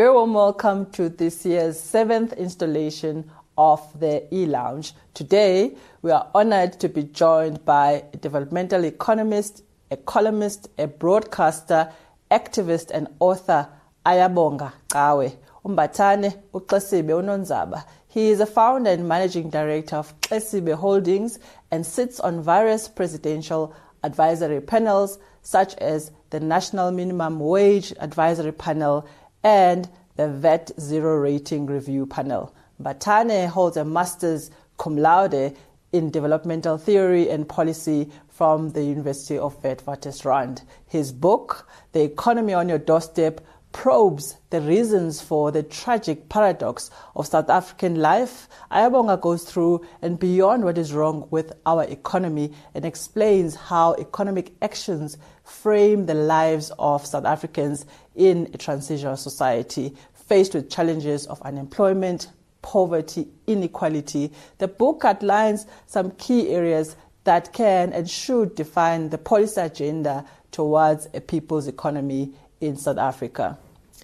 very warm welcome to this year's seventh installation of the E Lounge. Today, we are honored to be joined by a developmental economist, a columnist, a broadcaster, activist, and author, Ayabonga Cawe. Umbatane Uqesibe Unonzaba. He is a founder and managing director of Xesibe Holdings and sits on various presidential advisory panels such as the National Minimum Wage Advisory Panel and the VAT Zero Rating Review Panel. Batane holds a master's cum laude in developmental theory and policy from the University of Witwatersrand. His book, The Economy on Your Doorstep, probes the reasons for the tragic paradox of South African life. Ayabonga goes through and beyond what is wrong with our economy and explains how economic actions frame the lives of South Africans in a transitional society faced with challenges of unemployment, poverty, inequality. The book outlines some key areas that can and should define the policy agenda towards a people's economy in South Africa.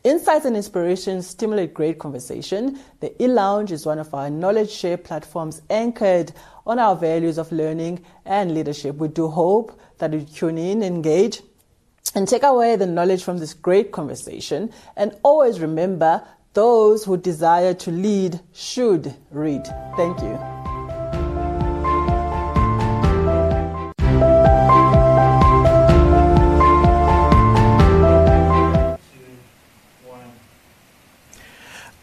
Insights and inspiration stimulate great conversation. The e Lounge is one of our knowledge share platforms anchored on our values of learning and leadership. We do hope that you tune in, engage, and take away the knowledge from this great conversation. And always remember those who desire to lead should read. Thank you.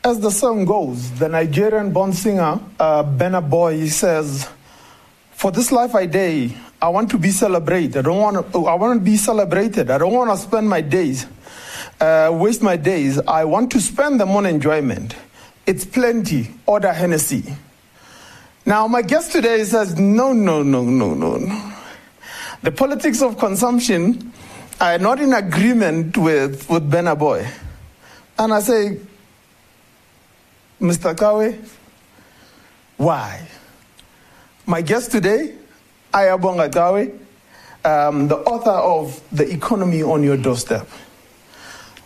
As the song goes, the Nigerian born singer uh, Burna Boy says, For this life I day, I want to be celebrated. I don't want to, I want to be celebrated. I don't want to spend my days, uh, waste my days. I want to spend them on enjoyment. It's plenty. Order Hennessy. Now, my guest today says, No, no, no, no, no, no. The politics of consumption are not in agreement with, with Burna Boy. And I say, Mr. Cawe, why? My guest today, Ayabonga Cawe, um, the author of The Economy on Your Doorstep.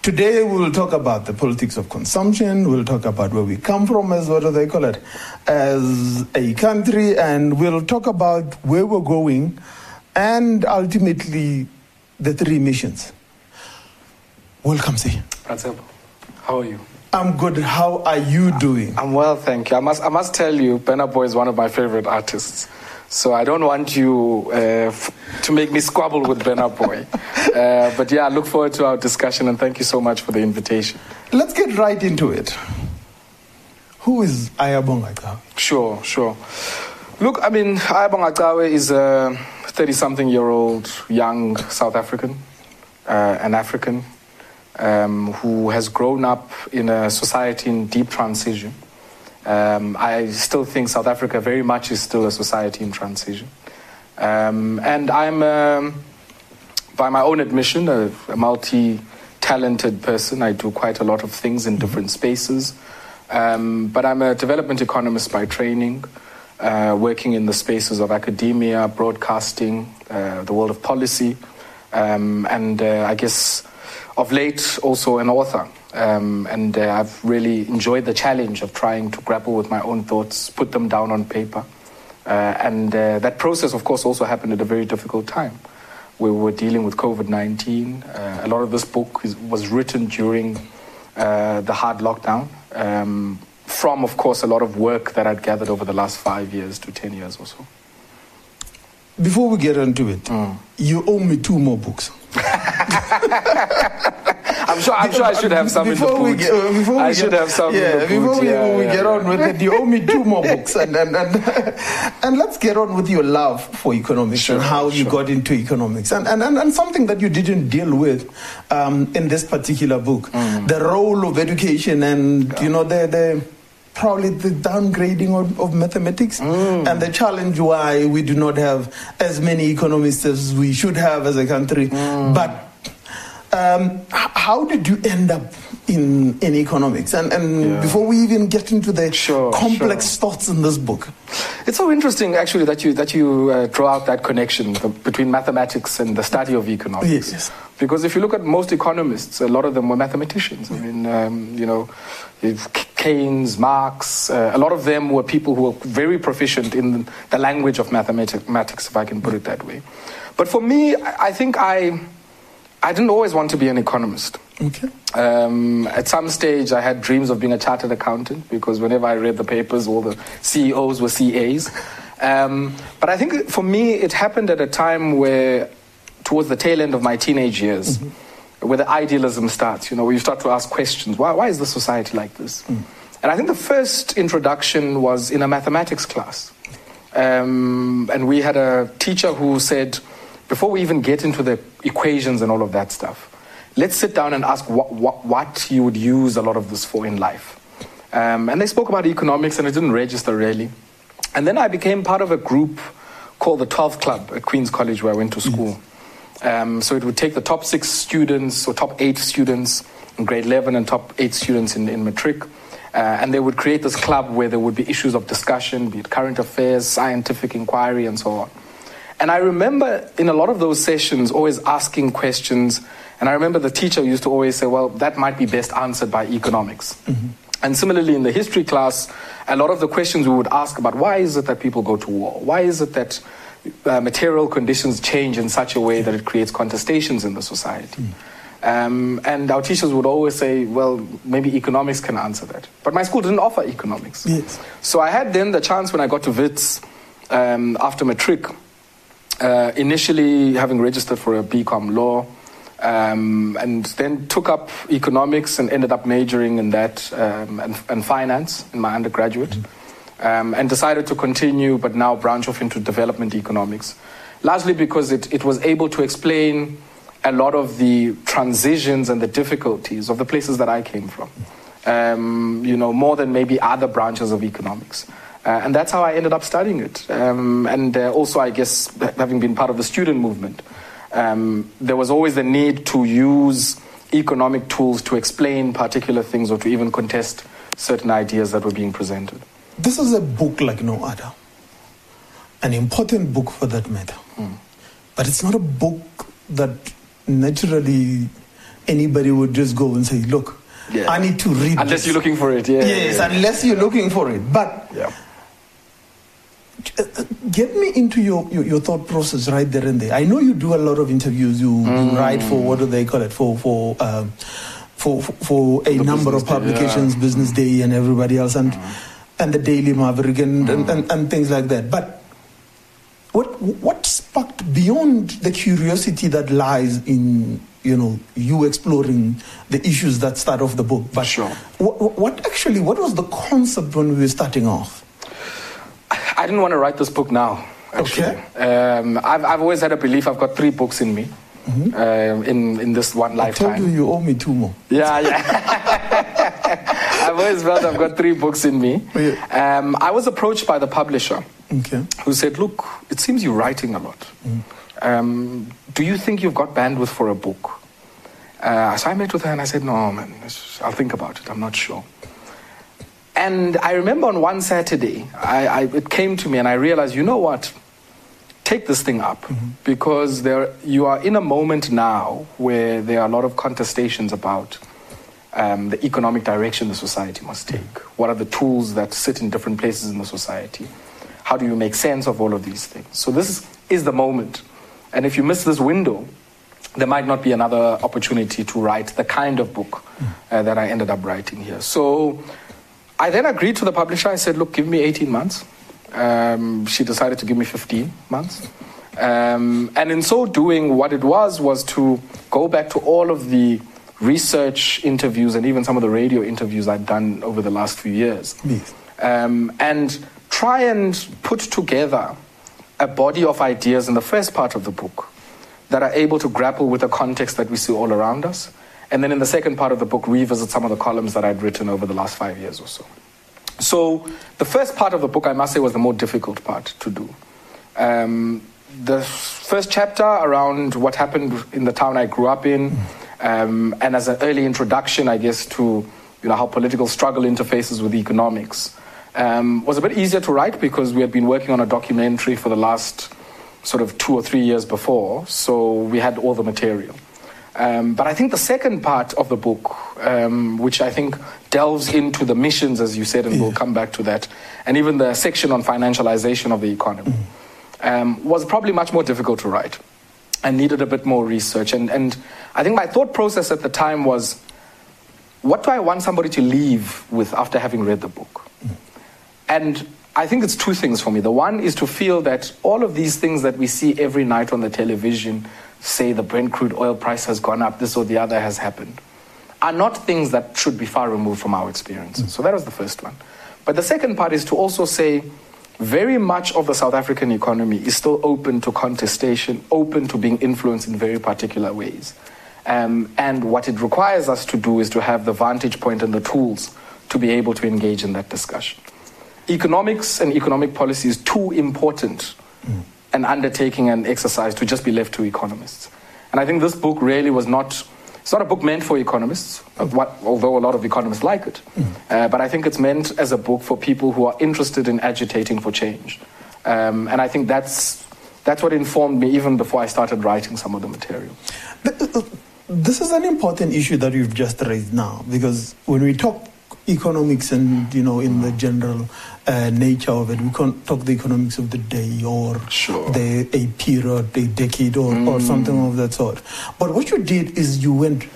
Today we will talk about the politics of consumption, we'll talk about where we come from as what do they call it, as a country, and we'll talk about where we're going and ultimately the three missions. Welcome, see. How are you? I'm good. How are you doing? I'm well, thank you. I must, I must tell you, Burna Boy is one of my favorite artists. So I don't want you uh, f- to make me squabble with Burna Boy. Uh, but yeah, I look forward to our discussion and thank you so much for the invitation. Let's get right into it. Who is Ayabonga Cawe? Sure, sure. Look, I mean, Ayabonga Cawe is a 30 something year old young South African, uh, an African, um, who has grown up in a society in deep transition. Um, I still think South Africa very much is still a society in transition. Um, and I'm, um, by my own admission, a, a multi talented person. I do quite a lot of things in different spaces. Um, but I'm a development economist by training, uh, working in the spaces of academia, broadcasting, uh, the world of policy, um, and uh, I guess of late also an author. Um, and uh, I've really enjoyed the challenge of trying to grapple with my own thoughts, put them down on paper. Uh, and uh, that process, of course, also happened at a very difficult time. We were dealing with COVID 19. Uh, a lot of this book is, was written during uh, the hard lockdown, um, from, of course, a lot of work that I'd gathered over the last five years to 10 years or so. Before we get into it, you owe me two more books. I'm sure, I'm sure I should have some before we get, uh, before I we should get, have some Yeah, before we, Yeah, we yeah, get yeah. on with it, you owe me two more books, and and and, and let's get on with your love for economics Sure, and how you got into economics, and and, and and something that you didn't deal with um, in this particular book, Mm. the role of education, and you know the the. Probably the downgrading of, of mathematics Mm. and the challenge why we do not have as many economists as we should have as a country. Mm. But um, how did you end up in, in economics? And, and Yeah. before we even get into the Sure, complex sure. thoughts in this book, It's so interesting, actually, that you that you uh, draw out that connection between mathematics and the study of economics. Yes, yes. Because if you look at most economists, a lot of them were mathematicians. I mean, um, you know, Keynes, Marx, uh, a lot of them were people who were very proficient in the language of mathematics, if I can put it that way. But for me, I think I, I didn't always want to be an economist. okay? Um, at some stage, I had dreams of being a chartered accountant because whenever I read the papers, all the CEOs were CAs. Um, but I think for me, it happened at a time where, towards the tail end of my teenage years, where the idealism starts, you know, where you start to ask questions why, why is the society like this? And I think the first introduction was in a mathematics class. Um, and we had a teacher who said, before we even get into the equations and all of that stuff, let's sit down and ask what, what, what you would use a lot of this for in life. Um, and they spoke about economics, and it didn't register really. And then I became part of a group called the 12th Club at Queen's College, where I went to school. Um, so it would take the top six students or top eight students in grade 11 and top eight students in, in matric. Uh, and they would create this club where there would be issues of discussion, be it current affairs, scientific inquiry, and so on. And I remember in a lot of those sessions always asking questions. And I remember the teacher used to always say, well, that might be best answered by economics. And similarly, in the history class, a lot of the questions we would ask about why is it that people go to war? Why is it that uh, material conditions change in such a way that it creates contestations in the society? Um, and our teachers would always say, well, maybe economics can answer that. But my school didn't offer economics. Yes. So I had then the chance when I got to WITS um, after matric, uh, initially having registered for a BCom law, um, and then took up economics and ended up majoring in that um, and, and finance in my undergraduate, um, and decided to continue, but now branch off into development economics, largely because it, it was able to explain a lot of the transitions and the difficulties of the places that I came from. Um, you know, more than maybe other branches of economics. Uh, and that's how I ended up studying it. Um, and uh, also, I guess, having been part of the student movement, um, there was always the need to use economic tools to explain particular things or to even contest certain ideas that were being presented. This is a book like no other. An important book for that matter. But it's not a book that naturally anybody would just go and say, look, Yeah. I need to read Unless this. you're looking for it, yeah. Yes, yeah, unless you're looking for it. But yeah. Uh, uh, get me into your, your, your thought process right there and there. I know you do a lot of interviews. You, Mm. you write for what do they call it for for um, for, for, a The number of Business Day, publications, yeah. Business Day, and everybody else, and Mm. and the Daily Maverick and, and, and, and things like that. But what what sparked beyond the curiosity that lies in you know you exploring the issues that start off the book? But Sure. what, what actually what was the concept when we were starting off? I didn't want to write this book now. Actually. Um, I've, I've always had a belief I've got three books in me. um, in, in this one lifetime. I told you you owe me two more. Yeah, yeah. I've always felt I've got three books in me. Yeah. Um, I was approached by the publisher Okay. who said, Look, it seems you're writing a lot. Um, do you think you've got bandwidth for a book? Uh, so I met with her and I said, No, man, I'll think about it. I'm not sure. And I remember on one Saturday, I, I, it came to me and I realized, you know what? Take this thing up because there, you are in a moment now where there are a lot of contestations about um, the economic direction the society must take. What are the tools that sit in different places in the society? How do you make sense of all of these things? So, this is, is the moment. And if you miss this window, there might not be another opportunity to write the kind of book uh, that I ended up writing here. So, I then agreed to the publisher. I said, look, give me 18 months. Um, she decided to give me 15 months. Um, and in so doing, what it was was to go back to all of the research interviews and even some of the radio interviews I'd done over the last few years. Yes. Um, and try and put together a body of ideas in the first part of the book that are able to grapple with the context that we see all around us. And then in the second part of the book, revisit some of the columns that I'd written over the last five years or so. So the first part of the book, I must say, was the more difficult part to do. Um, the first chapter around what happened in the town I grew up in, Um, and as an early introduction, I guess, to you know, how political struggle interfaces with economics, um, was a bit easier to write because we had been working on a documentary for the last sort of two or three years before, so we had all the material. Um, but I think the second part of the book, um, which I think delves into the missions, as you said, and yeah. we'll come back to that, and even the section on financialization of the economy, mm. um, was probably much more difficult to write and needed a bit more research. And, and I think my thought process at the time was what do I want somebody to leave with after having read the book? Mm. And I think it's two things for me. The one is to feel that all of these things that we see every night on the television, say the Brent crude oil price has gone up, this or the other has happened, are not things that should be far removed from our experience. Mm. So that was the first one. But the second part is to also say very much of the South African economy is still open to contestation, open to being influenced in very particular ways. Um, and what it requires us to do is to have the vantage point and the tools to be able to engage in that discussion. Economics and economic policy is too important mm an undertaking and exercise to just be left to economists. And I think this book really was not, it's not a book meant for economists, what, although a lot of economists like it. Mm. Uh, but I think it's meant as a book for people who are interested in agitating for change. Um, and I think that's, that's what informed me even before I started writing some of the material. But, uh, this is an important issue that you've just raised now, because when we talk economics and you know in the general uh, nature of it. We can't talk the economics of the day or sure. the a period, a decade, or, mm. or something of that sort. But what you did is you went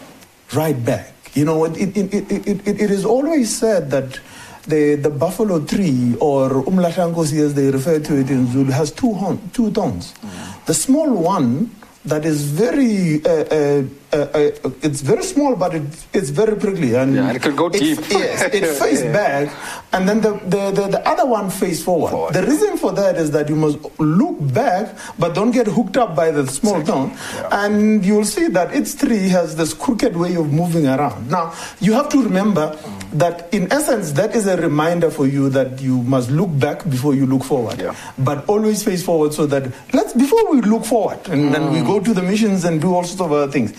right back. You know, it, it, it, it, it is always said that the, the buffalo tree, or umlahlankosi as they refer to it in Zulu, has two, horn, two thorns. Mm. The small one that is very, uh, uh, uh, uh, it's very small, but it, it's very prickly. And yeah, it can go deep. yes, it faces yeah. back, and then the, the, the, the, other one face forward. forward. The reason for that is that you must look back, but don't get hooked up by the small exactly. yeah. And you'll see that its tree has this crooked way of moving around. Now, you have to remember mm. that, in essence, that is a reminder for you that you must look back before you look forward. Yeah. But always face forward so that, let's, before we look forward, and mm. then we go to the missions and do all sorts of other things.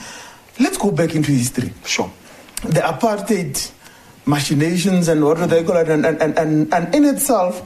Let's go back into history. Sure. The apartheid machinations and what do they call it, and, and, and, and in itself,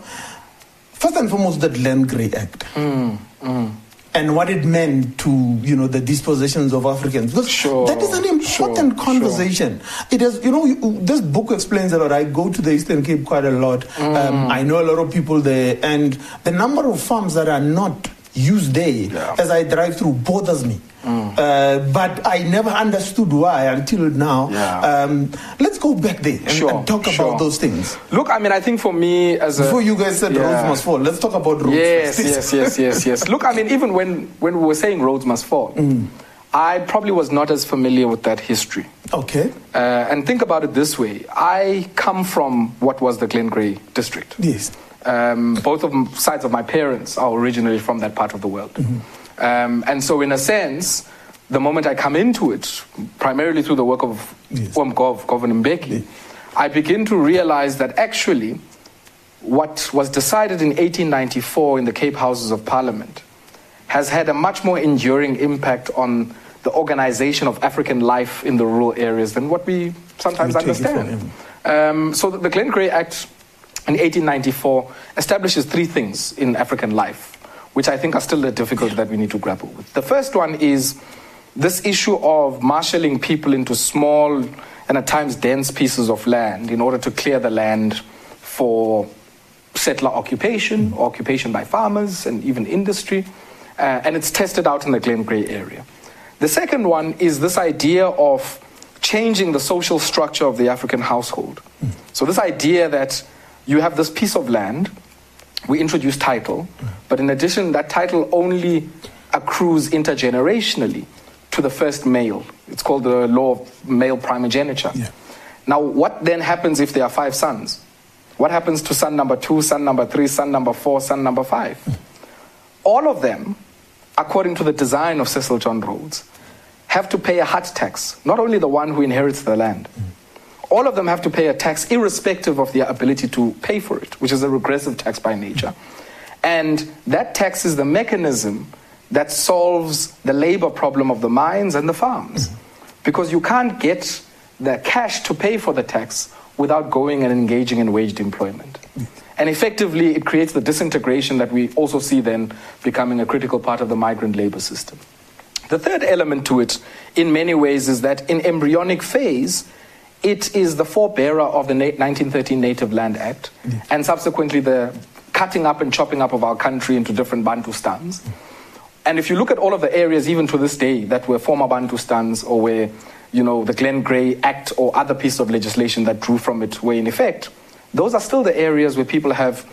first and foremost, the Glen Grey Act. Mm, mm. And what it meant to you know the dispossessions of Africans. Because sure, that is an important sure, conversation. Sure. It is you know this book explains a lot. I go to the Eastern Cape quite a lot. Mm. Um, I know a lot of people there, and the number of farms that are not used there yeah. as I drive through bothers me. Mm. Uh, but I never understood why until now. Yeah. Um, let's go back there and, sure, and talk sure. about those things. Look, I mean, I think for me, as a, before you guys said yeah. roads must fall, let's talk about roads. Yes, yes, yes, yes, yes. Look, I mean, even when when we were saying roads must fall. Mm. I probably was not as familiar with that history. Okay. Uh, and think about it this way I come from what was the Glen Grey district. Yes. Um, both of sides of my parents are originally from that part of the world. Mm-hmm. Um, and so, in a sense, the moment I come into it, primarily through the work of yes. Umgov, Govan Mbeki, yes. I begin to realize that actually what was decided in 1894 in the Cape Houses of Parliament has had a much more enduring impact on the organization of African life in the rural areas than what we sometimes understand. Um, so the Glen Grey Act in 1894 establishes three things in African life, which I think are still a difficulty that we need to grapple with. The first one is this issue of marshalling people into small and at times dense pieces of land in order to clear the land for settler occupation, or occupation by farmers, and even industry. Uh, and it's tested out in the Glen Grey area. The second one is this idea of changing the social structure of the African household. So, this idea that you have this piece of land, we introduce title, but in addition, that title only accrues intergenerationally to the first male. It's called the law of male primogeniture. Yeah. Now, what then happens if there are five sons? What happens to son number two, son number three, son number four, son number five? All of them, according to the design of Cecil John Rhodes, have to pay a hut tax, not only the one who inherits the land. Mm all of them have to pay a tax irrespective of their ability to pay for it, which is a regressive tax by nature. And that tax is the mechanism that solves the labor problem of the mines and the farms. because you can't get the cash to pay for the tax without going and engaging in waged employment. And effectively, it creates the disintegration that we also see then becoming a critical part of the migrant labor system. The third element to it, in many ways, is that in embryonic phase, it is the forebearer of the 1913 Native Land Act mm. and subsequently the cutting up and chopping up of our country into different Bantustans. Mm. And if you look at all of the areas, even to this day, that were former Bantustans or where, you know, the Glen Grey Act or other pieces of legislation that drew from it were in effect, those are still the areas where people have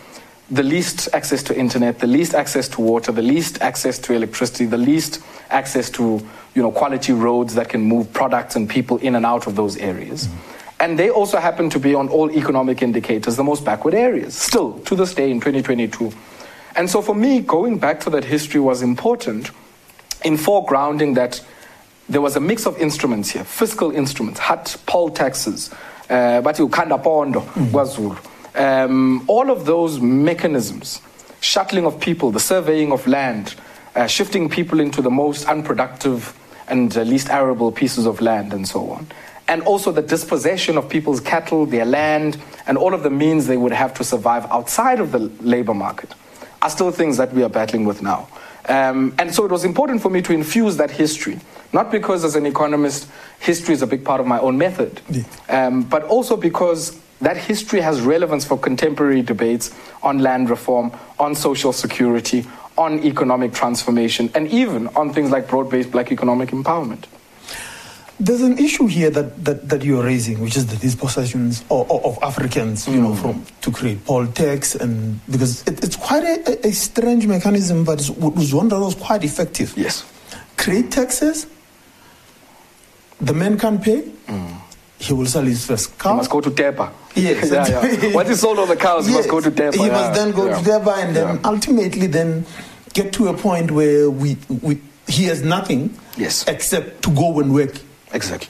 the least access to internet, the least access to water, the least access to electricity, the least access to you know, quality roads that can move products and people in and out of those areas. Mm-hmm. And they also happen to be on all economic indicators the most backward areas, still to this day in 2022. And so for me, going back to that history was important in foregrounding that there was a mix of instruments here fiscal instruments, HUT, poll taxes, but uh, but ukanda pondo, mm. Um, all of those mechanisms, shuttling of people, the surveying of land, uh, shifting people into the most unproductive and uh, least arable pieces of land, and so on. And also the dispossession of people's cattle, their land, and all of the means they would have to survive outside of the labor market are still things that we are battling with now. Um, and so it was important for me to infuse that history, not because as an economist, history is a big part of my own method, yeah. um, but also because that history has relevance for contemporary debates on land reform, on social security, on economic transformation, and even on things like broad based black economic empowerment. There's an issue here that, that, that you're raising, which is the dispossessions of, of Africans, you mm. know, from to create poll tax, and because it, it's quite a, a, strange mechanism, but it was one that was quite effective. Yes, create taxes, the men can pay. Mm he will sell his first cow. He must go to Tepa. Yes. yeah, yeah. Once he sold all the cows, yes. he must go to Tepa. He yeah. must then go yeah. to Tepa and then ultimately then get to a point where we, we he has nothing yes. except to go and work. Exactly.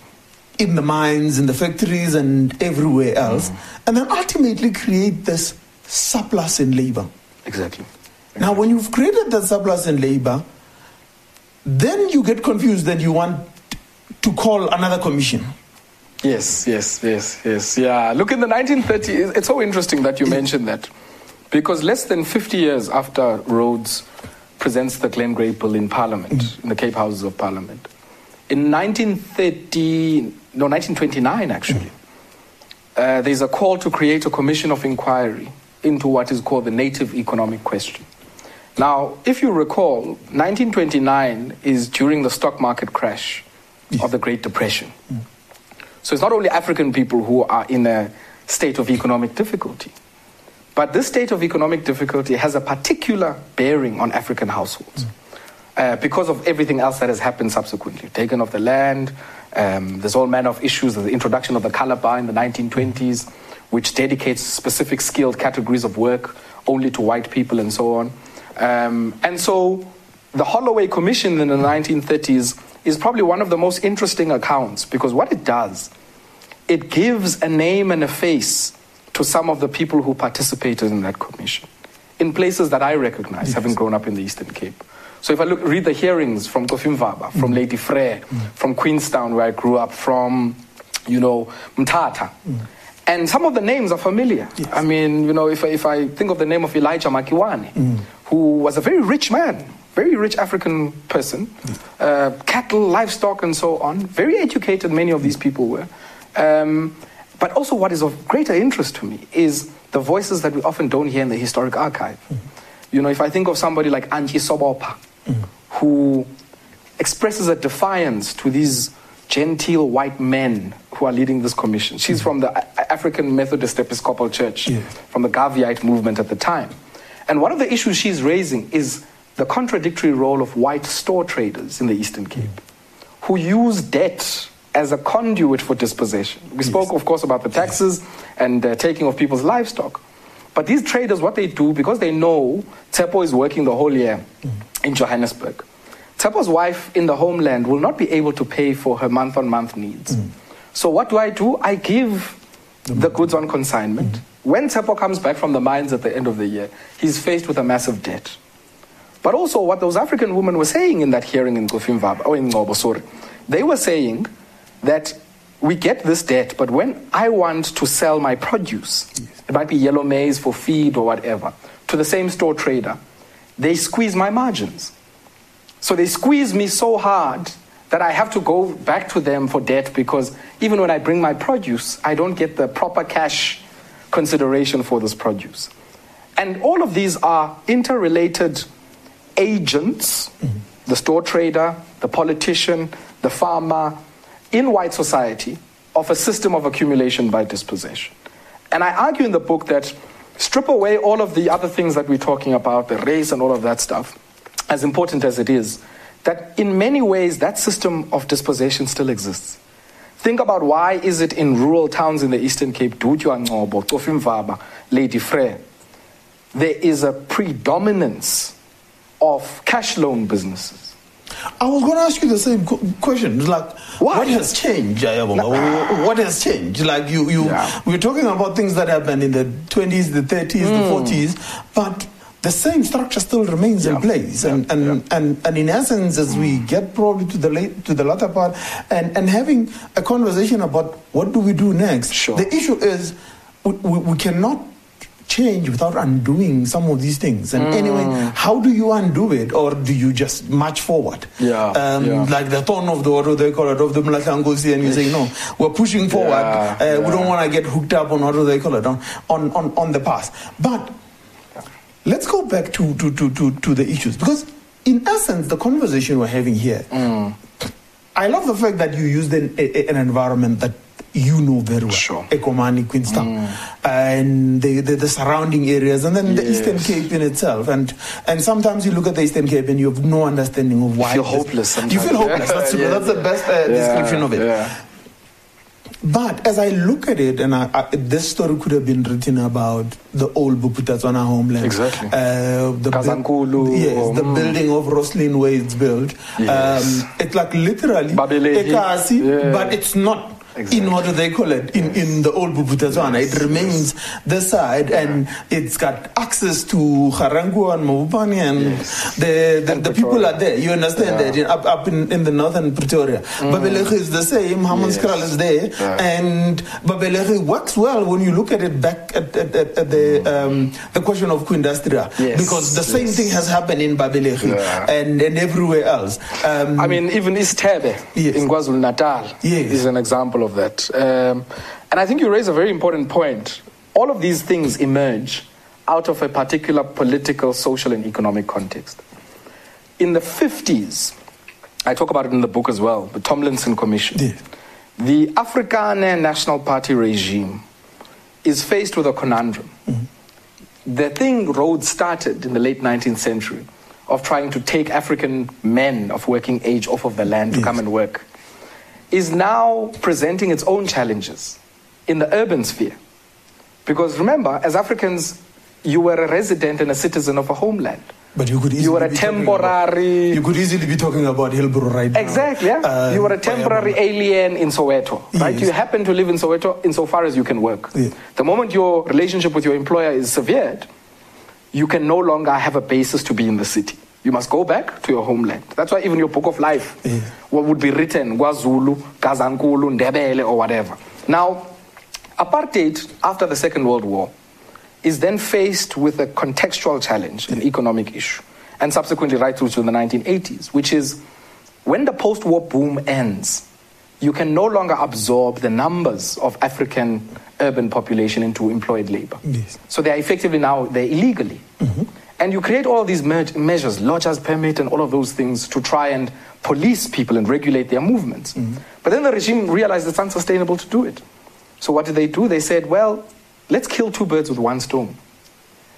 In the mines, in the factories, and everywhere else. Mm. And then ultimately create this surplus in labor. Exactly. exactly. Now, when you've created that surplus in labor, then you get confused and you want to call another commission. Yes, yes, yes, yes. Yeah. Look, in the 1930s, it's so interesting that you mentioned that. Because less than 50 years after Rhodes presents the Glen Grey Bill in Parliament, mm. in the Cape Houses of Parliament, in 1930, no, 1929 actually, mm. uh, there's a call to create a commission of inquiry into what is called the native economic question. Now, if you recall, 1929 is during the stock market crash yes. of the Great Depression. Mm. So it's not only African people who are in a state of economic difficulty, but this state of economic difficulty has a particular bearing on African households. Mm. Uh, because of everything else that has happened subsequently, taken off the land, um, there's all manner of issues. The introduction of the color bar in the 1920s, which dedicates specific skilled categories of work only to white people and so on. Um, and so the Holloway Commission in the 1930s is probably one of the most interesting accounts because what it does, it gives a name and a face to some of the people who participated in that commission in places that I recognize, yes. having grown up in the Eastern Cape. So if I look, read the hearings from Cofimvaba, from mm. Lady Frere, mm. from Queenstown, where I grew up, from, you know, Mthatha, mm. and some of the names are familiar. Yes. I mean, you know, if I, if I think of the name of Elijah Makiwane, mm. who was a very rich man, very rich African person, uh, cattle, livestock, and so on. Very educated, many of these people were. Um, but also, what is of greater interest to me is the voices that we often don't hear in the historic archive. You know, if I think of somebody like Antjie Sobopha, mm-hmm. who expresses a defiance to these genteel white men who are leading this commission. She's from the African Methodist Episcopal Church, from the Garveyite movement at the time. And one of the issues she's raising is the contradictory role of white store traders in the Eastern Cape who use debt as a conduit for dispossession. We yes. spoke, of course, about the taxes and uh, taking of people's livestock. But these traders, what they do, because they know Tepo is working the whole year mm. in Johannesburg, Tepo's wife in the homeland will not be able to pay for her month on month needs. Mm. So, what do I do? I give the, the goods on consignment. Mm. When Tepo comes back from the mines at the end of the year, he's faced with a massive debt. But also what those African women were saying in that hearing in Cofimvaba, or oh, in Ngcobo, sorry, they were saying that we get this debt, but when I want to sell my produce, it might be yellow maize for feed or whatever, to the same store trader, they squeeze my margins. So they squeeze me so hard that I have to go back to them for debt because even when I bring my produce, I don't get the proper cash consideration for this produce. And all of these are interrelated agents the store trader, the politician, the farmer in white society of a system of accumulation by dispossession. And I argue in the book that strip away all of the other things that we're talking about, the race and all of that stuff, as important as it is, that in many ways that system of dispossession still exists. Think about why is it in rural towns in the Eastern Cape, Dutywa Ngcobo, Cofimvaba, Lady Frere, there is a predominance of cash loan businesses. I was going to ask you the same question. Like, what, what has changed, Ayabonga? What has changed? Like, you, you, yeah. we're talking about things that happened in the 20s, the 30s, mm. the 40s, but the same structure still remains yeah. in place. And, and, yeah. and, and in essence, as we mm. get probably to the late, to the latter part and, and having a conversation about what do we do next, sure. the issue is we, we, we cannot change without undoing some of these things. And mm. anyway, how do you undo it, or do you just march forward? Yeah, um, yeah. Like the tone of the what they call it of the Mlahlankosi, and you say no, we're pushing forward. Yeah, uh, yeah. We don't want to get hooked up on what do they call it on on on, on the path. But let's go back to to, to, to to the issues because in essence, the conversation we're having here. Mm. I love the fact that you used an, a, an environment that you know very well. Sure. Ekomani, Queenstown, mm. and the, the, the, surrounding areas, and then yes. the Eastern Cape in itself. And and sometimes you look at the Eastern Cape and you have no understanding of why. You feel hopeless. Sometimes. You feel hopeless. That's, yeah. that's the best uh, yeah. description of it. Yeah. But as I look at it, and I, I, this story could have been written about the old Bophuthatswana homeland. Exactly. Uh, the Gazankulu. Yes, the mm. building of Rosslyn where it's built. Yes. Um, it's like literally Ekasi, yeah. but it's not Exactly. in what do they call it in, in the old Bophuthatswana. Yes. It remains yes. the side yeah. and it's got access to Harangu and Mabopane and yes. the, the, and the people are there. You understand yeah. that in, up, up in, in the northern Pretoria. Mm. Babelegi is the same, Hammanskraal yes. is there yeah. and Babelegi works well when you look at it back at, at, at, at the mm. um, the question of Quindustria because the same thing has happened in Babelegi and, and everywhere else. Um, I mean even Isithebe in KwaZulu Natal is an example of that. Um, and I think you raise a very important point. All of these things emerge out of a particular political, social, and economic context. In the 50s, I talk about it in the book as well, the Tomlinson Commission. Yeah. The Afrikaner National Party regime is faced with a conundrum. Mm-hmm. The thing Rhodes started in the late 19th century of trying to take African men of working age off of the land to yes. come and work is now presenting its own challenges in the urban sphere. Because remember, as Africans, you were a resident and a citizen of a homeland. But you could easily you were a temporary. About, you could easily be talking about Hillbrow right now. Exactly. Yeah. Uh, you were a temporary alien in Soweto, right? Yes. You happen to live in Soweto insofar as you can work. The moment your relationship with your employer is severed, you can no longer have a basis to be in the city. You must go back to your homeland. That's why even your book of life yeah. what would be written KwaZulu, Gazankulu, Ndebele, or whatever. Now, apartheid after the Second World War is then faced with a contextual challenge, an economic issue, and subsequently right through to the 1980s, which is when the post war boom ends, you can no longer absorb the numbers of African urban population into employed labor. Yes. So they are effectively now, they're illegally. Mm-hmm. And you create all these me- measures, lodgers permit and all of those things to try and police people and regulate their movements. Mm-hmm. But then the regime realized it's unsustainable to do it. So what did they do? They said, well, let's kill two birds with one stone.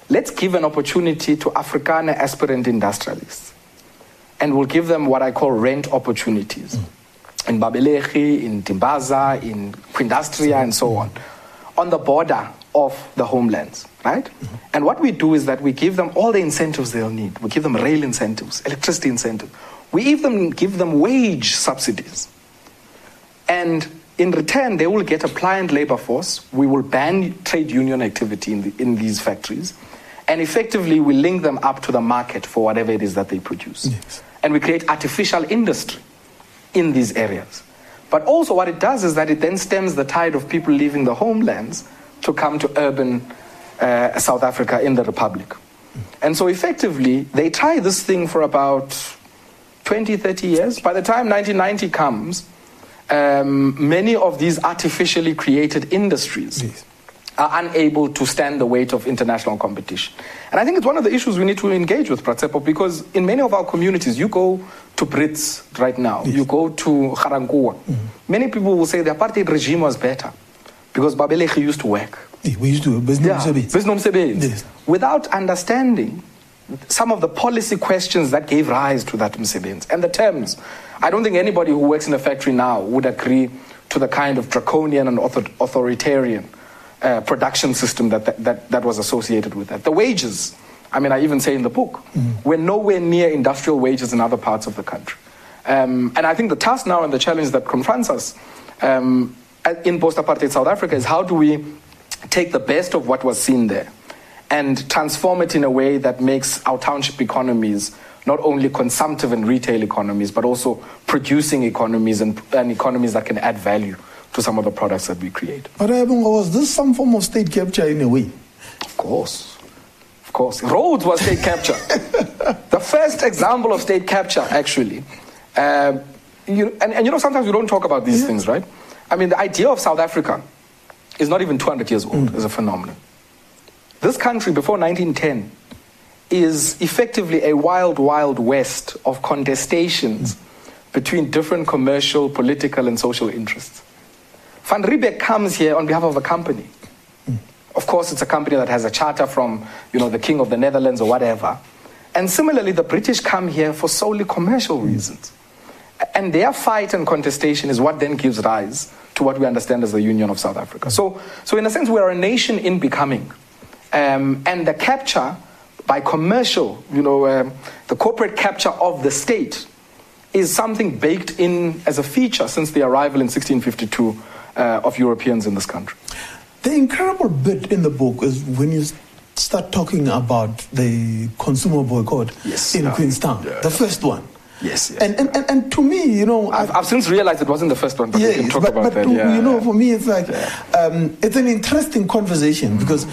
Let's give an opportunity to Afrikaner aspirant industrialists. And we'll give them what I call rent opportunities. Mm-hmm. In Babelegi, in Dimbaza, in Quindustria, and so on. On the border of the homelands, right? Mm-hmm. And what we do is that we give them all the incentives they'll need. We give them rail incentives, electricity incentives. We even give them wage subsidies. And in return, they will get a pliant labor force. We will ban trade union activity in, the, in these factories. And effectively, we link them up to the market for whatever it is that they produce. Yes. And we create artificial industry in these areas. But also, what it does is that it then stems the tide of people leaving the homelands to come to urban uh, South Africa in the Republic. And so, effectively, they try this thing for about 20, 30 years. By the time 1990 comes, um, many of these artificially created industries Yes. are unable to stand the weight of international competition. And I think it's one of the issues we need to engage with, Pratsepo, because in many of our communities, you go to Brits right now, you go to Garankuwa, many people will say the apartheid regime was better because Babelegi used to work. Yeah, we used to business service. Beznomsebenzi. Yes. Without understanding some of the policy questions that gave rise to that msebenzi and the terms. I don't think anybody who works in a factory now would agree to the kind of draconian and author- authoritarian uh, production system that, that, that, that was associated with that. The wages, I mean, I even say in the book, we're nowhere near industrial wages in other parts of the country. Um, and I think the task now and the challenge that confronts us um, in post apartheid South Africa is how do we take the best of what was seen there and transform it in a way that makes our township economies not only consumptive and retail economies, but also producing economies and, and economies that can add value to some of the products that we create. But uh, was this some form of state capture in a way? Of course. Of course. Rhodes was state capture. the first example of state capture, actually. Um, you, and, and you know, sometimes we don't talk about these things, right? I mean, the idea of South Africa is not even 200 years old mm. as a phenomenon. This country, before 1910, is effectively a wild, wild west of contestations mm. between different commercial, political, and social interests. Van Riebeeck comes here on behalf of a company. Mm. Of course, it's a company that has a charter from, you know, the King of the Netherlands or whatever. And similarly, the British come here for solely commercial reasons. And their fight and contestation is what then gives rise to what we understand as the Union of South Africa. So, so in a sense, we're a nation in becoming. Um, and the capture by commercial, you know, um, the corporate capture of the state is something baked in as a feature since the arrival in 1652 uh, of Europeans in this country. The incredible bit in the book is when you start talking about the consumer boycott Yes, in yeah. Queenstown, Yeah, the yeah. first one. Yes, yes. And, and, and, and to me, you know, I've, I've since realized it wasn't the first one, but we can talk but, about but that. to- yeah. you know, for me, it's like um, it's an interesting conversation because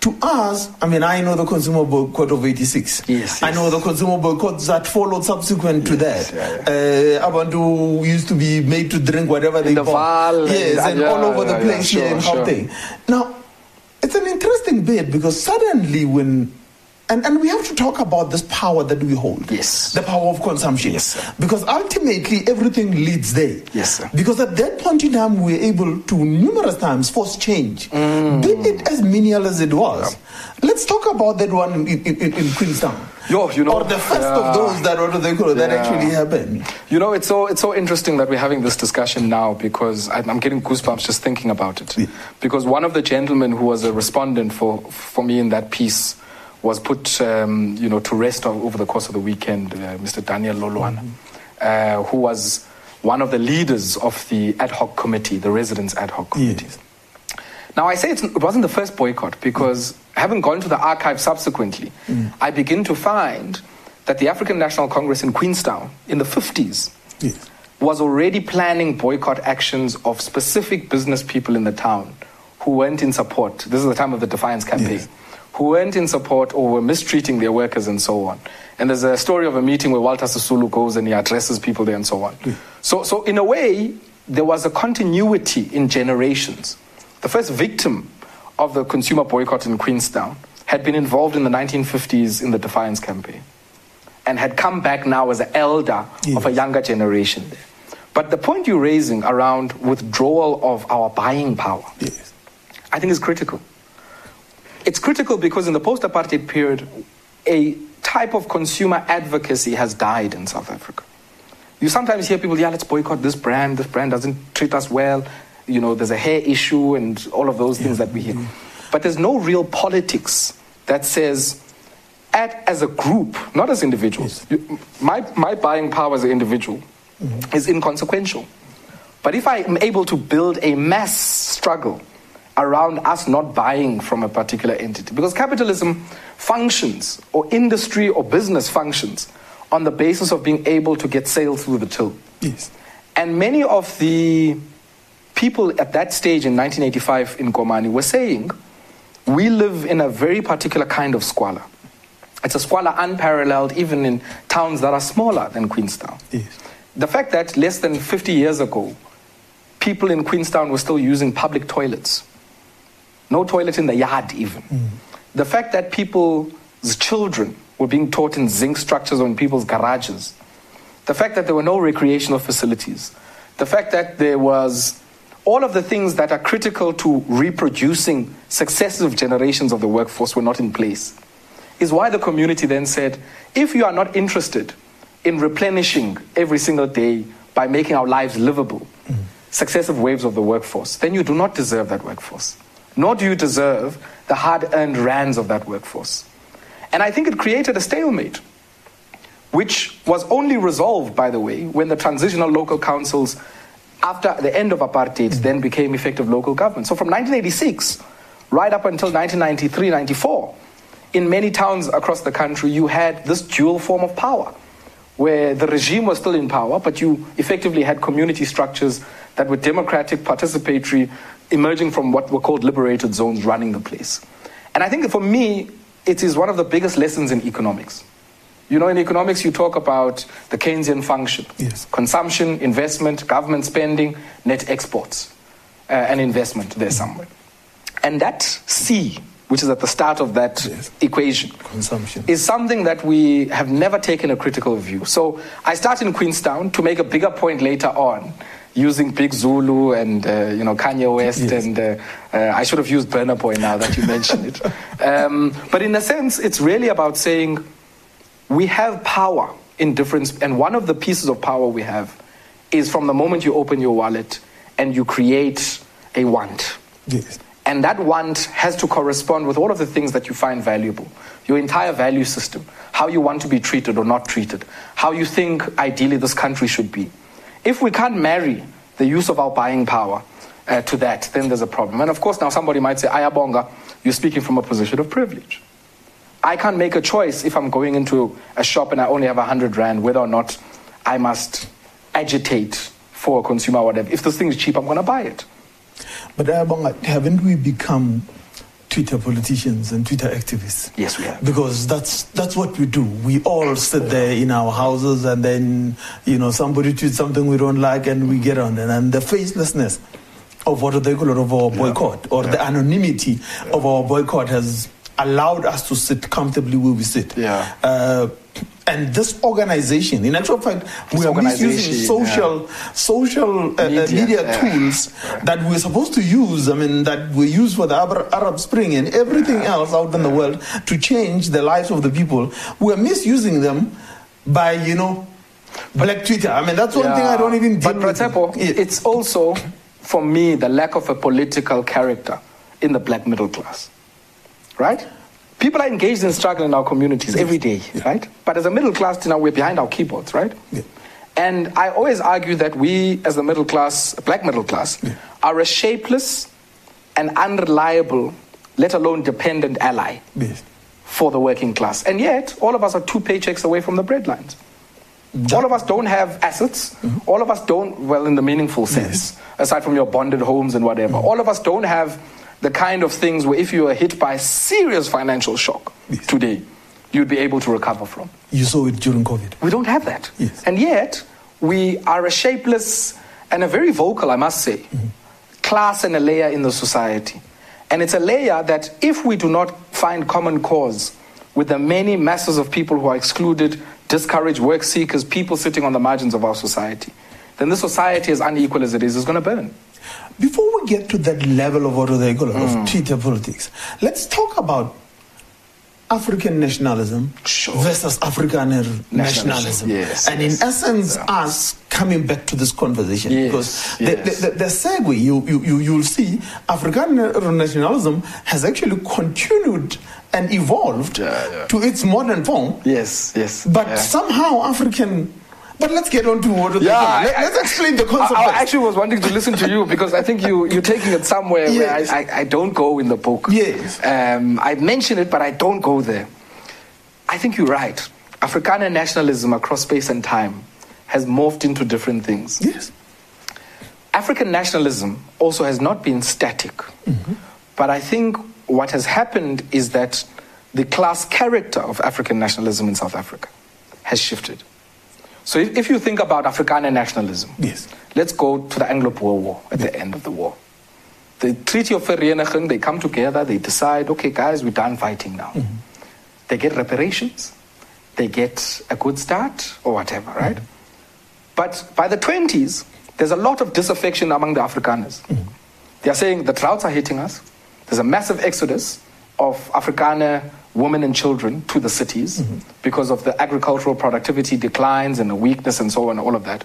to us, I mean, I know the consumer boycott of '86. Yes, I know the consumer boycotts that followed subsequent to that. yeah, Uh, Abantu used to be made to drink whatever they the bought. Vaal and- Yes, and yeah, all over the yeah, yeah, place here in sure, sure. Now, it's an interesting bit because suddenly when and, and we have to talk about this power that we hold. Yes. The power of consumption. Yes, sir. Because ultimately everything leads there. Yes, sir. Because at that point in time, we were able to numerous times force change, Mm. be it as menial as it was. Let's talk about that one in, in, in, in Queenstown. Yo, you know, or the first yeah. of those that what do they call that Yeah. actually happened. You know, it's so it's so interesting that we're having this discussion now because I, I'm getting goosebumps just thinking about it. Yeah. Because one of the gentlemen who was a respondent for for me in that piece was put, um, you know, to rest over the course of the weekend. Uh, Mr. Daniel Lolwana, uh, who was one of the leaders of the ad hoc committee, the residents ad hoc committee. Yes. Now, I say it's, it wasn't the first boycott because having gone to the archive subsequently, I begin to find that the African National Congress in Queenstown in the 50s Yes. was already planning boycott actions of specific business people in the town who weren't in support. This is the time of the Defiance campaign. Yes. Who weren't in support or were mistreating their workers and so on. And there's a story of a meeting where Walter Sisulu goes and he addresses people there and so on. Hmm. So, so in a way, there was a continuity in generations. The first victim of the consumer boycott in Queenstown had been involved in the 1950s in the Defiance campaign and had come back now as an elder of a younger generation there. But the point you're raising around withdrawal of our buying power, Yes. I think is critical. It's critical because in the post apartheid period, a type of consumer advocacy has died in South Africa. You sometimes hear people, yeah, let's boycott this brand, this brand doesn't treat us well, you know, there's a hair issue and all of those things that we hear. But there's no real politics that says, act as a group, not as individuals. You, my, my buying power as an individual mm-hmm. is inconsequential. But if I am able to build a mass struggle around us not buying from a particular entity, because capitalism functions, or industry or business functions, on the basis of being able to get sales through the till. Yes. And many of the people at that stage in 1985 in Komani were saying, we live in a very particular kind of squalor. It's a squalor unparalleled even in towns that are smaller than Queenstown. Yes. The fact that less than 50 years ago, people in Queenstown were still using public toilets, no toilet in the yard even. Mm. The fact that people's children were being taught in zinc structures or in people's garages, the fact that there were no recreational facilities, the fact that there was all of the things that are critical to reproducing successive generations of the workforce were not in place is why the community then said if you are not interested in replenishing every single day by making our lives livable, mm. successive waves of the workforce, then you do not deserve that workforce. Nor do you deserve the hard earned rands of that workforce. And I think it created a stalemate, which was only resolved, by the way, when the transitional local councils, after the end of apartheid, mm-hmm. then became effective local government. So from 1986 right up until 1993 94, in many towns across the country, you had this dual form of power where the regime was still in power, but you effectively had community structures that were democratic, participatory, emerging from what were called liberated zones running the place. And I think for me, it is one of the biggest lessons in economics. You know, in economics, you talk about the Keynesian function Yes. consumption, investment, government spending, net exports, uh, and investment there somewhere. And that C, which is at the start of that Yes. equation, Consumption. is something that we have never taken a critical view. So I start in Queenstown to make a bigger point later on, using Big Zulu and uh, you know Kanye West, Yes. and uh, uh, I should have used Burna Boy now that you mention it. Um, but in a sense, it's really about saying we have power in difference, and one of the pieces of power we have is from the moment you open your wallet and you create a want. Yes. And that want has to correspond with all of the things that you find valuable. Your entire value system, how you want to be treated or not treated, how you think ideally this country should be. If we can't marry the use of our buying power uh, to that, then there's a problem. And of course, now somebody might say, Ayabonga, you're speaking from a position of privilege. I can't make a choice if I'm going into a shop and I only have 100 Rand, whether or not I must agitate for a consumer or whatever. If this thing is cheap, I'm going to buy it. But Ayabonga, haven't we become Twitter politicians and Twitter activists? Yes, we have. Because that's that's what we do. We all sit there in our houses, and then you know somebody tweets something we don't like, and we get on it. And the facelessness of what they call of our boycott, or the anonymity of our boycott, has allowed us to sit comfortably where we sit. Yeah. Uh, and this organization, in actual fact, we are misusing social social uh, uh, Media, media, yeah. tools that we're supposed to use. I mean, that we use for the Arab, Spring and everything else out in the world to change the lives of the people. We're misusing them by, you know, black Twitter. I mean, that's one thing I don't even deal But with. Pratepo, Yeah. it's also, for me, the lack of a political character in the black middle class. Right? People are engaged in struggle in our communities every day, right? But as a middle class, you know, we're behind our keyboards, right? Yeah. And I always argue that we, as the middle class, black middle class, are a shapeless and unreliable, let alone dependent ally Yes. for the working class. And yet, all of us are two paychecks away from the breadlines. All of us don't have assets. Mm-hmm. All of us don't, well, in the meaningful sense, aside from your bonded homes and whatever. Mm-hmm. All of us don't have the kind of things where if you were hit by a serious financial shock Yes. today, you'd be able to recover from. You saw it during COVID. We don't have that. Yes. And yet, we are a shapeless and a very vocal, I must say, mm-hmm. class and a layer in the society. And it's a layer that if we do not find common cause with the many masses of people who are excluded, discouraged, work seekers, people sitting on the margins of our society, then this society, as unequal as it is, is going to burn. Before we get to that level of what they call Mm. of Twitter politics, let's talk about African nationalism Sure. versus Afrikaner Nationalism, nationalism. yes, and yes. in essence, us coming back to this conversation Yes, because yes. the, the, the segue you, you, you, you'll see Afrikaner nationalism has actually continued and evolved Yeah, yeah. to its modern form. Yes, yes. But yeah. somehow African. But let's get on to what Yeah. I- Let, us explain the concept. I, I actually was wanting to listen to you because I think you, you're taking it somewhere Yes. where I, I, I don't go in the book. Yes. Um, I mention it, but I don't go there. I think you're right. Afrikaner nationalism across space and time has morphed into different things. Yes. African nationalism also has not been static. Mm-hmm. But I think what has happened is that the class character of African nationalism in South Africa has shifted. So if, you think about Afrikaner nationalism, yes. let's go to the Anglo-Boer War at the end of the war. The Treaty of Vereniging, they come together, they decide, okay, guys, we're done fighting now. Mm-hmm. They get reparations, they get a good start, or whatever, right? Mm-hmm. But by the 20s, there's a lot of disaffection among the Afrikaners. Mm-hmm. They are saying the droughts are hitting us. There's a massive exodus of Afrikaner women and children to the cities mm-hmm. because of the agricultural productivity declines and the weakness and so on, all of that.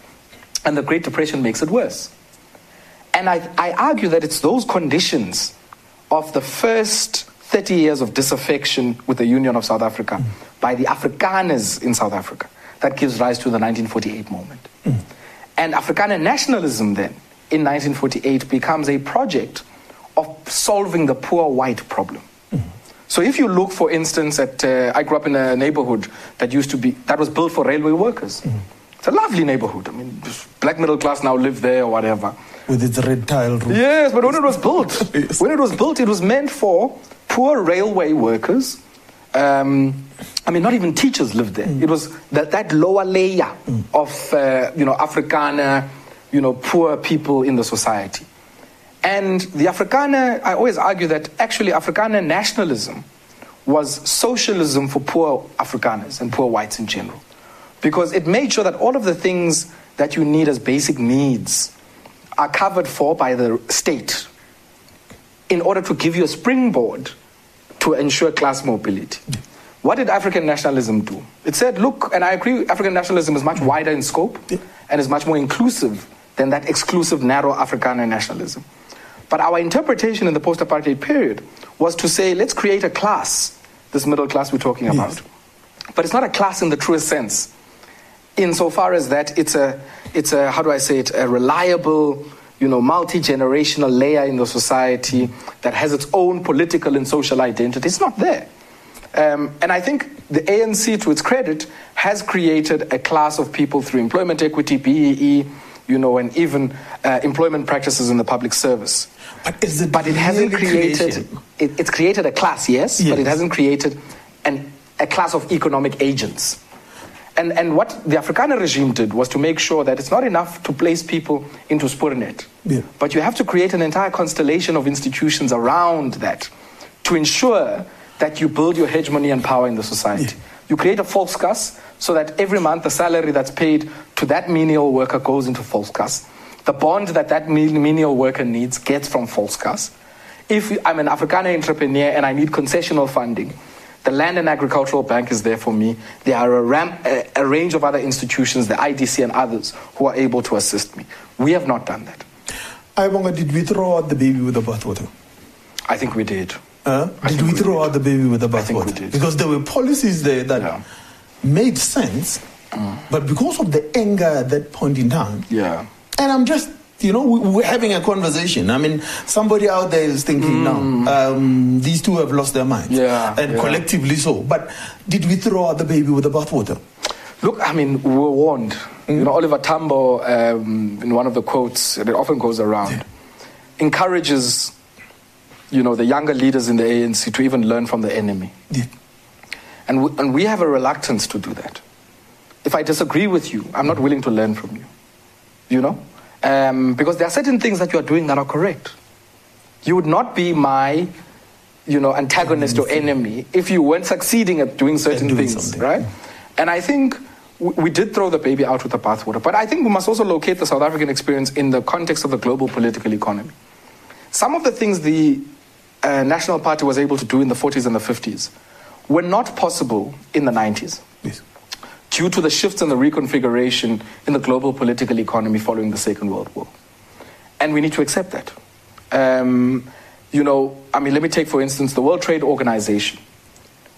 And the Great Depression makes it worse. And I, I argue that it's those conditions of the first 30 years of disaffection with the Union of South Africa mm-hmm. by the Afrikaners in South Africa that gives rise to the 1948 moment. Mm-hmm. And Afrikaner nationalism then, in 1948, becomes a project of solving the poor white problem. So if you look, for instance, at uh, I grew up in a neighborhood that used to be that was built for railway workers. Mm-hmm. It's a lovely neighborhood. I mean, black middle class now live there or whatever. With its red tile roof. Yes, but when it was built, yes. when it was built, it was meant for poor railway workers. Um, I mean, not even teachers lived there. Mm. It was that, that lower layer mm. of, uh, you know, Afrikaner, you know, poor people in the society. And the Afrikaner, I always argue that actually Afrikaner nationalism was socialism for poor Afrikaners and poor whites in general. Because it made sure that all of the things that you need as basic needs are covered for by the state in order to give you a springboard to ensure class mobility. What did African nationalism do? It said, look, and I agree, African nationalism is much wider in scope and is much more inclusive than that exclusive, narrow Afrikaner nationalism. But our interpretation in the post apartheid period was to say, let's create a class, this middle class we're talking yes. about. But it's not a class in the truest sense, insofar as that it's a, it's a how do I say it, a reliable, you know, multi generational layer in the society that has its own political and social identity. It's not there. Um, and I think the ANC, to its credit, has created a class of people through employment equity, BEE, you know, and even uh, employment practices in the public service. But, is it but it hasn't created. It, it's created a class, yes, yes, but it hasn't created an, a class of economic agents. And, and what the Afrikaner regime did was to make sure that it's not enough to place people into Spoornet, yeah. but you have to create an entire constellation of institutions around that to ensure that you build your hegemony and power in the society. Yeah. You create a volkskas so that every month the salary that's paid to that menial worker goes into false volkskas. The bond that that menial worker needs gets from false volkskas. If I'm an Afrikaner entrepreneur and I need concessional funding, the Land and Agricultural Bank is there for me. There are a, ram- a, a range of other institutions, the IDC and others, who are able to assist me. We have not done that. I wonder, did we throw out the baby with the bathwater? I think we did. Uh, did we throw we out the baby with the bathwater? Because there were policies there that yeah made sense, mm. but because of the anger at that point in time, yeah. And I'm just, you know, we're having a conversation. I mean, somebody out there is thinking, mm. now, um, these two have lost their minds, yeah, and yeah. collectively so. But did we throw out the baby with the bathwater? Look, I mean, we were warned. Mm. You know, Oliver Tambo, um, in one of the quotes that often goes around, encourages, you know, the younger leaders in the ANC to even learn from the enemy. Yeah. And we, and we have a reluctance to do that. If I disagree with you, I'm not willing to learn from you. You know? Um, because there are certain things that you are doing that are correct. You would not be my you know, antagonist or enemy if you weren't succeeding at doing certain doing things, something. right? And I think we did throw the baby out with the bathwater. But I think we must also locate the South African experience in the context of the global political economy. Some of the things the uh, National Party was able to do in the 40s and the 50s were not possible in the 90s. Yes. Due to the shifts and the reconfiguration in the global political economy following the Second World War. And we need to accept that. Um, you know, I mean, let me take, for instance, the World Trade Organization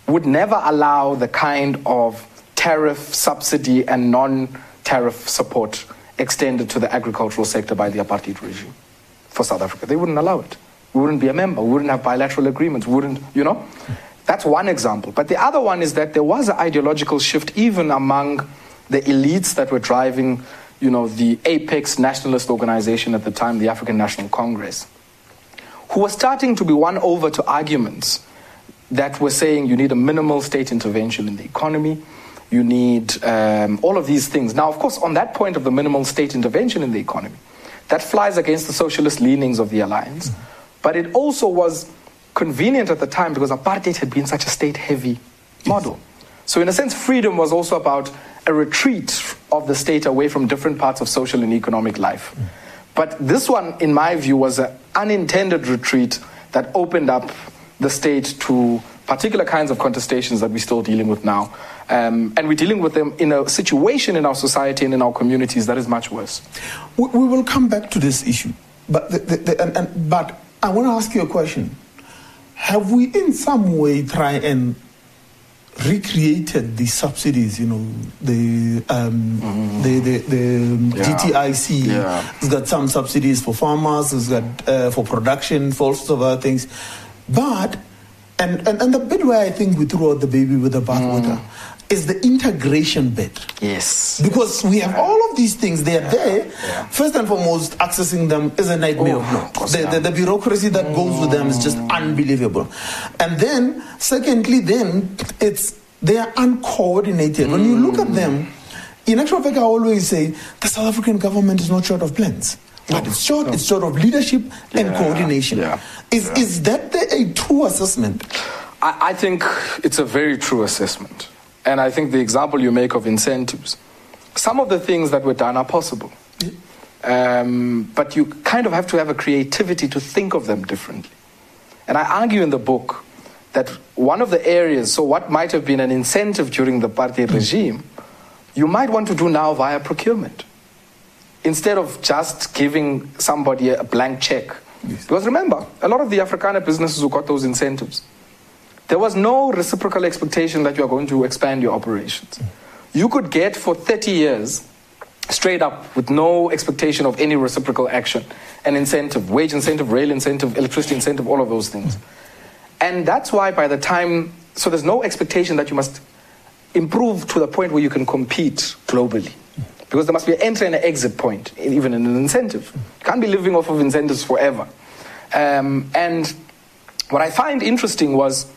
would never allow the kind of tariff subsidy and non tariff support extended to the agricultural sector by the apartheid regime for South Africa. They wouldn't allow it. We wouldn't be a member. We wouldn't have bilateral agreements. Wouldn't, you know? That's one example. But the other one is that there was an ideological shift even among the elites that were driving you know, the apex nationalist organization at the time, the African National Congress, who was starting to be won over to arguments that were saying you need a minimal state intervention in the economy, you need um, all of these things. Now, of course, on that point of the minimal state intervention in the economy, that flies against the socialist leanings of the alliance. But it also was convenient at the time because apartheid had been such a state heavy model. So, in a sense, freedom was also about a retreat of the state away from different parts of social and economic life. But this one, in my view, was an unintended retreat that opened up the state to particular kinds of contestations that we're still dealing with now. Um, and we're dealing with them in a situation in our society and in our communities that is much worse. We, we will come back to this issue. But, the, the, the, and, and, but I want to ask you a question. Have we in some way tried and recreated the subsidies, you know, the um, mm. the the, the yeah. DTIC yeah. has got some subsidies for farmers, it's got uh, for production, for all sorts of other things. But and, and and the bit where I think we threw out the baby with the bathwater. Mm is the integration bit. Yes. Because we have all of these things, they are yeah. there. Yeah. First and foremost, accessing them is a nightmare. Oh, the, the, the, bureaucracy that mm. goes with them is just unbelievable. And then, secondly, then it's they are uncoordinated. Mm. When you look at them, in actual fact, I always say the South African government is not short of plans. But it's short, it's short of leadership yeah. and coordination. Is, is that the, a true assessment? I, I think it's a very true assessment. And I think the example you make of incentives, some of the things that were done are possible. Um, but you kind of have to have a creativity to think of them differently. And I argue in the book that one of the areas, so what might have been an incentive during the apartheid regime, you might want to do now via procurement. Instead of just giving somebody a blank check. Yes. Because remember, a lot of the Afrikaner businesses who got those incentives, there was no reciprocal expectation that you are going to expand your operations. You could get for 30 years straight up with no expectation of any reciprocal action an incentive, wage incentive, rail incentive, electricity incentive, all of those things. And that's why by the time, so there's no expectation that you must improve to the point where you can compete globally. Because there must be an entry and an exit point, even in an incentive. You can't be living off of incentives forever. Um, and what I find interesting was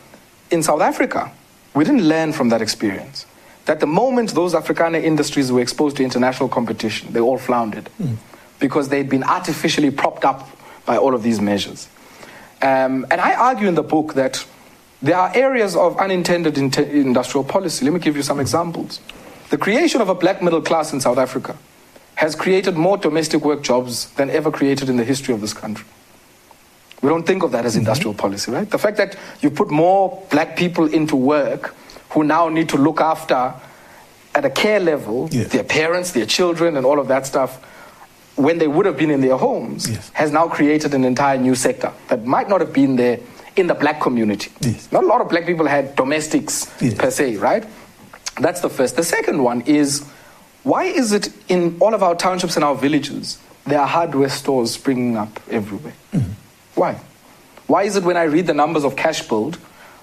in South Africa, we didn't learn from that experience. That the moment those Afrikaner industries were exposed to international competition, they all floundered mm. because they'd been artificially propped up by all of these measures. Um, and I argue in the book that there are areas of unintended in- industrial policy. Let me give you some examples. The creation of a black middle class in South Africa has created more domestic work jobs than ever created in the history of this country. We don't think of that as mm-hmm. industrial mm-hmm. policy, right? The fact that you put more black people into work who now need to look after at a care level yes. their parents, their children, and all of that stuff when they would have been in their homes yes. has now created an entire new sector that might not have been there in the black community. Yes. Not a lot of black people had domestics per se, right? That's the first. The second one is why is it in all of our townships and our villages there are hardware stores springing up everywhere? Mm-hmm. Why? Why is it when I read the numbers of Cashbuild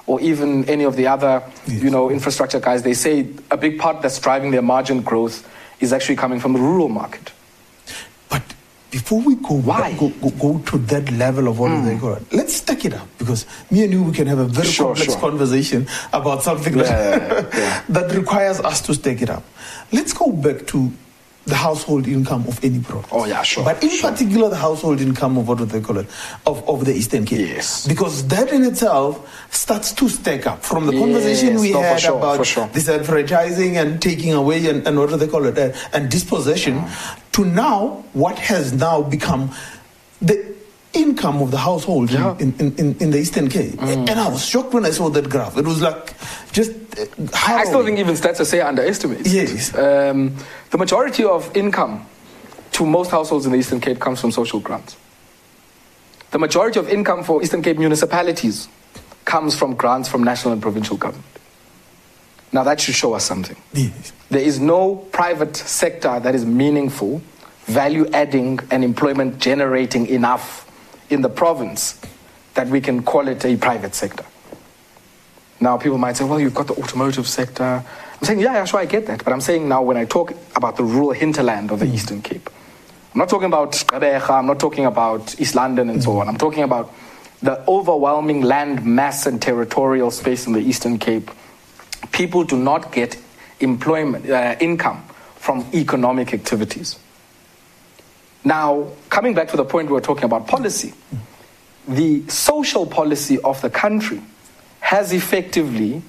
or even any of the other, yes. you know, infrastructure guys, they say a big part that's driving their margin growth is actually coming from the rural market. But before we go, Why? go, go, go to that level of what mm. they call let's stack it up because me and you we can have a very sure, complex sure. conversation about something yeah, that, yeah. that requires us to stack it up. Let's go back to the household income of any province. Oh yeah, sure. But in sure. particular, the household income of what do they call it, of, of the Eastern Cape. Yes. Because that in itself starts to stack up from the yes. conversation we no, had sure, about disenfranchising and taking away and, and what do they call it, uh, and dispossession, mm. to now what has now become the income of the household yeah. in, in, in, the Eastern Cape. Mm. And I was shocked when I saw that graph. It was like just. Uh, I still think even stats are say underestimate. Yes. Um, the majority of income to most households in the Eastern Cape comes from social grants. The majority of income for Eastern Cape municipalities comes from grants from national and provincial government. Now that should show us something. Yes. There is no private sector that is meaningful, value adding, and employment generating enough in the province that we can call it a private sector. Now, people might say, well, you've got the automotive sector. I'm saying, yeah, yeah, sure, I get that. But I'm saying now when I talk about the rural hinterland of the Mm. Eastern Cape, I'm not talking about Gqeberha, I'm not talking about East London and Mm. so on. I'm talking about the overwhelming land mass and territorial space in the Eastern Cape. People do not get employment, uh, income from economic activities. Now, coming back to the point we were talking about policy, the social policy of the country has effectively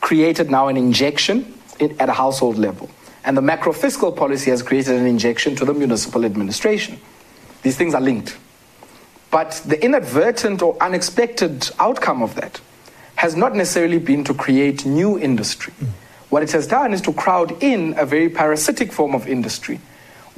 created now an injection in, at a household level. And the macro fiscal policy has created an injection to the municipal administration. These things are linked. But the inadvertent or unexpected outcome of that has not necessarily been to create new industry. Mm. What it has done is to crowd in a very parasitic form of industry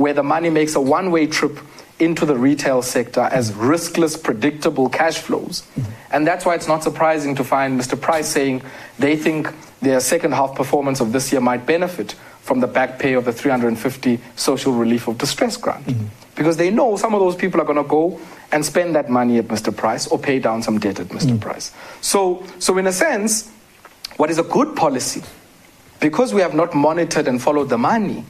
where the money makes a one way trip into the retail sector as riskless, predictable cash flows. And that's why it's not surprising to find Mr. Price saying they think their second half performance of this year might benefit from the back pay of the 350 social relief of distress grant. Mm-hmm. Because they know some of those people are going to go and spend that money at Mr. Price or pay down some debt at Mr. Mm-hmm. Price. So, so, in a sense, what is a good policy, because we have not monitored and followed the money,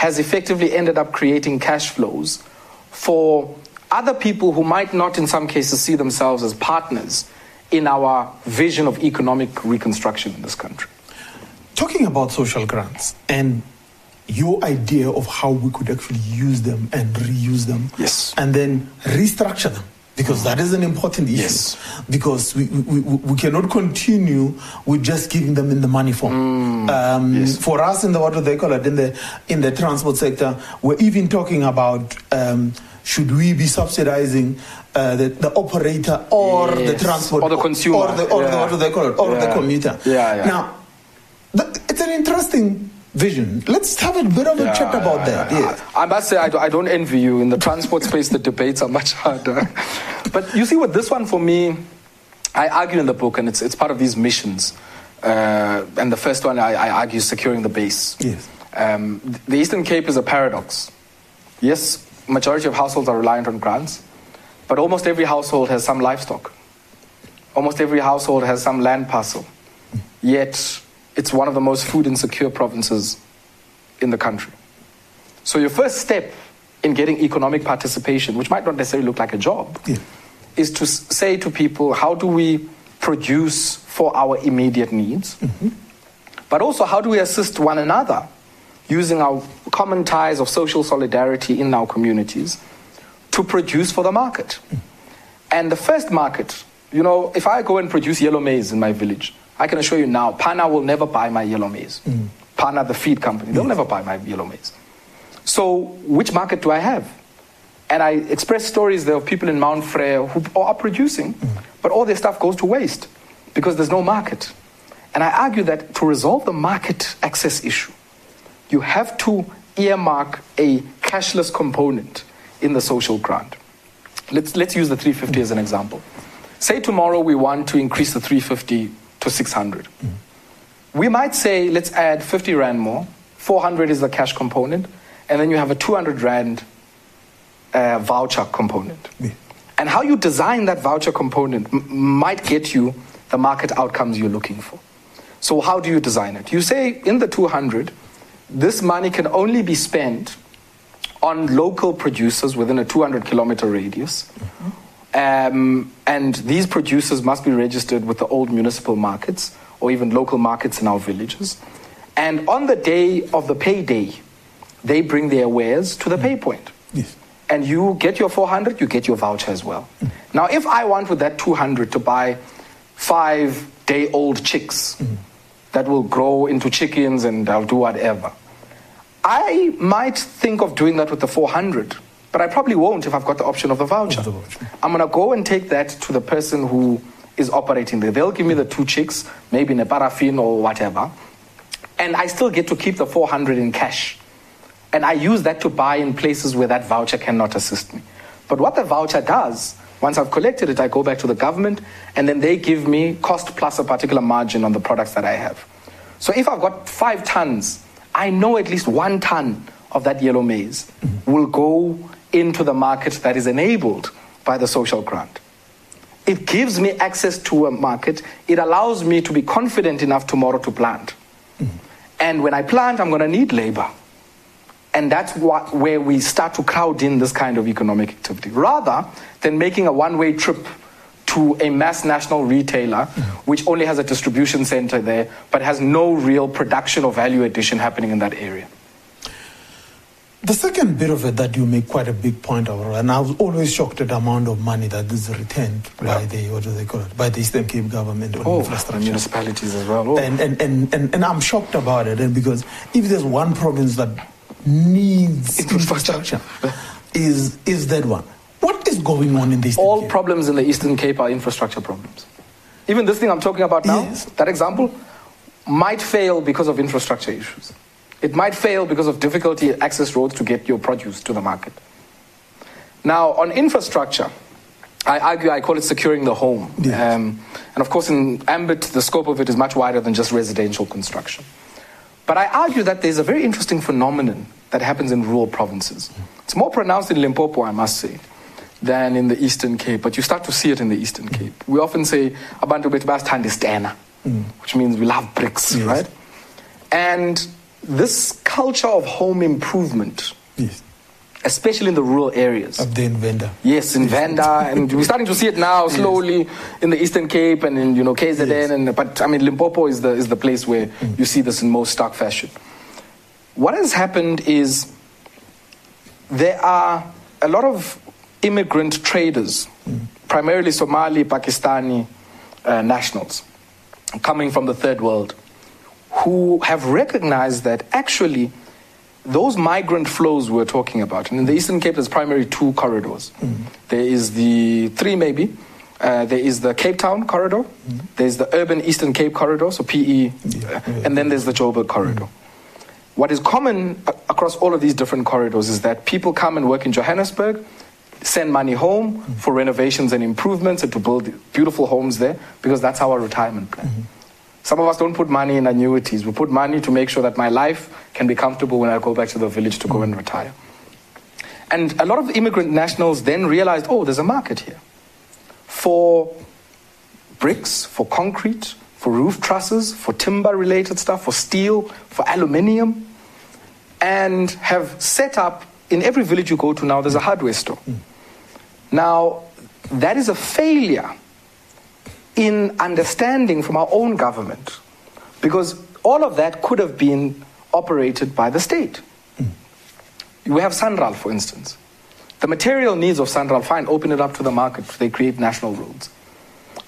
has effectively ended up creating cash flows for other people who might not, in some cases, see themselves as partners in our vision of economic reconstruction in this country. Talking about social grants and your idea of how we could actually use them and reuse them Yes. and then restructure them because that is an important issue Yes. because we, we, we cannot continue with just giving them in the money form um, Yes. for us in the what do they call it in the in the transport sector we're even talking about um, should we be subsidizing uh, the, the operator or the transport Or the consumer. or the, or the what do they call it or the commuter Yeah, yeah. now th- it's an interesting vision. Let's have a bit of a chat about that. Yes. I must say, I, do, I don't envy you. In the transport space, the debates are much harder. But you see, with this one, for me, I argue in the book, and it's, it's part of these missions. Uh, and the first one, I, I argue, securing the base. Yes. Um, the Eastern Cape is a paradox. Yes, majority of households are reliant on grants, but almost every household has some livestock. Almost every household has some land parcel. Yet, it's one of the most food insecure provinces in the country. So, your first step in getting economic participation, which might not necessarily look like a job, Yeah. is to say to people, how do we produce for our immediate needs? Mm-hmm. But also, how do we assist one another using our common ties of social solidarity in our communities to produce for the market? Mm. And the first market, you know, if I go and produce yellow maize in my village, I can assure you now, Pana will never buy my yellow maize. Hmm. Pana, the feed company, they'll hmm. never buy my yellow maize. So, which market do I have? And I express stories there of people in Mount Frere who are producing, hmm. but all their stuff goes to waste because there's no market. And I argue that to resolve the market access issue, you have to earmark a cashless component in the social grant. Let's, let's use the 350 as an example. Say tomorrow we want to increase the 350 to 600. We might say, let's add 50 Rand more, 400 is the cash component, and then you have a 200 Rand uh, voucher component. Yeah. And how you design that voucher component m- might get you the market outcomes you're looking for. So, how do you design it? You say in the 200, this money can only be spent on local producers within a 200 kilometer radius. Um, and these producers must be registered with the old municipal markets or even local markets in our villages. And on the day of the payday, they bring their wares to the mm. pay point Yes. and you get your 400, you get your voucher as well. Mm. Now, if I want with that 200 to buy five day old chicks mm. that will grow into chickens and I'll do whatever, I might think of doing that with the 400, but I probably won't if I've got the option of the voucher. The voucher. I'm going to go and take that to the person who is operating there. They'll give me the two chicks, maybe in a paraffin or whatever, and I still get to keep the 400 in cash. And I use that to buy in places where that voucher cannot assist me. But what the voucher does, once I've collected it, I go back to the government and then they give me cost plus a particular margin on the products that I have. So if I've got five tons, I know at least one ton of that yellow maize mm-hmm. will go into the market that is enabled by the social grant. It gives me access to a market. It allows me to be confident enough tomorrow to plant. Mm. And when I plant, I'm going to need labor. And that's what, where we start to crowd in this kind of economic activity, rather than making a one way trip to a mass national retailer, mm. which only has a distribution center there, but has no real production or value addition happening in that area. The second bit of it that you make quite a big point of, and I was always shocked at the amount of money that is returned by the what do they call it by the Eastern Cape government on Oh, infrastructure. municipalities as well. Oh. And, and, and, and, and I'm shocked about it and because if there's one province that needs Infrastructure. infrastructure, is is that one. What is going on in this? all problems in the Eastern Cape are infrastructure problems. Even this thing I'm talking about now, Yes. that example, might fail because of infrastructure issues. It might fail because of difficulty access roads to get your produce to the market. Now, on infrastructure, I argue I call it securing the home. Yes. Um, and of course, in ambit, the scope of it is much wider than just residential construction. But I argue that there's a very interesting phenomenon that happens in rural provinces. It's more pronounced in Limpopo, I must say, than in the Eastern Cape, but you start to see it in the Eastern Cape. We often say, abantu bethu bayathanda istena, which means we love bricks, Yes. right? And this culture of home improvement, Yes, especially in the rural areas, of the inventor. Yes, in Venda, and we're starting to see it now slowly in the Eastern Cape and in you know KZN. Yes. And but I mean Limpopo is the is the place where you see this in most stark fashion. What has happened is there are a lot of immigrant traders, primarily Somali, Pakistani uh, nationals, coming from the third world, who have recognized that actually those migrant flows we're talking about, and in the Eastern Cape, there's primarily two corridors. Mm-hmm. There is the three, maybe. Uh, there is the Cape Town corridor. Mm-hmm. There's the Urban Eastern Cape corridor, so PE, uh, and then there's the Joburg corridor. Mm-hmm. What is common a- across all of these different corridors is that people come and work in Johannesburg, send money home for renovations and improvements and to build beautiful homes there because that's our retirement plan. Some of us don't put money in annuities. We put money to make sure that my life can be comfortable when I go back to the village to go and retire. And a lot of immigrant nationals then realized, oh, there's a market here for bricks, for concrete, for roof trusses, for timber related stuff, for steel, for aluminium, and have set up in every village you go to now, there's a hardware store. Mm. Now, that is a failure in understanding from our own government because all of that could have been operated by the state. We have Sanral, for instance. The material needs of Sanral, fine, open it up to the market, they create national roads.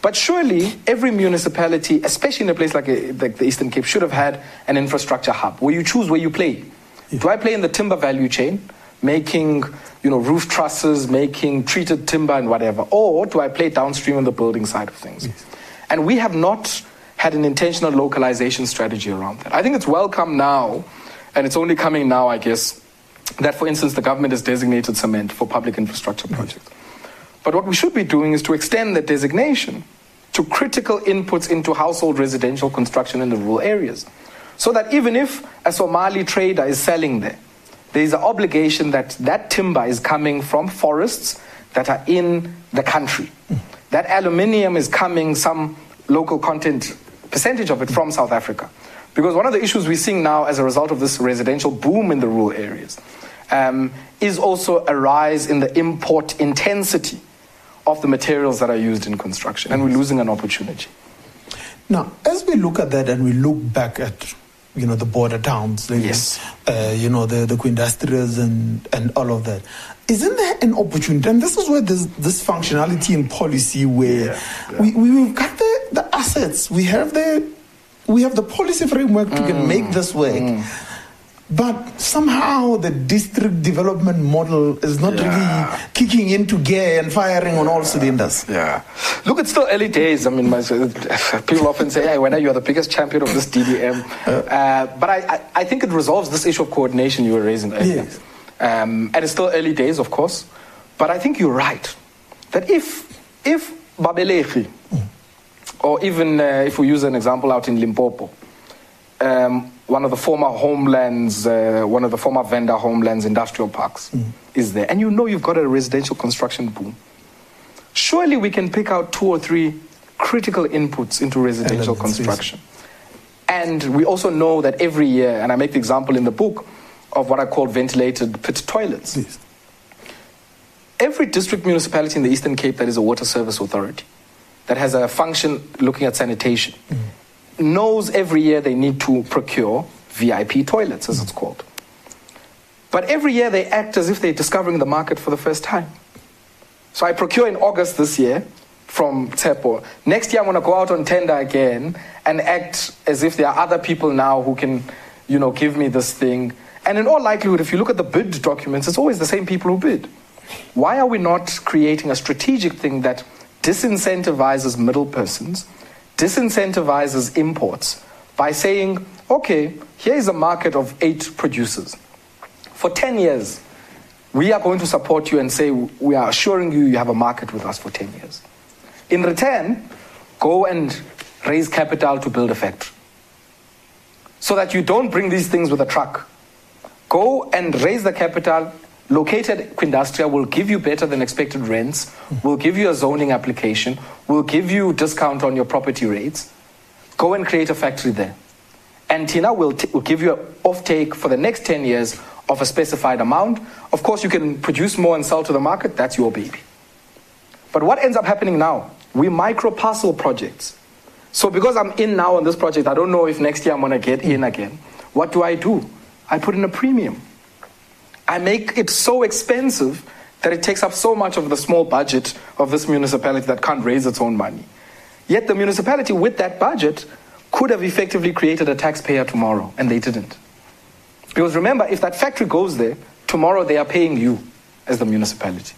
But surely every municipality, especially in a place like, uh, like the Eastern Cape, should have had an infrastructure hub where you choose where you play. Do I play in the timber value chain, making you know roof trusses, making treated timber and whatever, or do I play downstream on the building side of things? And we have not had an intentional localization strategy around that. I think it's welcome now, and it's only coming now, I guess, that for instance the government has designated cement for public infrastructure projects. But what we should be doing is to extend that designation to critical inputs into household residential construction in the rural areas. So that even if a Somali trader is selling there, there is an obligation that that timber is coming from forests that are in the country. That aluminium is coming, some local content percentage of it from South Africa. Because one of the issues we're seeing now as a result of this residential boom in the rural areas um, is also a rise in the import intensity of the materials that are used in construction, and we're losing an opportunity. Now, as we look at that and we look back at, you know, the border towns, like, Yes. uh, you know, the, the Ekandustrias and, and all of that, isn't there an opportunity? And this is where there's this functionality in policy where Yeah, yeah. We, we, we've got the, the assets, we have the, we have the policy framework to can make this work. But somehow the district development model is not Yeah. really kicking into gear and firing on all cylinders. Yeah. Look, it's still early days. I mean, my, people often say, hey, when are you are the biggest champion of this DDM? Uh, but I, I, I think it resolves this issue of coordination you were raising earlier. Yes. Um, and it's still early days, of course. But I think you're right. That if, if Babelegi, or even uh, if we use an example out in Limpopo, um, one of the former homelands, uh, one of the former Venda homelands industrial parks is there. And you know you've got a residential construction boom. Surely we can pick out two or three critical inputs into residential Elements, yes. construction And we also know that every year, and I make the example in the book of what I call ventilated pit toilets. Yes. Every district municipality in the Eastern Cape that is a water service authority, that has a function looking at sanitation, knows every year they need to procure VIP toilets, as it's called. But every year they act as if they're discovering the market for the first time. So I procure in August this year from Tepo. Next year I'm going to go out on tender again and act as if there are other people now who can, you know, give me this thing. And in all likelihood, if you look at the bid documents, it's always the same people who bid. Why are we not creating a strategic thing that disincentivizes middle persons, disincentivizes imports by saying, okay, here is a market of eight producers. For 10 years, we are going to support you and say, we are assuring you you have a market with us for 10 years. In return, go and raise capital to build a factory. So that you don't bring these things with a truck. Go and raise the capital. Located Ekandustria will give you better than expected rents, will give you a zoning application, will give you discount on your property rates. Go and create a factory there. And Tina will, t- will give you an offtake for the next 10 years of a specified amount. Of course, you can produce more and sell to the market, that's your baby. But what ends up happening now? We micro parcel projects. So because I'm in now on this project, I don't know if next year I'm going to get in again. What do I do? I put in a premium. I make it so expensive that it takes up so much of the small budget of this municipality that can't raise its own money. Yet the municipality, with that budget, could have effectively created a taxpayer tomorrow, and they didn't. Because remember, if that factory goes there, tomorrow they are paying you as the municipality.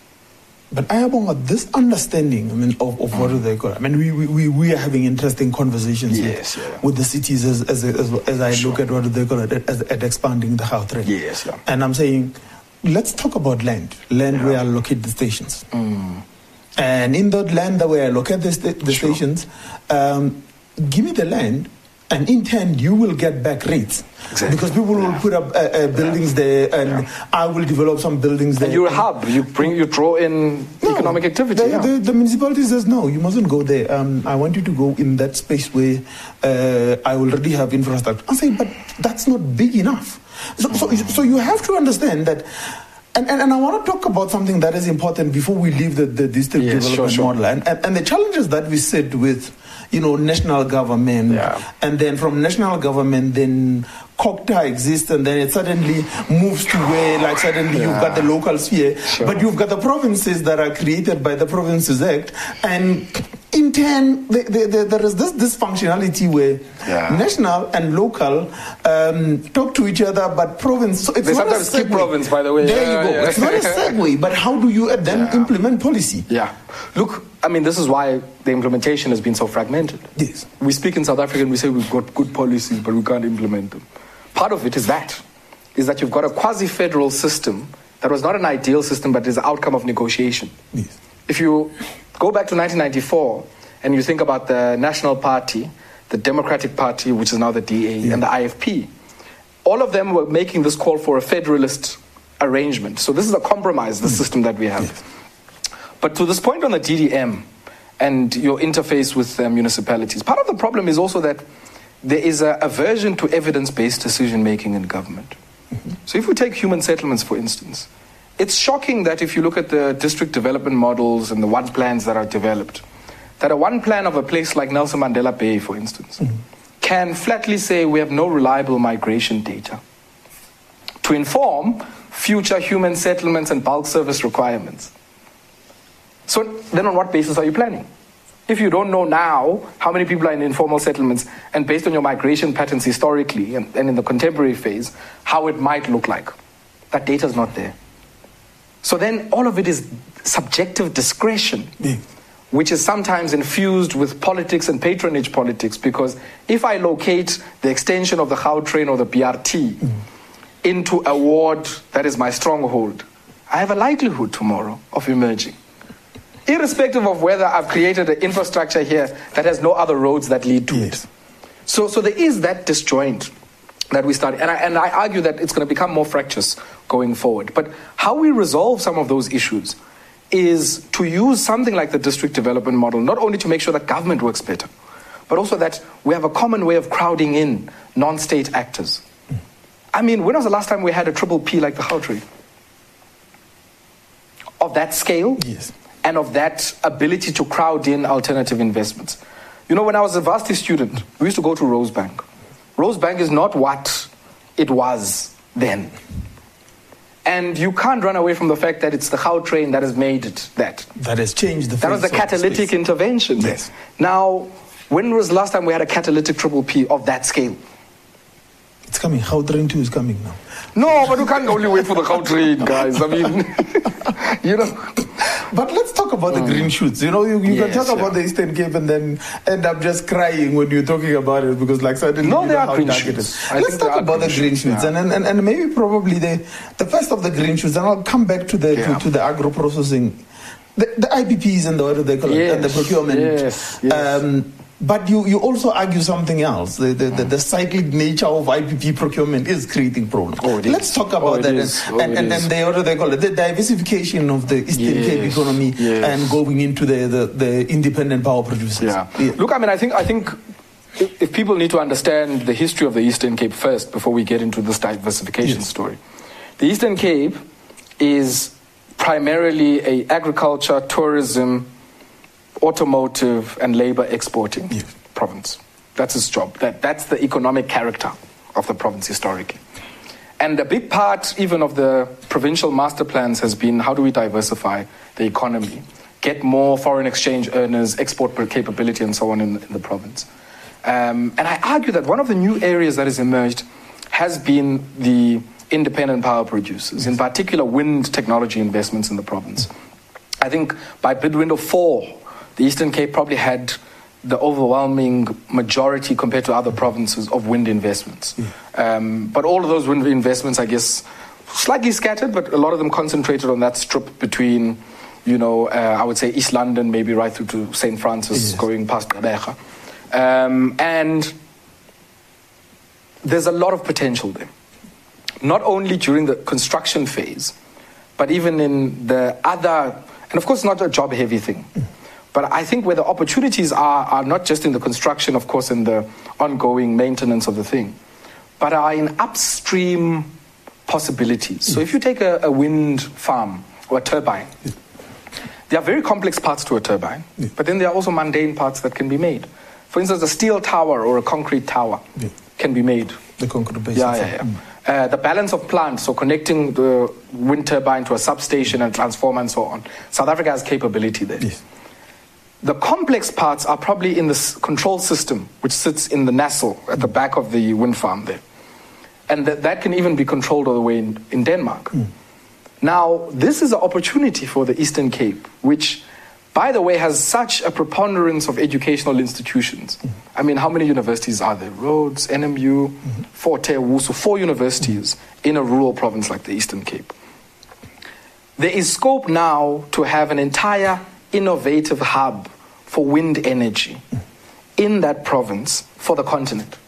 But I have this understanding, I mean, of, of what do they call it? I mean, we, we, we are having interesting conversations Yes, with, yeah. with the cities as, as, as, as I Sure. look at what do they call it, as, at expanding the health rate. Yes, yeah. And I'm saying, let's talk about land, land where I locate the stations. Mm. And in that land that where I locate the, sta- the Sure. stations, um, give me the land, and in turn you will get back rates. Exactly. Because people will Yeah. put up uh, uh, buildings there, and Yeah. I will develop some buildings there. And you're a hub. You bring, you draw in No, economic activity. The, yeah. the, the municipality says no, you mustn't go there. Um, I want you to go in that space where uh, I already have infrastructure. I say, but that's not big enough. So, so, so you have to understand that. And, and, and I want to talk about something that is important before we leave the, the district Yes, sure, development sure. model and, and, and the challenges that we sit with, you know, national government, Yeah. and then from national government, then COGTA exists, and then it suddenly moves to where, like, suddenly you've got the local sphere, Sure. but you've got the provinces that are created by the Provinces Act, and in turn, the, the, the, there is this dysfunctionality where Yeah. national and local um, talk to each other, but province. So it's They not a sometimes skip segue. province, by the way. There Yeah, you go. yeah. It's not a segue, but how do you then implement policy? Yeah. Look, I mean, this is why the implementation has been so fragmented. Yes. We speak in South Africa and we say we've got good policies, but we can't implement them. Part of it is that, is that you've got a quasi-federal system that was not an ideal system, but is the outcome of negotiation. Yes. If you go back to 1994 and you think about the National Party, the Democratic Party, which is now the DA, and the IFP, all of them were making this call for a federalist arrangement. So this is a compromise, the system that we have. But to this point on the DDM and your interface with uh, municipalities, part of the problem is also that there is a aversion to evidence-based decision-making in government. So if we take human settlements, for instance, it's shocking that if you look at the district development models and the one plans that are developed, that a one plan of a place like Nelson Mandela Bay, for instance, mm-hmm. can flatly say we have no reliable migration data to inform future human settlements and bulk service requirements. So then on what basis are you planning? If you don't know now how many people are in informal settlements and based on your migration patterns historically and, and in the contemporary phase, how it might look like, that data is not there. So then all of it is subjective discretion, Yeah. which is sometimes infused with politics and patronage politics. Because if I locate the extension of the Gautrain or the BRT mm. into a ward that is my stronghold, I have a likelihood tomorrow of emerging. Irrespective of whether I've created an infrastructure here that has no other roads that lead to Yes. it. So, so there is that disjoint that we started. And I, and I argue that it's going to become more fractious going forward. But how we resolve some of those issues is to use something like the district development model, not only to make sure that government works better, but also that we have a common way of crowding in non state actors. I mean, when was the last time we had a triple P like the Gautrain? Of that scale Yes. and of that ability to crowd in alternative investments. You know, when I was a varsity student, we used to go to Rosebank. Rosebank is not what it was then. And you can't run away from the fact that it's the Gautrain that has made it that. That has changed the That was the catalytic intervention. Yes. Now, when was the last time we had a catalytic triple P of that scale? It's coming. Gautrain 2 is coming now. No, but you can't only wait for the Gautrain, guys. I mean, you know. But let's talk about the green shoots. You know, you, you Yes, can talk about the Eastern Cape and then end up just crying when you're talking about it because, like, suddenly No, you there know are how green shoots. is. Let's talk about the green shoots, yeah. and, and, and, maybe probably the, the first of the green shoots. And I'll come back to the Yeah. to, to the agro processing, the, the IPPs and the what do they call it, and the procurement. yes, yes. Um, but you, you also argue something else. The, the, the, the cyclic nature of IPP procurement is creating problems. Oh. Let's talk Oh, about it that. is. And, Oh, and, and, is. and the, what do they call it? The diversification of the Eastern Cape economy yes. and going into the, the, the independent power producers. Yeah. Look, I mean, I think I think if, if people need to understand the history of the Eastern Cape first before we get into this diversification Yes. story, the Eastern Cape is primarily a agriculture, tourism, automotive, and labor exporting Yes. province. That's its job. That, that's the economic character of the province historically. And a big part, even of the provincial master plans, has been how do we diversify the economy, get more foreign exchange earners, export capability, and so on in, in the province. Um, and I argue that one of the new areas that has emerged has been the independent power producers, in particular wind technology investments in the province. I think by bid window four, the Eastern Cape probably had the overwhelming majority compared to other provinces of wind investments. Um, but all of those wind investments, I guess, slightly scattered, but a lot of them concentrated on that strip between, you know, uh, I would say East London, maybe right through to St. Francis, Yes. going past Gqeberha. Um, and there's a lot of potential there not only during the construction phase, but even in the other, and of course, not a job heavy thing. But I think where the opportunities are, are not just in the construction, of course, in the ongoing maintenance of the thing, but are in upstream possibilities. So if you take a, a wind farm or a turbine, there are very complex parts to a turbine, but then there are also mundane parts that can be made. For instance, a steel tower or a concrete tower Yeah. can be made The concrete base. yeah, yeah, yeah. Uh, the balance of plant, so connecting the wind turbine to a substation and transformer and so on. South Africa has capability there. Yes. The complex parts are probably in this control system, which sits in the nacelle at the back of the wind farm there. And that, that can even be controlled all the way in, in Denmark. Hmm. Now, this is an opportunity for the Eastern Cape, which, by the way, has such a preponderance of educational institutions. Hmm. I mean, how many universities are there? Rhodes, NMU, hmm. Fort Hare, Wusu, four universities in a rural province like the Eastern Cape. There is scope now to have an entire innovative hub for wind energy in that province for the continent.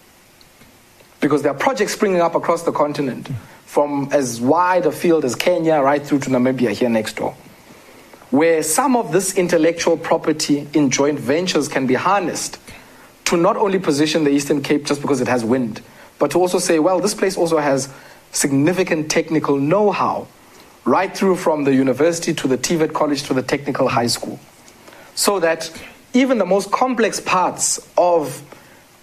Because there are projects springing up across the continent from as wide a field as Kenya right through to Namibia here next door, where some of this intellectual property in joint ventures can be harnessed to not only position the Eastern Cape just because it has wind, but to also say, well, this place also has significant technical know how, right through from the university to the TVET college to the technical high school. So that even the most complex parts of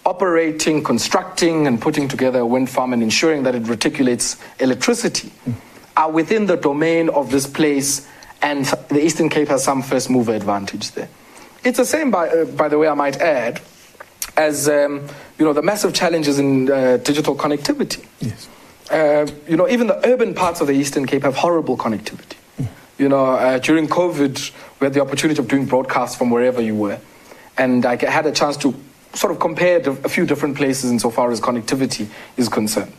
operating, constructing, and putting together a wind farm and ensuring that it reticulates electricity are within the domain of this place, and the Eastern Cape has some first mover advantage there. It's the same, by, uh, by the way, I might add, as um, you know, the massive challenges in uh, digital connectivity. Yes. Uh, you know, even the urban parts of the Eastern Cape have horrible connectivity. You know, uh, during COVID, we had the opportunity of doing broadcasts from wherever you were. And I had a chance to sort of compare a few different places insofar as connectivity is concerned.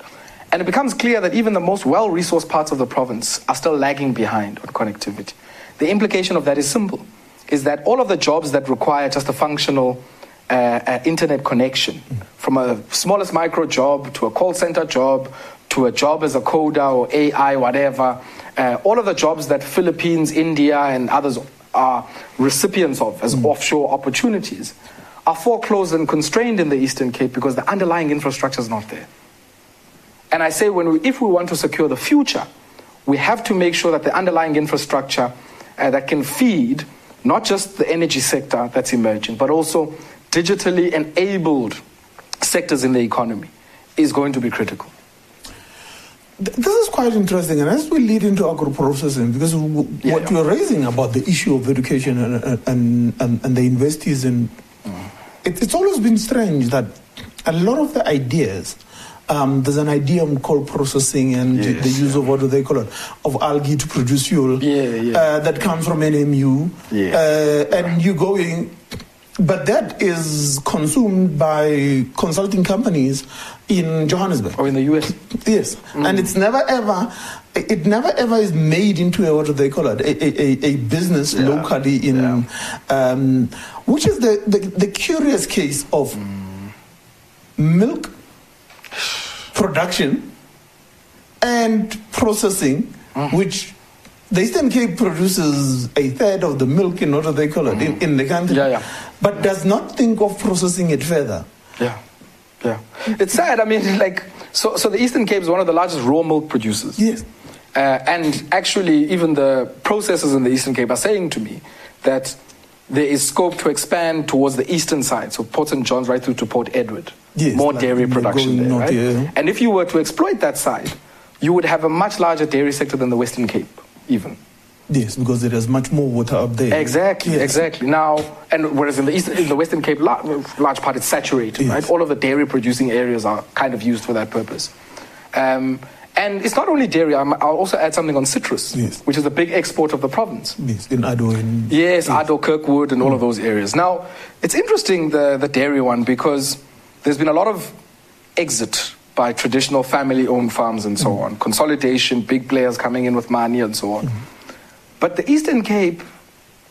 And it becomes clear that even the most well resourced parts of the province are still lagging behind on connectivity. The implication of that is simple is that all of the jobs that require just a functional uh, uh, internet connection, from a smallest micro job to a call center job to a job as a coder or AI, whatever, uh, all of the jobs that Philippines, India, and others are recipients of as offshore opportunities are foreclosed and constrained in the Eastern Cape because the underlying infrastructure is not there. And I say, when we, if we want to secure the future, we have to make sure that the underlying infrastructure uh, that can feed not just the energy sector that's emerging, but also digitally enabled sectors in the economy is going to be critical. This is quite interesting, and as we lead into agro processing, because w- Yeah, what yeah. you're raising about the issue of education and and, and, and the investees, and Mm. it, it's always been strange that a lot of the ideas. Um, there's an idiom called processing and Yes, the use of what do they call it of algae to produce fuel Yeah, yeah. Uh, that comes from NMU Yeah. uh, and you going but that is consumed by consulting companies in Johannesburg. Or in the US. Yes, mm. and it's never ever, it never ever is made into a, what do they call it, a, a, a- business Yeah. locally in, um, which is the, the, the curious case of mm. milk production and processing, mm. which the Eastern Cape produces a third of the milk in what do they call it in, in the country, Yeah, yeah. but does not think of processing it further. Yeah, yeah. It's sad. I mean, like, so, so the Eastern Cape is one of the largest raw milk producers. Yes. Uh, and actually, even the processors in the Eastern Cape are saying to me that there is scope to expand towards the eastern side, so Port St. John's right through to Port Edward. Yes, More like dairy production there, right? yeah. And if you were to exploit that side, you would have a much larger dairy sector than the Western Cape, even. Yes, because there is much more water up there. Exactly, Yes. exactly. Now, and whereas in the eastern, in the Western Cape, la- large part it's saturated, Yes. right? All of the dairy producing areas are kind of used for that purpose. Um, and it's not only dairy. I'm, I'll also add something on citrus, Yes. which is a big export of the province. Yes, in Addo and Yes, Addo, Kirkwood, and all of mm. those areas. Now, it's interesting the the dairy one because there's been a lot of exit by traditional family-owned farms and so mm. on, consolidation, big players coming in with money and so on. Mm-hmm. But the Eastern Cape,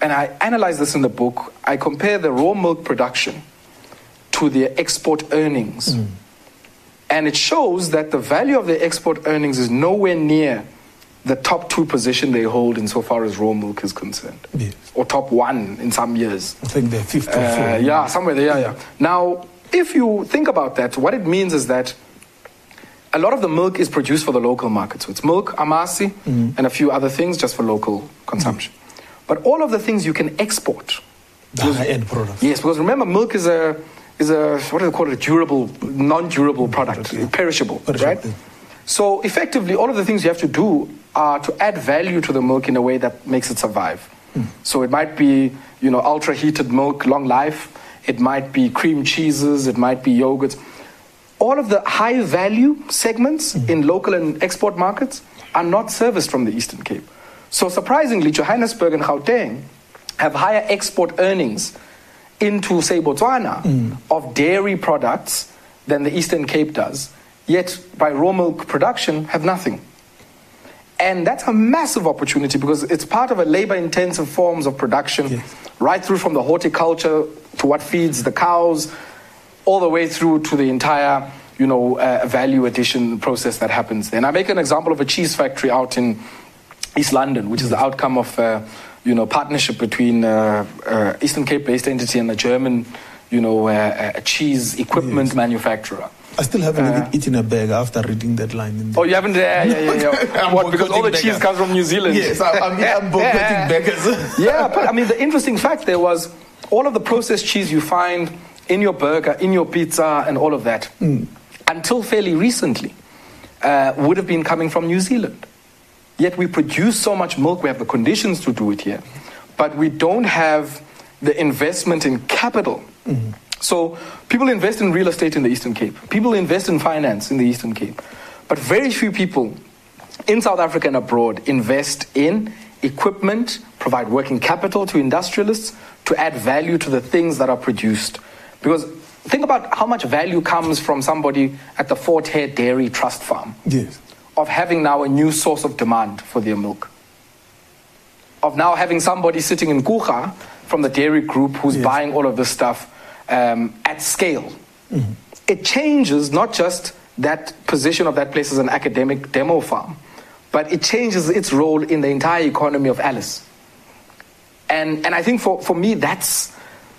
and I analyze this in the book, I compare the raw milk production to their export earnings. And it shows that the value of their export earnings is nowhere near the top two position they hold insofar as raw milk is concerned. Yes. Or top one in some years. I think they're fifth or Uh, fourth. yeah, somewhere there, yeah, yeah. Now, if you think about that, what it means is that a lot of the milk is produced for the local market. So it's milk, amasi, mm. and a few other things just for local consumption. But all of the things you can export. The high-end products. Yes, because remember, milk is a is a what do they call it? A durable, non-durable product, yeah. perishable, Perishable, right? yeah. So effectively, all of the things you have to do are to add value to the milk in a way that makes it survive. Mm. So it might be, you know, ultra heated milk, long life. It might be cream cheeses. It might be yogurts. All of the high value segments in local and export markets are not serviced from the Eastern Cape. So surprisingly, Johannesburg and Gauteng have higher export earnings into, say, Botswana mm. of dairy products than the Eastern Cape does, yet by raw milk production have nothing. And that's a massive opportunity because it's part of a labor intensive forms of production, Yes. right through from the horticulture to what feeds the cows, all the way through to the entire you know, uh, value addition process that happens there. And I make an example of a cheese factory out in East London, which is the outcome of uh, you know partnership between uh, uh, Eastern Cape-based entity and a German you know uh, uh, cheese equipment Yes. manufacturer. I still haven't Uh, eaten a burger after reading that line. Oh, you haven't? Yeah, yeah, yeah. yeah. What? Because all the cheese comes from New Zealand. Yes, I, I'm, I'm boycotting burgers. yeah, but I mean, the interesting fact there was all of the processed cheese you find in your burger, in your pizza, and all of that, until fairly recently, uh, would have been coming from New Zealand. Yet we produce so much milk, we have the conditions to do it here, but we don't have the investment in capital. So people invest in real estate in the Eastern Cape, people invest in finance in the Eastern Cape, but very few people in South Africa and abroad invest in equipment, provide working capital to industrialists to add value to the things that are produced. Because think about how much value comes from somebody at the Fort Hare Dairy Trust Farm Yes. of having now a new source of demand for their milk. Of now having somebody sitting in Kucha from the dairy group who's Yes. buying all of this stuff um, at scale. It changes not just that position of that place as an academic demo farm, but it changes its role in the entire economy of Alice. And, and I think for, for me, that's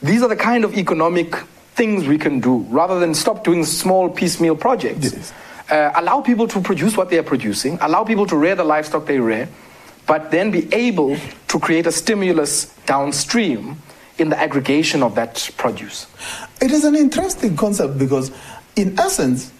these are the kind of economic things we can do rather than stop doing small piecemeal projects. Yes. Uh, allow people to produce what they are producing, allow people to rear the livestock they rear, but then be able to create a stimulus downstream in the aggregation of that produce. It is an interesting concept because, in essence,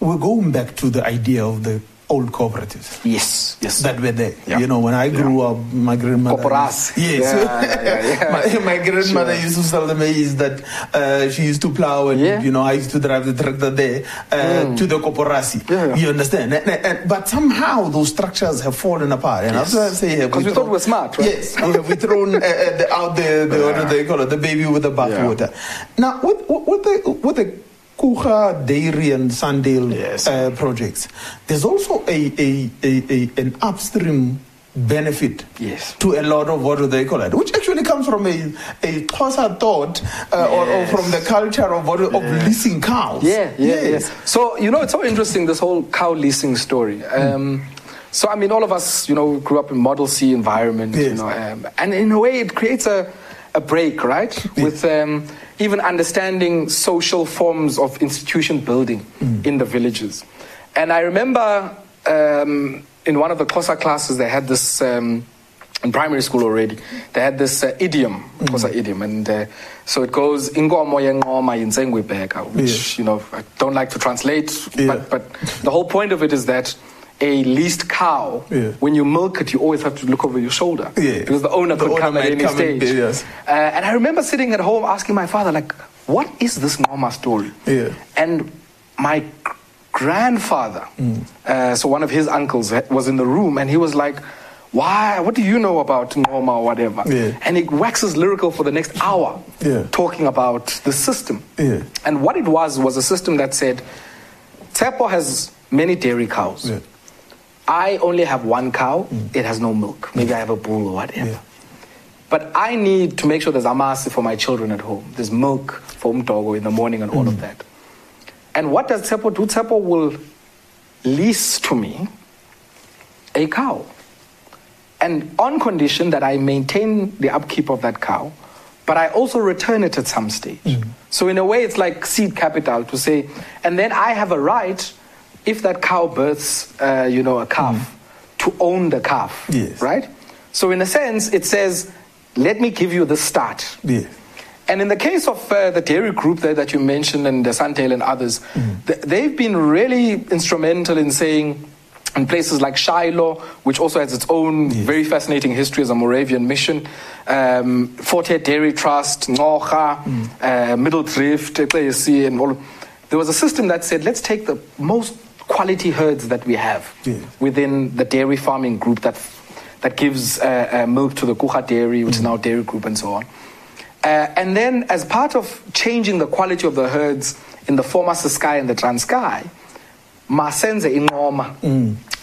we're going back to the idea of the old cooperatives Yes, yes. that were there. Yeah. You know, when I grew up, my grandmother. Corporasi. Yes. Yeah, yeah, yeah. my, my grandmother Sure. used to sell the maize that uh, she used to plow, and Yeah. you know, I used to drive the tractor there uh, to the corporasi. Yeah. You understand? And, and- and- but somehow those structures have fallen apart. And Yes. that's I say, because we thought we were smart, right? Yes, we have we thrown uh, uh, the, out the, the what do they call it, the baby with the bathwater. Now, with, with the with the Kucha Dairy and Sandale Yes. uh, projects, there's also a, a, a, a an upstream benefit Yes. to a lot of what do they call it, which actually comes from a a Xhosa thought uh, or, or from the culture of what, of leasing cows. Yeah, yeah, yes. yeah. So you know, it's so interesting this whole cow leasing story. Um, so I mean, all of us, you know, grew up in Model C environment, you know, um, and in a way, it creates a a break, right, with um, even understanding social forms of institution building in the villages. And I remember um, in one of the Xhosa classes, they had this. Um, in primary school already, they had this uh, idiom, Xhosa idiom, and uh, so it goes "inkomo yenqoma yinsengwe ibheka," which you know I don't like to translate, Yeah. but but the whole point of it is that a leased cow, Yeah. when you milk it, you always have to look over your shoulder Yeah. because the owner The could owner come at any come and- stage. yes. Uh, and I remember sitting at home asking my father, like, "What is this Ngoma story?" Yeah. And my grandfather, Mm. uh, so one of his uncles, was in the room, and he was like. Why? What do you know about Norma or whatever? Yeah. And he waxes lyrical for the next hour, Yeah. talking about the system. Yeah. And what it was was a system that said, Tsepo has many dairy cows. I only have one cow. Mm. It has no milk. Maybe mm. I have a bull or whatever. Yeah. But I need to make sure there's amasi for my children at home. There's milk for umdogo in the morning and all of mm. that. And what does Tsepo do? Tsepo will lease to me a cow. And on condition that I maintain the upkeep of that cow, but I also return it at some stage. So in a way, it's like seed capital to say, and then I have a right, if that cow births, uh, you know, a calf, to own the calf, Yes. right? So in a sense, it says, let me give you the start. Yeah. And in the case of uh, the dairy group there that you mentioned and the Suntail and others, th- they've been really instrumental in saying, in places like Shiloh, which also has its own very fascinating history as a Moravian mission, um, Fort Hare Dairy Trust, Ngocha, uh, Middle Drift, and all. There was a system that said, let's take the most quality herds that we have Yes. within the dairy farming group that that gives uh, uh, milk to the Kucha Dairy, which is now Dairy Group, and so on. Uh, and then, as part of changing the quality of the herds in the former Ciskei and the Transkei, Masenze Ingoma.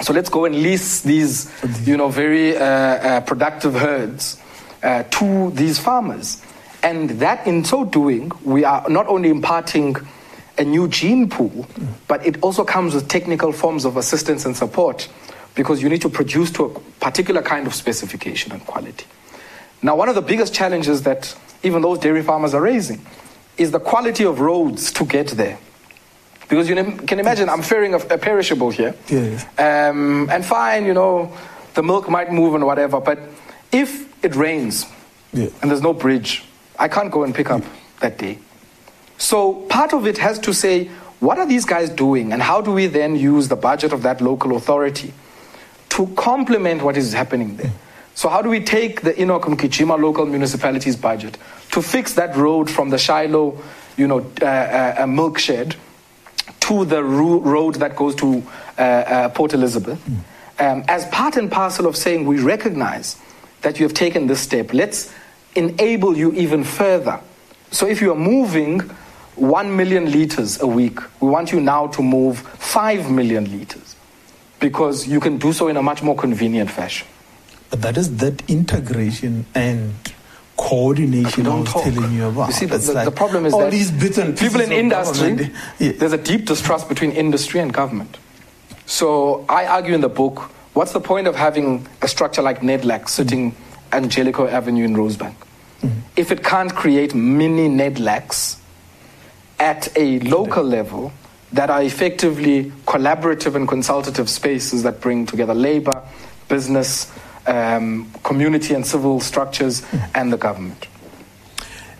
So let's go and lease these, you know, very uh, uh, productive herds uh, to these farmers. And that, in so doing, we are not only imparting a new gene pool, but it also comes with technical forms of assistance and support because you need to produce to a particular kind of specification and quality. Now, one of the biggest challenges that even those dairy farmers are raising is the quality of roads to get there. Because you can imagine, I'm fearing a perishable here. Yes. Um, and fine, you know, the milk might move and whatever, but if it rains Yeah. and there's no bridge, I can't go and pick up that day. So part of it has to say, what are these guys doing, and how do we then use the budget of that local authority to complement what is happening there? So how do we take the Mgijima local municipality's budget to fix that road from the Shiloh, you know, uh, uh, uh, milk shed to the ro- road that goes to uh, uh, Port Elizabeth, um, as part and parcel of saying we recognize that you have taken this step. Let's enable you even further. So if you are moving 1 million liters a week, we want you now to move 5 million liters because you can do so in a much more convenient fashion. But that is that integration and coordination I was talk. telling you about. You see, the, the, like the problem is all that these bits and people in industry, yeah. there's a deep distrust between industry and government. So I argue in the book, what's the point of having a structure like NEDLAC sitting mm. in Jellicoe Avenue in Rosebank? Mm. if it can't create mini NEDLACs at a local level that are effectively collaborative and consultative spaces that bring together labor, business, um, community and civil structures, and the government.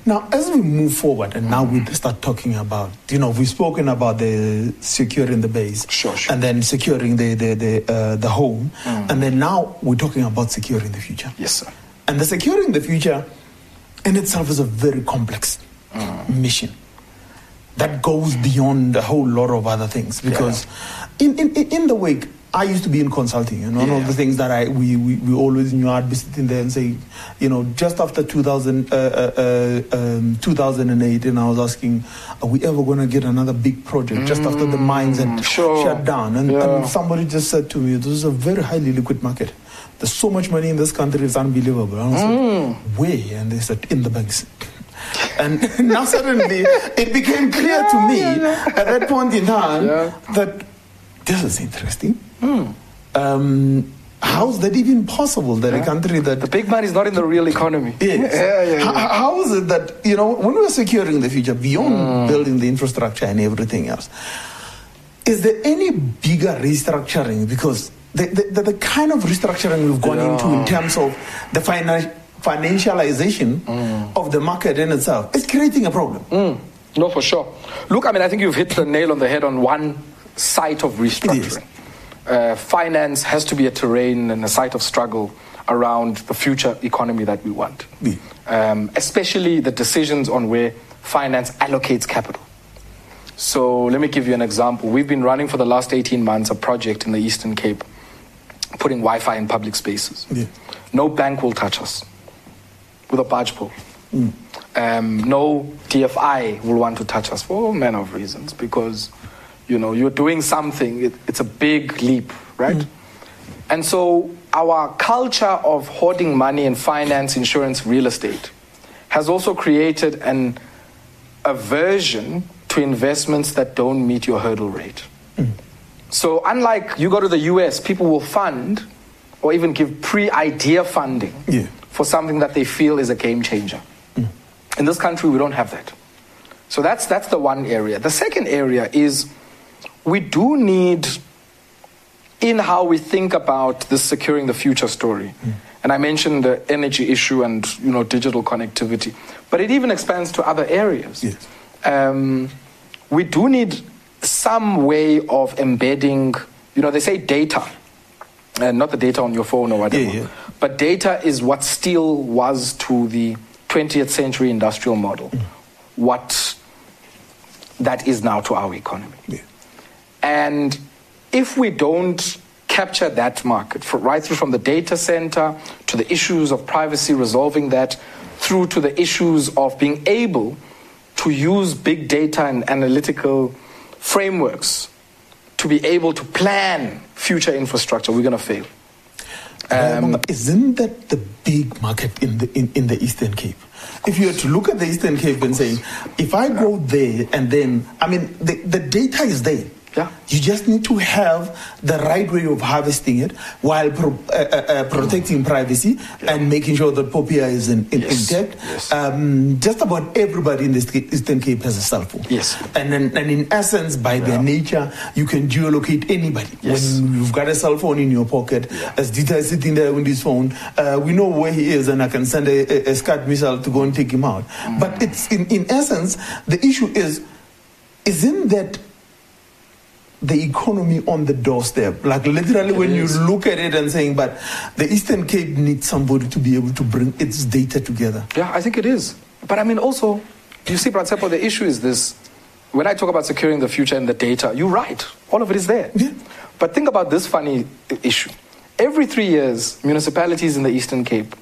Now, as we move forward, and now we start talking about, you know, we've spoken about the securing the base, Sure, sure. and then securing the the the, uh, the home, Mm. and then now we're talking about securing the future. Yes, sir. And the securing the future in itself is a very complex Mm. mission that goes beyond a whole lot of other things. Because in, in, in the wake, I used to be in consulting, and one Yeah. of the things that I we, we, we always knew I'd be sitting there and say, you know, just after 2000, uh, uh, uh, um, 2008, and I was asking, are we ever going to get another big project just after the mines had Mm, sure. shut down? And, Yeah. and somebody just said to me, this is a very highly liquid market. There's so much money in this country, it's unbelievable. And I said, Mm. where? And they said, in the banks. And now suddenly it became clear to me at that point in time Yeah. that this is interesting. Um, how's that even possible that a country that The big man is not in the real economy. Yes. Yeah, yeah, How- yeah. how is it that, you know, when we're securing the future, beyond building the infrastructure and everything else, is there any bigger restructuring? Because the, the, the, the kind of restructuring we've gone into in terms of the finan- financialization of the market in itself is creating a problem. Mm, no, for sure. Look, I mean, I think you've hit the nail on the head on one site of restructuring. Uh, finance has to be a terrain and a site of struggle around the future economy that we want, Yeah. um, especially the decisions on where finance allocates capital. So let me give you an example. We've been running for the last 18 months a project in the Eastern Cape, putting Wi Fi in public spaces. Yeah. No bank will touch us with a barge pole. Um, no DFI will want to touch us for all manner of reasons because, you know, you're doing something, it, it's a big leap, right? And so our culture of hoarding money in finance, insurance, real estate has also created an aversion to investments that don't meet your hurdle rate. So, unlike you go to the US, people will fund or even give pre idea funding Yeah. For something that they feel is a game changer. In this country, we don't have that. So, that's, that's the one area. The second area is we do need, in how we think about this securing the future story, and I mentioned the energy issue and you know digital connectivity, but it even expands to other areas Yes. um, we do need some way of embedding, you know, they say data, and not the data on your phone or whatever, Yeah, yeah. But data is what steel was to the 20th century industrial model, Mm. what that is now to our economy. Yeah. And if we don't capture that market, for, right through from the data center to the issues of privacy, resolving that, through to the issues of being able to use big data and analytical frameworks to be able to plan future infrastructure, we're going to fail. Um, isn't that the big market in the in, in the Eastern Cape? If you were to look at the Eastern Cape and say, if I go there and then, I mean, the, the data is there. Yeah. You just need to have the right way of harvesting it while pro, uh, uh, uh, protecting privacy and making sure that POPIA is in, in, Yes, intact. yes. Um, just about everybody in the Eastern Cape has a cell phone. Yes. And, then, and in essence, by their nature, you can geolocate anybody. Yes. When you've got a cell phone in your pocket, as Dita is sitting there with his phone, uh, we know where he is, and I can send a, a, a Scud missile to go and take him out. Mm. But it's in, in essence, the issue is, isn't that the economy on the doorstep? Like literally, when is. you look at it and saying, but the Eastern Cape needs somebody to be able to bring its data together. Yeah, I think it is. But I mean, also, you see, Pratsepo, the issue is this. When I talk about securing the future and the data, you're right. All of it is there. Yeah. But think about this funny issue. Every three years, municipalities in the Eastern Cape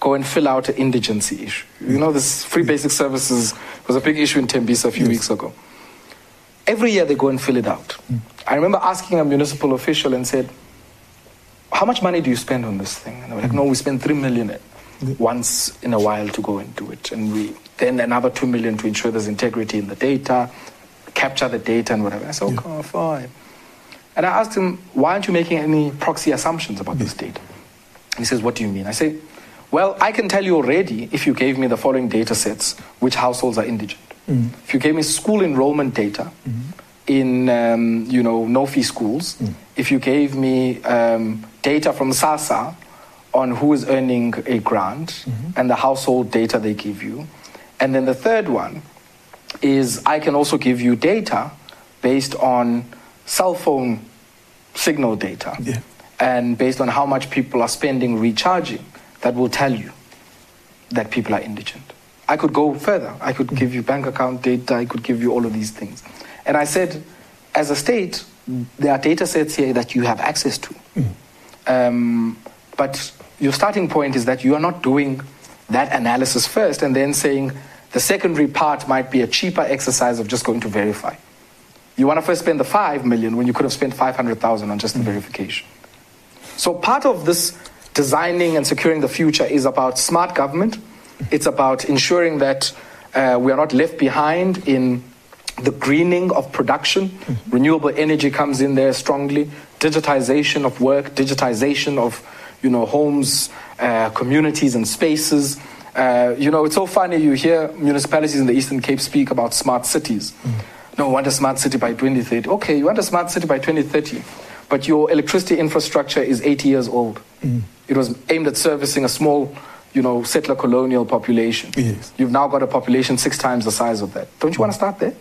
go and fill out an indigency issue. You know, this free basic services was a big issue in Tembisa a few weeks ago. Every year they go and fill it out. I remember asking a municipal official and said, how much money do you spend on this thing? And they were like, no, we spend three million once in a while to go and do it. And we then another two million to ensure there's integrity in the data, capture the data and whatever. I said, okay, fine. And I asked him, why aren't you making any proxy assumptions about this data? He says, what do you mean? I say, Well, I can tell you already if you gave me the following data sets, which households are indigent. If you gave me school enrollment data in, um, you know, no-fee schools, if you gave me um, data from SASSA on who is earning a grant and the household data they give you, and then the third one is I can also give you data based on cell phone signal data Yeah. and based on how much people are spending recharging that will tell you that people are indigent. I could go further. I could give you bank account data. I could give you all of these things. And I said, as a state, there are data sets here that you have access to. Um, but your starting point is that you are not doing that analysis first and then saying the secondary part might be a cheaper exercise of just going to verify. You want to first spend the 5 million when you could have spent 500,000 on just the verification. So part of this designing and securing the future is about smart government. It's about ensuring that uh, we are not left behind in the greening of production. Renewable energy comes in there strongly. Digitization of work, digitization of you know homes, uh, communities, and spaces. Uh, you know, it's so funny. You hear municipalities in the Eastern Cape speak about smart cities. No, we want a smart city by 2030. Okay, you want a smart city by 2030, but your electricity infrastructure is 80 years old. It was aimed at servicing a small, you know, settler colonial population. Yes. You've now got a population six times the size of that. Don't you want to start there?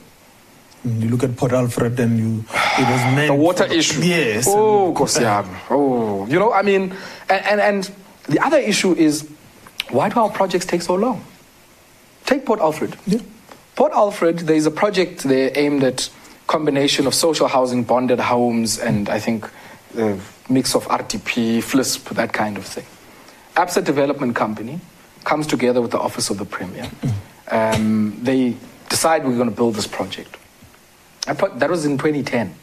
Mm, you look at Port Alfred and you, it was meant The water for- issue. Yes. Oh, Kosiam. Oh, you know, I mean, and, and, and the other issue is why do our projects take so long? Take Port Alfred. Yeah. Port Alfred, there is a project there aimed at combination of social housing, bonded homes, and I think the mix of RDP, FLISP, that kind of thing. Absa Development Company comes together with the Office of the Premier. Um, they decide we're going to build this project. I put, that was in 2010.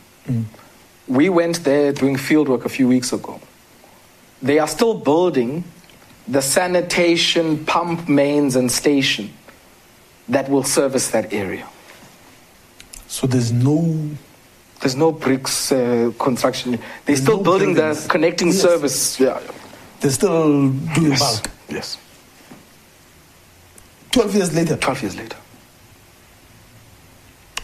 We went there doing field work a few weeks ago. They are still building the sanitation pump mains and station that will service that area. So there's no. There's no bricks uh, construction. They're There's still no building buildings. the connecting Yes. service. Yeah. They're still do Yes. bulk. Yes. 12 years later. 12 years later.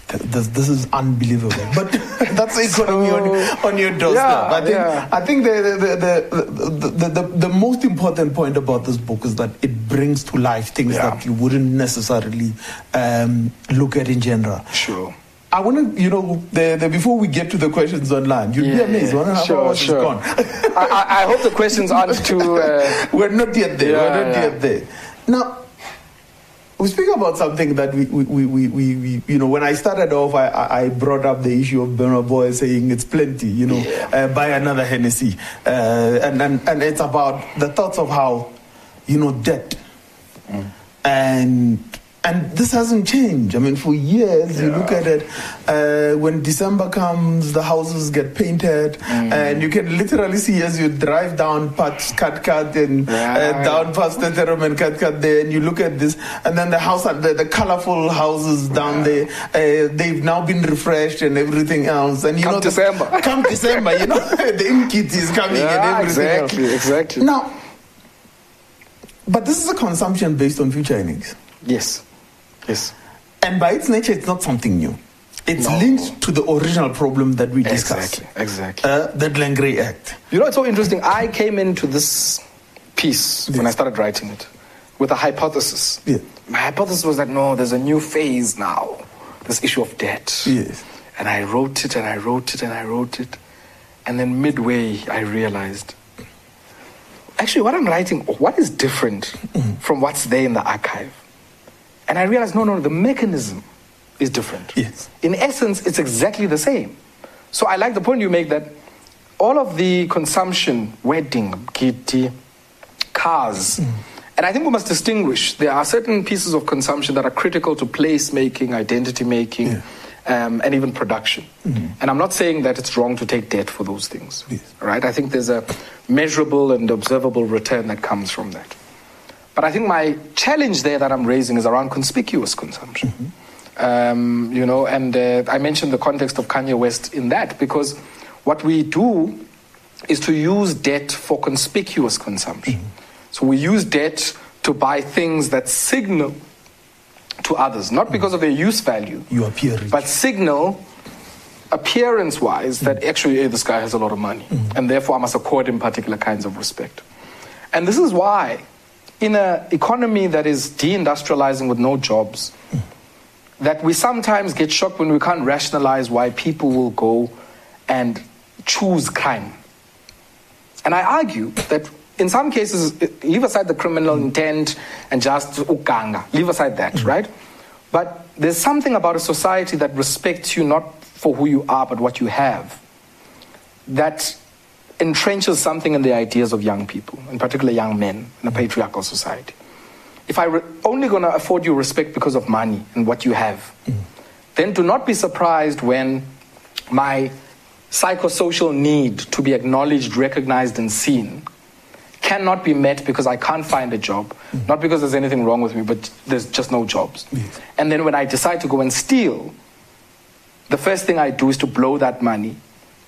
This, this is unbelievable. But that's the economy on, on your doorstep. Yeah, I think, yeah. I think the, the, the, the, the, the, the most important point about this book is that it brings to life things Yeah. that you wouldn't necessarily um, look at in general. Sure. I want to, you know, the, the, before we get to the questions online, you'd be amazed. yeah. One and a half Sure, hours sure. is gone. I, I, hope the questions aren't too. Uh, We're not yet there. Yeah, We're not yeah. yet there. Now, we speak about something that we, we, we, we, we, you know, when I started off, I, I brought up the issue of Burna Boy saying it's plenty, you know, uh, buy another Hennessy. Uh, and, and, and it's about the thoughts of how, you know, debt. And and this hasn't changed. I mean, for years, you look at it, uh, when December comes, the houses get painted, and you can literally see as you drive down past Cut Cut and uh, down past the and Cut Cut there, and you look at this, and then the house, the, the colorful houses down there, uh, they've now been refreshed and everything else. And you Come know, the- December. come December, you know, the in kit is coming and yeah, everything else. exactly, exactly. Now, but this is a consumption based on future earnings. Yes. Yes. And by its nature, it's not something new. It's No. linked to the original problem that we discussed. Exactly. Exactly. Uh, the Glen Grey Act. You know, it's so interesting. I came into this piece when I started writing it with a hypothesis. Yeah. My hypothesis was that no, there's a new phase now, this issue of debt. Yes. And I wrote it and I wrote it and I wrote it. And then midway, I realized actually, what I'm writing, what is different from what's there in the archive? And I realized no, no, the mechanism is different. Yes. In essence, it's exactly the same. So I like the point you make that all of the consumption, wedding, kitty, cars, and I think we must distinguish. There are certain pieces of consumption that are critical to place making, identity making, um, and even production. And I'm not saying that it's wrong to take debt for those things. Yes. Right? I think there's a measurable and observable return that comes from that. But I think my challenge there that I'm raising is around conspicuous consumption. Um, you know, and uh, I mentioned the context of Kanye West in that because what we do is to use debt for conspicuous consumption. So we use debt to buy things that signal to others, not because of their use value, You appear rich. but signal appearance wise that actually hey, this guy has a lot of money and therefore I must accord him particular kinds of respect. And this is why, in an economy that is deindustrializing with no jobs, that we sometimes get shocked when we can't rationalize why people will go and choose crime. And I argue that in some cases, leave aside the criminal intent and just ukanga, leave aside that, mm-hmm. right? But there's something about a society that respects you not for who you are, but what you have, that entrenches something in the ideas of young people, in particular young men in a patriarchal society. If I'm only going to afford you respect because of money and what you have, then do not be surprised when my psychosocial need to be acknowledged, recognized, and seen cannot be met because I can't find a job. Not because there's anything wrong with me, but there's just no jobs. Yes. And then when I decide to go and steal, the first thing I do is to blow that money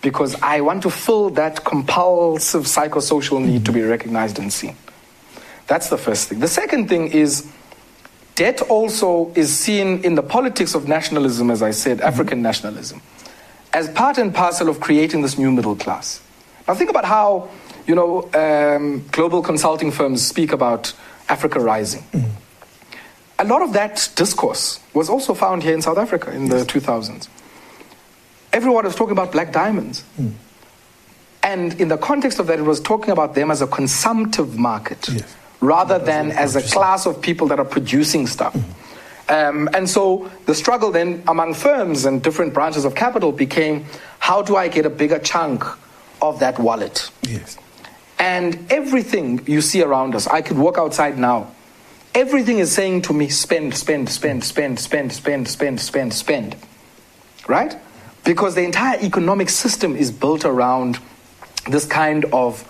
because I want to fill that compulsive psychosocial need to be recognized and seen. That's the first thing. The second thing is debt also is seen in the politics of nationalism, as I said, African nationalism, as part and parcel of creating this new middle class. Now, think about how, you know, um, global consulting firms speak about Africa rising. A lot of that discourse was also found here in South Africa in the 2000s. Everyone was talking about black diamonds. And in the context of that, it was talking about them as a consumptive market Yes. rather than as a class of people that are producing stuff. Um, and so the struggle then among firms and different branches of capital became how do I get a bigger chunk of that wallet? Yes. And everything you see around us, I could walk outside now. Everything is saying to me, spend, spend, spend, spend, spend, spend, spend, spend, spend. Right? Because the entire economic system is built around this kind of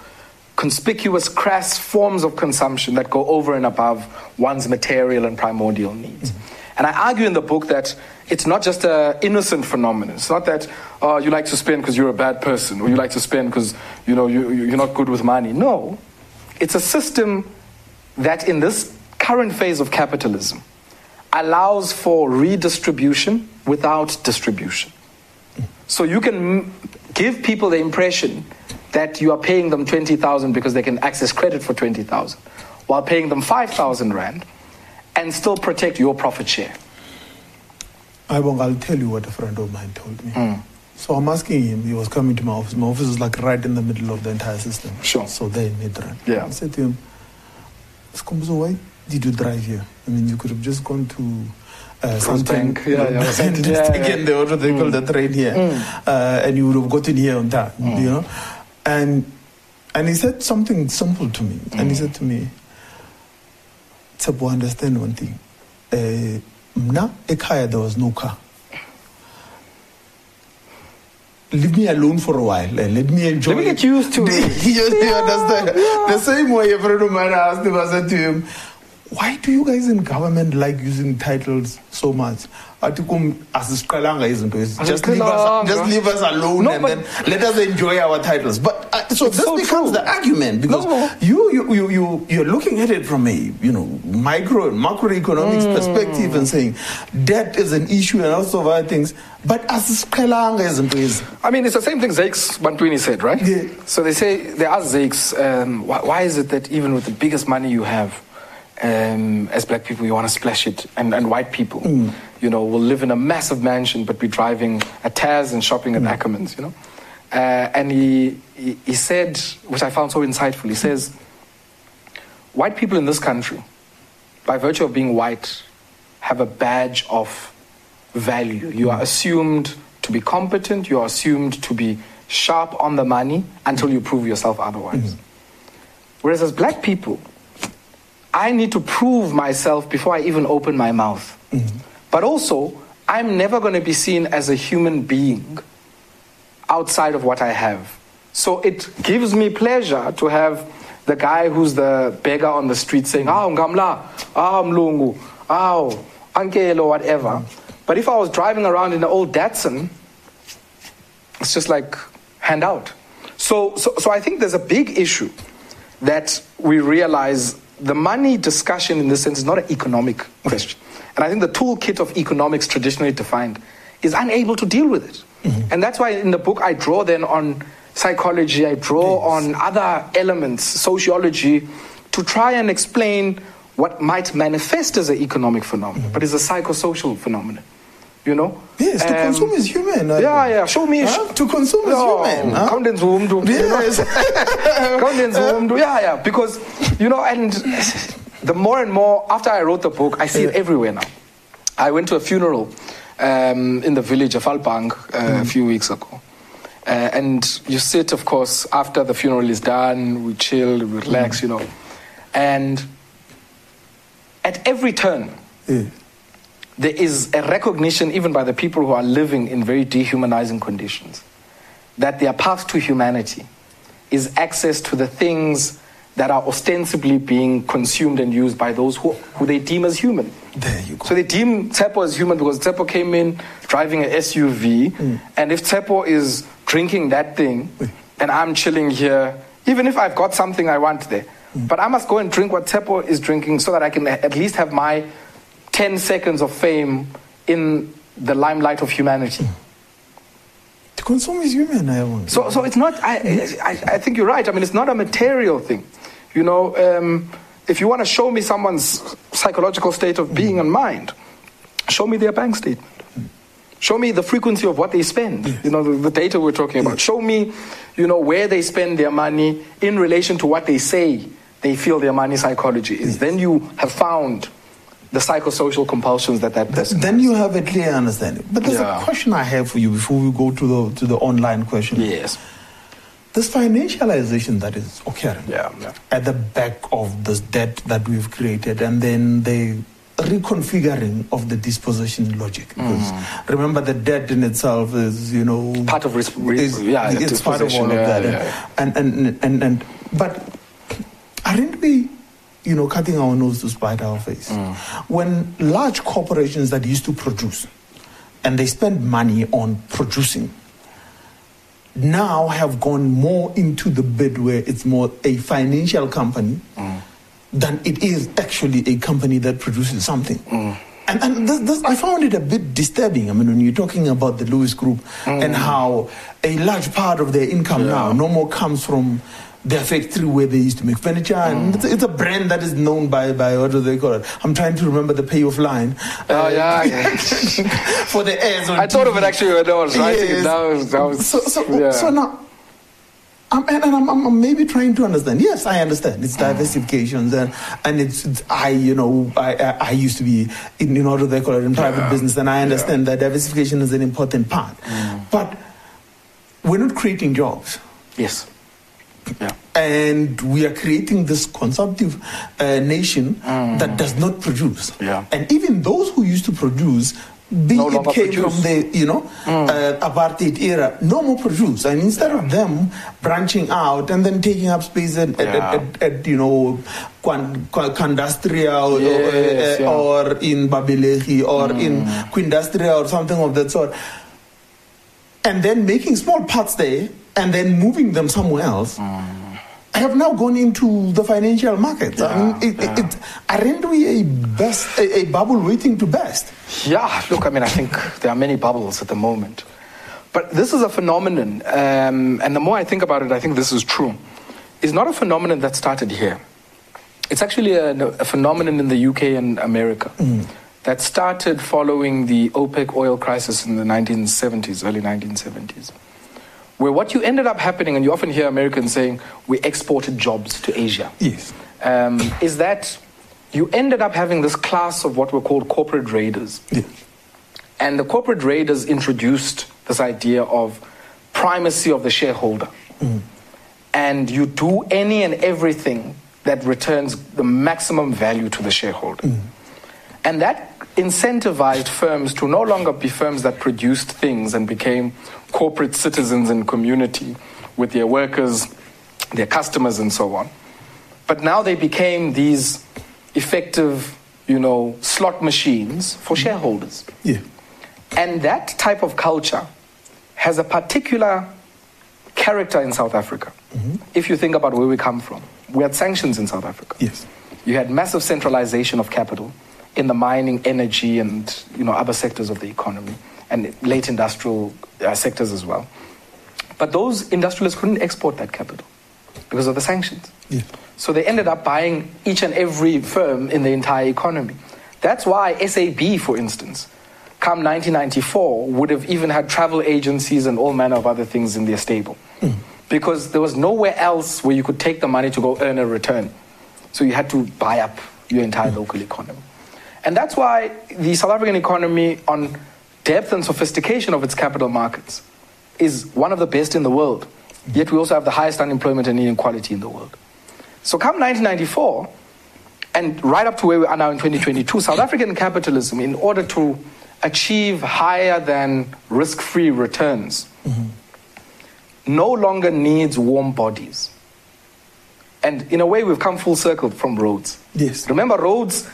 conspicuous, crass forms of consumption that go over and above one's material and primordial needs. And I argue in the book that it's not just an innocent phenomenon. It's not that uh, you like to spend because you're a bad person or you like to spend because you know, you- you're not good with money. No. It's a system that in this current phase of capitalism allows for redistribution without distribution. So you can give people the impression that you are paying them 20,000 because they can access credit for 20,000 while paying them 5,000 rand and still protect your profit share. I won't, I'll tell you what a friend of mine told me. Hmm. So I'm asking him, he was coming to my office. My office is like right in the middle of the entire system. Sure. So there in Midrand. Yeah. I said to him, Skomzo, why did you drive here? I mean, you could have just gone to uh, something Bank. Yeah, yeah. and just Yeah, taken yeah. the what they call the train here, uh, and you would have gotten here on time, you know. And and he said something simple to me, and he said to me, "Tsebo, understand one thing. Uh, mna ekhaya there was no car. Leave me alone for a while and let me enjoy. Let me get used to it. you, you understand? The same way a friend of mine asked him, I said to him, why do you guys in government like using titles so much? Atikum asisiqalanga izinto ezi. Just leave us, just leave us alone No, and then let us enjoy our titles. But uh, so this so becomes true. the argument because No. you, you you you you're looking at it from a you know micro and macroeconomics Hmm. perspective and saying debt is an issue and also other things. But asisiqalanga izinto ezi. I mean, it's the same thing Zakes Bantwini said, right? Yeah. So they say, they ask Zakes, um, why, why is it that even with the biggest money you have, um, as black people, you want to splash it, and, and white people, you know, will live in a massive mansion but be driving a Tazz and shopping at Ackermans, you know? Uh, and he, he, he said, which I found so insightful, he says, white people in this country, by virtue of being white, have a badge of value. You are assumed to be competent, you are assumed to be sharp on the money until you prove yourself otherwise. Whereas as black people, I need to prove myself before I even open my mouth. But also, I'm never going to be seen as a human being outside of what I have. So it gives me pleasure to have the guy who's the beggar on the street saying, "Ah, ngamla, ah, mlungu, ah, uncle or whatever." But if I was driving around in an old Datsun, it's just like hand out. So, so, so I think there's a big issue that we realize the money discussion in this sense is not an economic question. And I think the toolkit of economics traditionally defined is unable to deal with it. Mm-hmm. And that's why in the book I draw then on psychology, I draw yes. on other elements, sociology, to try and explain what might manifest as an economic phenomenon, mm-hmm. but is a psychosocial phenomenon. You know? Yes, to um, consume is human. Yeah, yeah. Show me. Huh? To consume is no, human. Huh? Yes. yeah, yeah. Because, you know, and the more and more, after I wrote the book, I see it everywhere now. I went to a funeral um, in the village of Alpang uh, mm. a few weeks ago. Uh, and you sit, of course, after the funeral is done, we chill, we relax, mm. you know. And at every turn, yeah. There is a recognition, even by the people who are living in very dehumanizing conditions, that their path to humanity is access to the things that are ostensibly being consumed and used by those who, who they deem as human. There you go. So they deem Tsepo as human because Tsepo came in driving an SUV, mm. and if Tsepo is drinking that thing, mm. and I'm chilling here, even if I've got something I want there, mm. but I must go and drink what Tsepo is drinking so that I can at least have my 10 seconds of fame in the limelight of humanity. To consume is human, I want. So, so it's not, I, I, I think you're right. I mean, it's not a material thing. You know, um, if you want to show me someone's psychological state of being and mind, show me their bank statement. Show me the frequency of what they spend, you know, the, the data we're talking about. Show me, you know, where they spend their money in relation to what they say they feel their money psychology is. Yes. Then you have found the psychosocial compulsions that that person. Then has. you have a clear understanding. But there's yeah. a question I have for you before we go to the to the online question. Yes this financialization that is occurring yeah, yeah. at the back of this debt that we've created and then the reconfiguring of the disposition logic because mm. remember the debt in itself is you know part of res- is, yeah, it's part of all of that and, and, and, and and but aren't we you know cutting our nose to spite our face mm. when large corporations that used to produce and they spend money on producing now have gone more into the bid where it's more a financial company mm. than it is actually a company that produces something. Mm. And, and this, this, I found it a bit disturbing. I mean, when you're talking about the Lewis Group mm. and how a large part of their income yeah. now no more comes from their factory where they used to make furniture. And it's, it's, a brand that is known by, by what do they call it? I'm trying to remember the payoff line. Oh, uh, yeah, yeah. for the ads I TV. thought of it actually when I was writing yes. it down. so, so, yeah. so now, I'm, and, and I'm, I'm, maybe trying to understand. Yes, I understand. It's diversification, and, and it's, it's, I, you know, I, I, I, used to be in, in order they call it in private yeah. business, and I understand yeah. that diversification is an important part. Mm. But we're not creating jobs. Yes. Yeah. And we are creating this consumptive uh, nation mm. that does not produce. Yeah. And even those who used to produce be no it came produce. from the you know mm. uh, apartheid era no more produce and instead yeah. of them branching out and then taking up space at, yeah. at, at, at, you know Ekandustria or, yes, uh, yeah. or in Babelegi or mm. in Quindastria or something of that sort and then making small parts there and then moving them somewhere else. Mm. Have now gone into the financial market. Yeah, I mean, it, yeah. it, aren't we a best a, a, bubble waiting to burst? Yeah, look, I mean, I think there are many bubbles at the moment, but this is a phenomenon, um, and the more I think about it, I think this is true. It's not a phenomenon that started here. It's actually a, a phenomenon in the UK and America. Mm. That started following the OPEC oil crisis in the 1970s, early 1970s where what you ended up happening, and you often hear Americans saying, we exported jobs to Asia. Yes. Um, is that you ended up having this class of what were called corporate raiders. Yes. And the corporate raiders introduced this idea of primacy of the shareholder. Mm. And you do any and everything that returns the maximum value to the shareholder. Mm. And that incentivized firms to no longer be firms that produced things and became corporate citizens in community with their workers, their customers, and so on. But now they became these effective, you know, slot machines for mm-hmm. shareholders. Yeah. And that type of culture has a particular character in South Africa, mm-hmm. if you think about where we come from. we had sanctions in South Africa. Yes. You had massive centralization of capital in the mining, energy, and you know other sectors of the economy, and late industrial uh, sectors as well. But those industrialists couldn't export that capital because of the sanctions. Yeah. So they ended up buying each and every firm in the entire economy. That's why SAB, for instance, come 1994, would have even had travel agencies and all manner of other things in their stable. Because there was nowhere else where you could take the money to go earn a return. So you had to buy up your entire local economy. And that's why the South African economy, on depth and sophistication of its capital markets, is one of the best in the world. Yet we also have the highest unemployment and inequality in the world. So come 1994, and right up to where we are now in 2022, South African capitalism, in order to achieve higher than risk free returns, mm-hmm. no longer needs warm bodies. And in a way, we've come full circle from Rhodes. Yes. Remember, Rhodes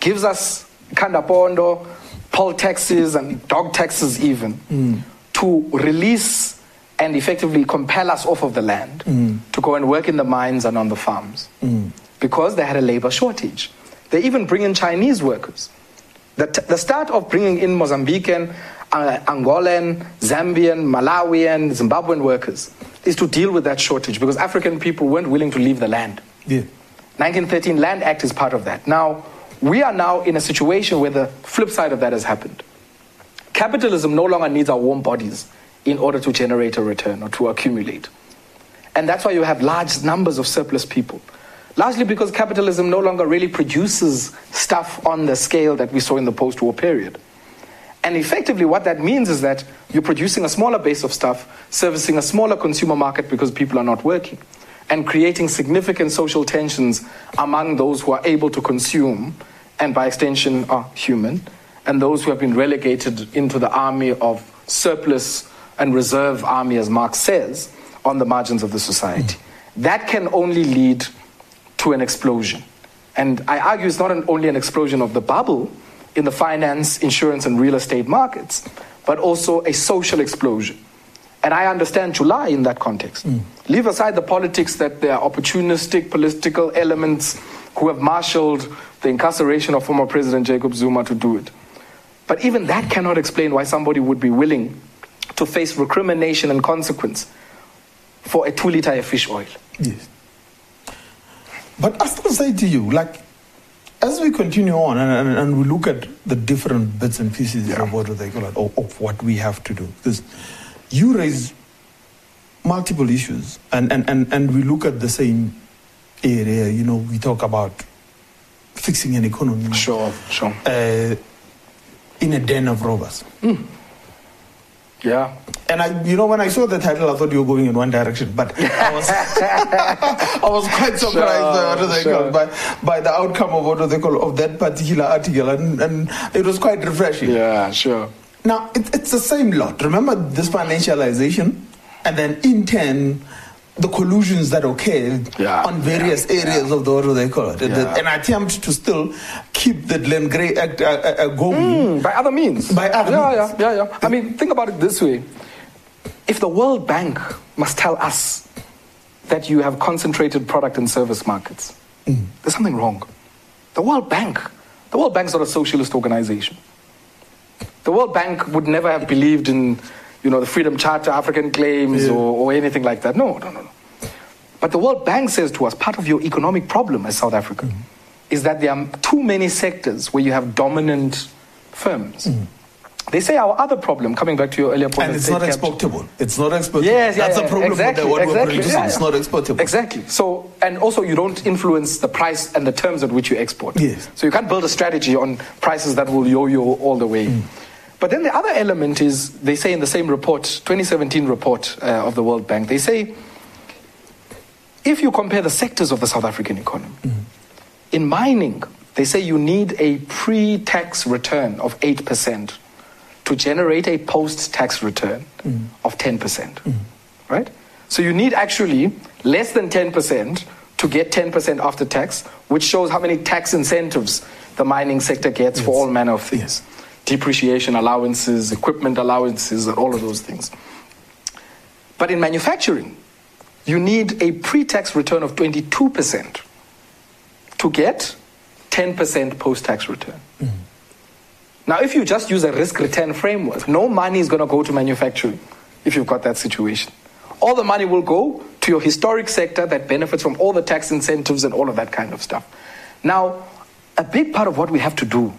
gives us kandapondo, poll taxes, and dog taxes, even, mm. to release and effectively compel us off of the land mm. to go and work in the mines and on the farms mm. because they had a labor shortage. They even bring in Chinese workers. The, t- the start of bringing in Mozambican, uh, Angolan, Zambian, Malawian, Zimbabwean workers is to deal with that shortage because African people weren't willing to leave the land. Yeah. 1913 Land Act is part of that. Now, we are now in a situation where the flip side of that has happened. Capitalism no longer needs our warm bodies in order to generate a return or to accumulate. And that's why you have large numbers of surplus people. Largely because capitalism no longer really produces stuff on the scale that we saw in the post war period. And effectively, what that means is that you're producing a smaller base of stuff, servicing a smaller consumer market because people are not working, and creating significant social tensions among those who are able to consume, and by extension are human, and those who have been relegated into the army of surplus and reserve army, as Marx says, on the margins of the society. Mm. That can only lead to an explosion. And I argue it's not an, only an explosion of the bubble in the finance, insurance, and real estate markets, but also a social explosion. And I understand July in that context. Mm. Leave aside the politics that there are opportunistic political elements who have marshaled the incarceration of former President Jacob Zuma to do it. But even that cannot explain why somebody would be willing to face recrimination and consequence for a two liter of fish oil. Yes. But I still say to you, like, as we continue on and, and, and we look at the different bits and pieces Yeah. of what they call it, of, of what we have to do, because you raise multiple issues, and, and, and, and we look at the same area. You know, we talk about fixing an economy Sure, sure. uh, in a den of robbers. Yeah. And I, you know, when I saw the title, I thought you were going in one direction, but I was, I was quite surprised by what they Sure, call by, by the outcome of what do they call of that particular article, and, and it was quite refreshing. Yeah, sure. Now it, it's the same lot. Remember this financialization, and then in turn. The collusions that occurred Yeah, on various yeah, areas of the what do they call it, Yeah. an attempt to still keep the Glen Grey Act uh, uh, uh, going. Mm, by other means. By other yeah, means. Yeah, yeah, yeah. I mean, think about it this way. If the World Bank must tell us that you have concentrated product and service markets, there's something wrong. The World Bank, the World Bank's not a socialist organization. The World Bank would never have believed in, you know, the Freedom Charter, African claims, Yeah. or, or anything like that. No, no, no, no. But the World Bank says to us, part of your economic problem as South Africa mm-hmm. is that there are too many sectors where you have dominant firms. Mm-hmm. They say our other problem, coming back to your earlier point. And it's not exportable. It's not exportable. Yes, yeah, That's yeah, the problem exactly, with the, what exactly, we're producing. yeah, It's not exportable. Exactly. So, and also you don't influence the price and the terms at which you export. Yes. So you can't build a strategy on prices that will yo-yo all the way. Mm. But then the other element is, they say in the same report, 2017 report uh, of the World Bank, they say, if you compare the sectors of the South African economy, mm-hmm. in mining, they say you need a pre-tax return of 8% to generate a post-tax return mm-hmm. of 10%. Mm-hmm. Right? So you need actually less than 10% to get 10% after tax, which shows how many tax incentives the mining sector gets for all manner of things. Depreciation allowances, equipment allowances, and all of those things. But in manufacturing, you need a pre-tax return of 22% to get 10% post-tax return. Mm. Now, if you just use a risk return framework, no money is going to go to manufacturing if you've got that situation. All the money will go to your historic sector that benefits from all the tax incentives and all of that kind of stuff. Now, a big part of what we have to do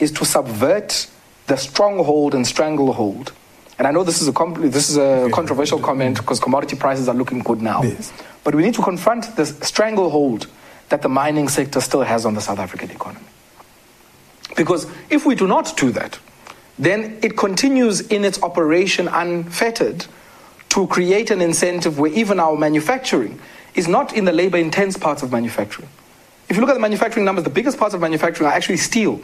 is to subvert the stronghold and stranglehold. And I know this is a, this is a controversial comment because commodity prices are looking good now. Yes. But we need to confront the stranglehold that the mining sector still has on the South African economy. Because if we do not do that, then it continues in its operation unfettered to create an incentive where even our manufacturing is not in the labor intense parts of manufacturing. If you look at the manufacturing numbers, the biggest parts of manufacturing are actually steel,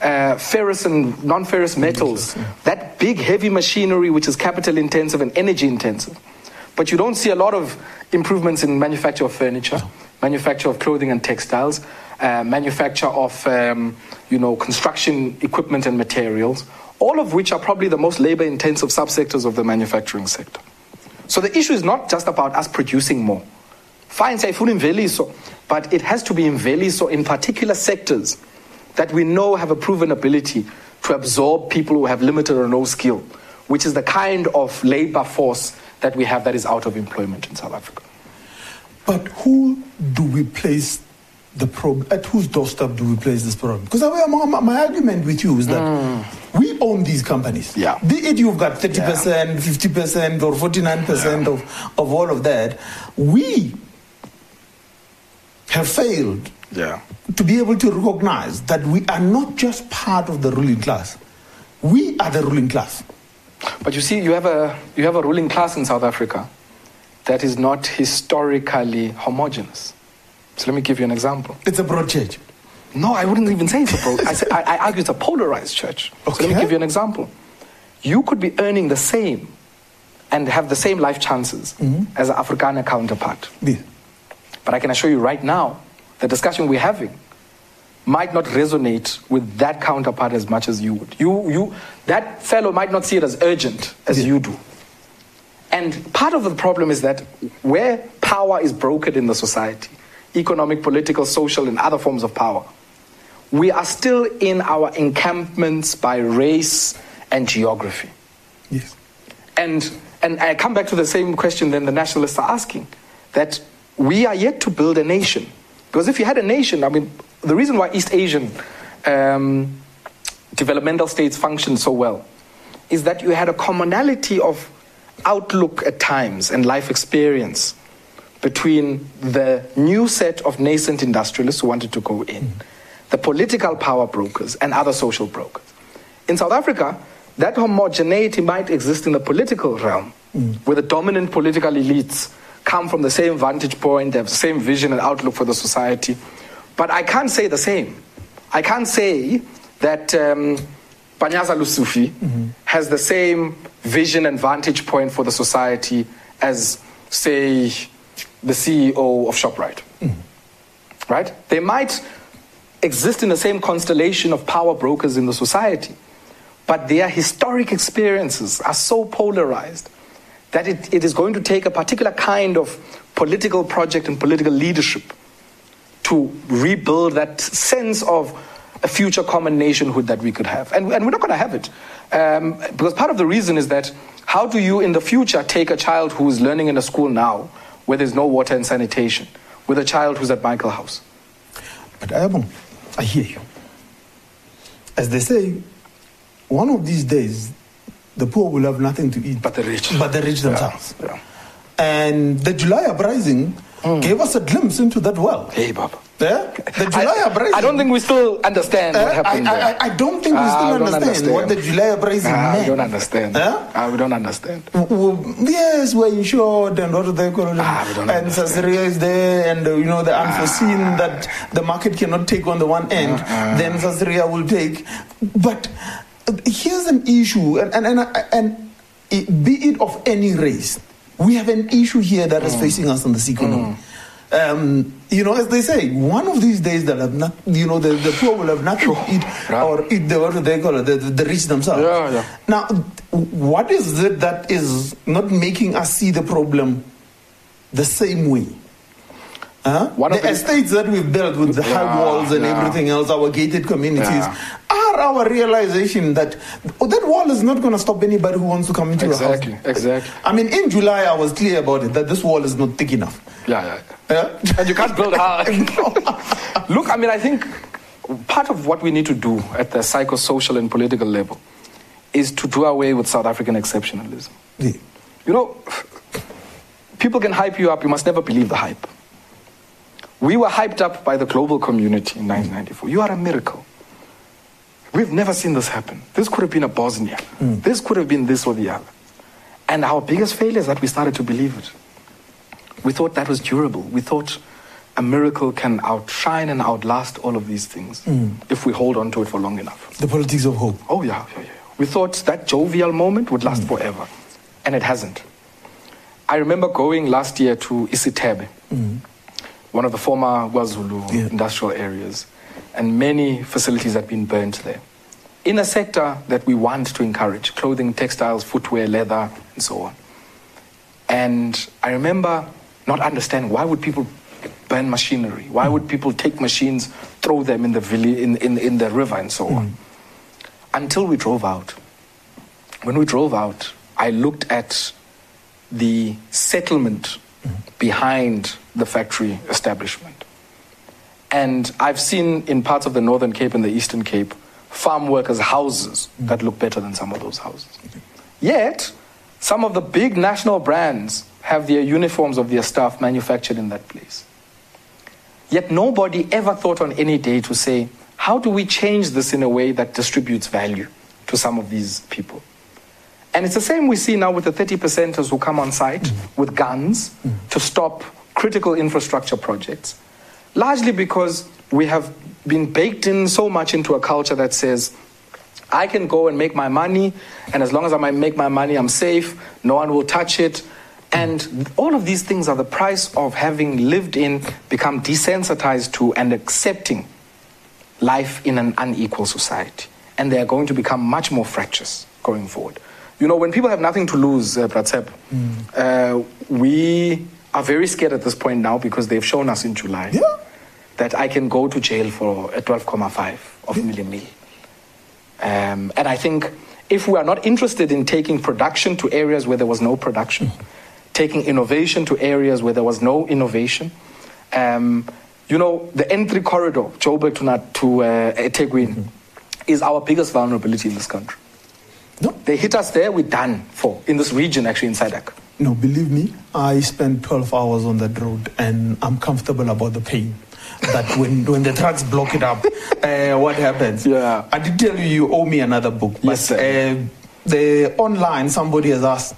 uh, ferrous and non ferrous metals, that big heavy machinery which is capital intensive and energy intensive. But you don't see a lot of improvements in manufacture of furniture, manufacture of clothing and textiles, uh, manufacture of um, you know, construction equipment and materials, all of which are probably the most labor intensive subsectors of the manufacturing sector. So the issue is not just about us producing more. Fine, say food in but it has to be in so in particular sectors that we know have a proven ability to absorb people who have limited or no skill, which is the kind of labor force that we have that is out of employment in South Africa. But who do we place the problem? At whose doorstep do we place this problem? Because my, my argument with you is that mm. we own these companies. Yeah. Be it you've got 30%, yeah. 50%, or 49% yeah. of, of all of that. We have failed yeah. To be able to recognize that we are not just part of the ruling class. We are the ruling class. But you see, you have a, you have a ruling class in South Africa that is not historically homogenous. So let me give you an example. It's a broad church. No, I wouldn't even say it's a broad. I, say, I, I, argue it's a polarized church. Okay. So let me give you an example. You could be earning the same and have the same life chances mm-hmm. as an Afrikaner counterpart. Yeah. But I can assure you right now, the discussion we're having might not resonate with that counterpart as much as you would. You, you, that fellow might not see it as urgent as yeah. you do. And part of the problem is that where power is brokered in the society, economic, political, social, and other forms of power. We are still in our encampments by race and geography. Yes. And, and I come back to the same question then the nationalists are asking that we are yet to build a nation. Because if you had a nation, I mean, the reason why East Asian um, developmental states function so well is that you had a commonality of outlook at times and life experience between the new set of nascent industrialists who wanted to go in, the political power brokers, and other social brokers. In South Africa, that homogeneity might exist in the political realm, mm. where the dominant political elites come from the same vantage point, they have the same vision and outlook for the society. But I can't say the same. I can't say that um, Panyaza Lesufi mm-hmm. has the same vision and vantage point for the society as, say, the CEO of ShopRite. Mm. Right? They might exist in the same constellation of power brokers in the society, but their historic experiences are so polarized that it, it is going to take a particular kind of political project and political leadership to rebuild that sense of a future common nationhood that we could have. And, and we're not going to have it. Um, because part of the reason is that how do you in the future take a child who is learning in a school now where there's no water and sanitation, with a child who's at Michael House. But Ayabong, I hear you. As they say, one of these days, the poor will have nothing to eat. But the rich. But the rich themselves. Yeah, yeah. And the July uprising mm. gave us a glimpse into that well. Hey, Baba. Yeah? The July I, uprising. I don't think we still understand uh, what happened I, I, I, don't think we ah, still understand, understand, what the July uprising uh, meant. We don't understand. Uh? Uh, we don't understand. Yes, we're insured and what do they call it? Ah, we don't and Sasria is there and, uh, you know, the ah. unforeseen ah. that the market cannot take on the one end, uh, then Sasria will take. But uh, here's an issue, and, and, and, and it, be it of any race, we have an issue here that is mm. facing us in this economy. Mm um, you know, as they say, one of these days they'll have not, you know, the, the poor will have nothing to eat yeah. or eat the, what they call it, the, the rich themselves. Yeah, yeah. Now, what is it that is not making us see the problem the same way. Huh? The estates that we've built with the high walls and yeah. everything else, our gated communities, Are our realization that that wall is not going to stop anybody who wants to come into Exactly, your house. exactly. I mean, in July, I was clear about it that this wall is not thick enough. Yeah, yeah. yeah. Yeah? And you can't build a house. Look, I mean, I think part of what we need to do at the psychosocial and political level is to do away with South African exceptionalism. Yeah. You know, people can hype you up, you must never believe the hype. We were hyped up by the global community in 1994. You are a miracle. We've never seen this happen. This could have been a Bosnia. Hmm. This could have been this or the other. And our biggest failure is that we started to believe it. We thought that was durable. We thought a miracle can outshine and outlast all of these things hmm. if we hold on to it for long enough. The politics of hope. Oh, yeah, yeah, yeah. We thought that jovial moment would last hmm. forever, and it hasn't. I remember going last year to Isithebe, one of the former KwaZulu Yeah. industrial areas, and many facilities had been burnt there. In a sector that we want to encourage clothing, textiles, footwear, leather, and so on. And I remember not understanding why would people burn machinery? Why would people take machines, throw them in the, villi- in, in, in the river, and so on? Until we drove out. When we drove out, I looked at the settlement behind the factory establishment. And I've seen in parts of the Northern Cape and the Eastern Cape farm workers' houses that look better than some of those houses. Yet, some of the big national brands have their uniforms of their staff manufactured in that place. Yet nobody ever thought on any day to say, how do we change this in a way that distributes value to some of these people? And it's the same we see now with the 30 percenters who come on site with guns to stop critical infrastructure projects, largely because we have been baked in so much into a culture that says, I can go and make my money, and as long as I make my money, I'm safe, no one will touch it. And all of these things are the price of having lived in, become desensitized to, and accepting life in an unequal society. And they are going to become much more fractious going forward. You know, when people have nothing to lose, uh, Pratsep, uh, we are very scared at this point now because they've shown us in July Yeah. that I can go to jail for a 12.5 of million meal. Um, and I think if we are not interested in taking production to areas where there was no production, taking innovation to areas where there was no innovation, um, you know, the N3 corridor, Joburg to, to uh, eThekwini, is our biggest vulnerability in this country. No, They hit us there, we're done for, in this region actually in SADC. No, believe me, I spent 12 hours on that road and I'm comfortable about the pain. That when, when the trucks block it up, uh, what happens? Yeah. I did tell you you owe me another book. But, Yes, sir. Uh, the online, somebody has asked,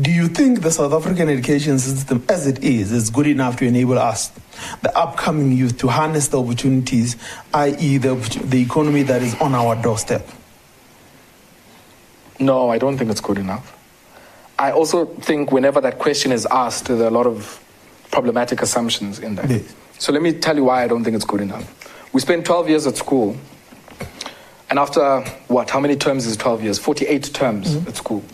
do you think the South African education system, as it is, is good enough to enable us, the upcoming youth, to harness the opportunities, i.e., the, the economy that is on our doorstep? No, I don't think it's good enough. I also think whenever that question is asked, there are a lot of problematic assumptions in that. Yes. So let me tell you why I don't think it's good enough. We spent 12 years at school, and after what? How many terms is 12 years? 48 terms mm-hmm. at school.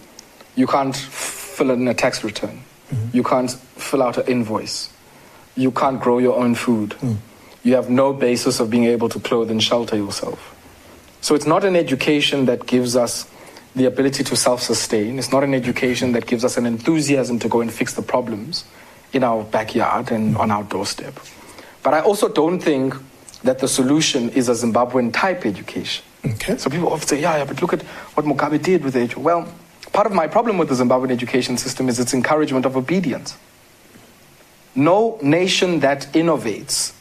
You can't fill in a tax return. Mm-hmm. You can't fill out an invoice. You can't grow your own food. Mm. You have no basis of being able to clothe and shelter yourself. So it's not an education that gives us the ability to self sustain. It's not an education that gives us an enthusiasm to go and fix the problems in our backyard and on our doorstep. But I also don't think that the solution is a Zimbabwean type education. Okay. So people often say, yeah, yeah, but look at what Mugabe did with it. Well, part of my problem with the Zimbabwean education system is its encouragement of obedience. No nation that innovates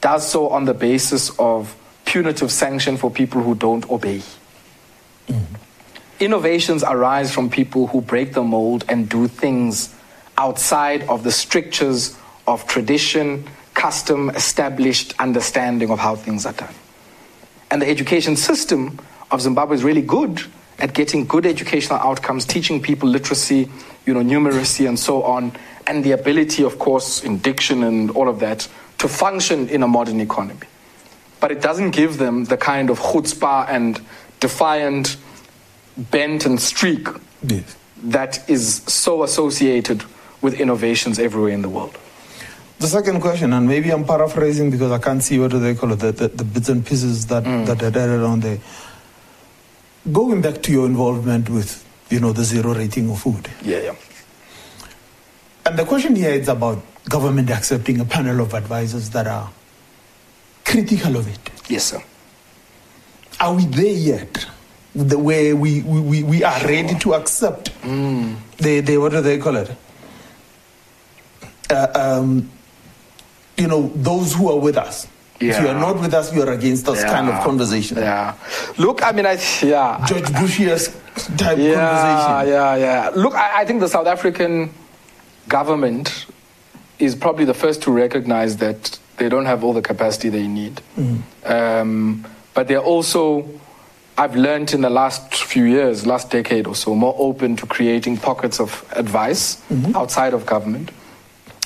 does so on the basis of punitive sanction for people who don't obey. Mm. Innovations arise from people who break the mold and do things outside of the strictures of tradition, custom, established understanding of how things are done. And the education system of Zimbabwe is really good at getting good educational outcomes, teaching people literacy, you know, numeracy, and so on, and the ability, of course, in diction and all of that, to function in a modern economy. But it doesn't give them the kind of chutzpah and defiant bent and streak Yes. that is so associated with innovations everywhere in the world. The second question, and maybe I'm paraphrasing because I can't see what do they call it, the, the, the bits and pieces that, Mm. that are added on there. Going back to your involvement with, you know, the zero rating of food. Yeah, yeah. And the question here is about government accepting a panel of advisors that are critical of it. Yes, sir. Are we there yet? The way we, we, we, are ready to accept Mm. the, the what do they call it? Uh, um, you know, those who are with us. If you are not with us, you are against us kind of conversation. Yeah. Look, I mean, I yeah. George Bush's type yeah, conversation. Yeah, yeah. Look, I, I think the South African government is probably the first to recognize that they don't have all the capacity they need. Um, but they're also, I've learned in the last few years, last decade or so, more open to creating pockets of advice outside of government.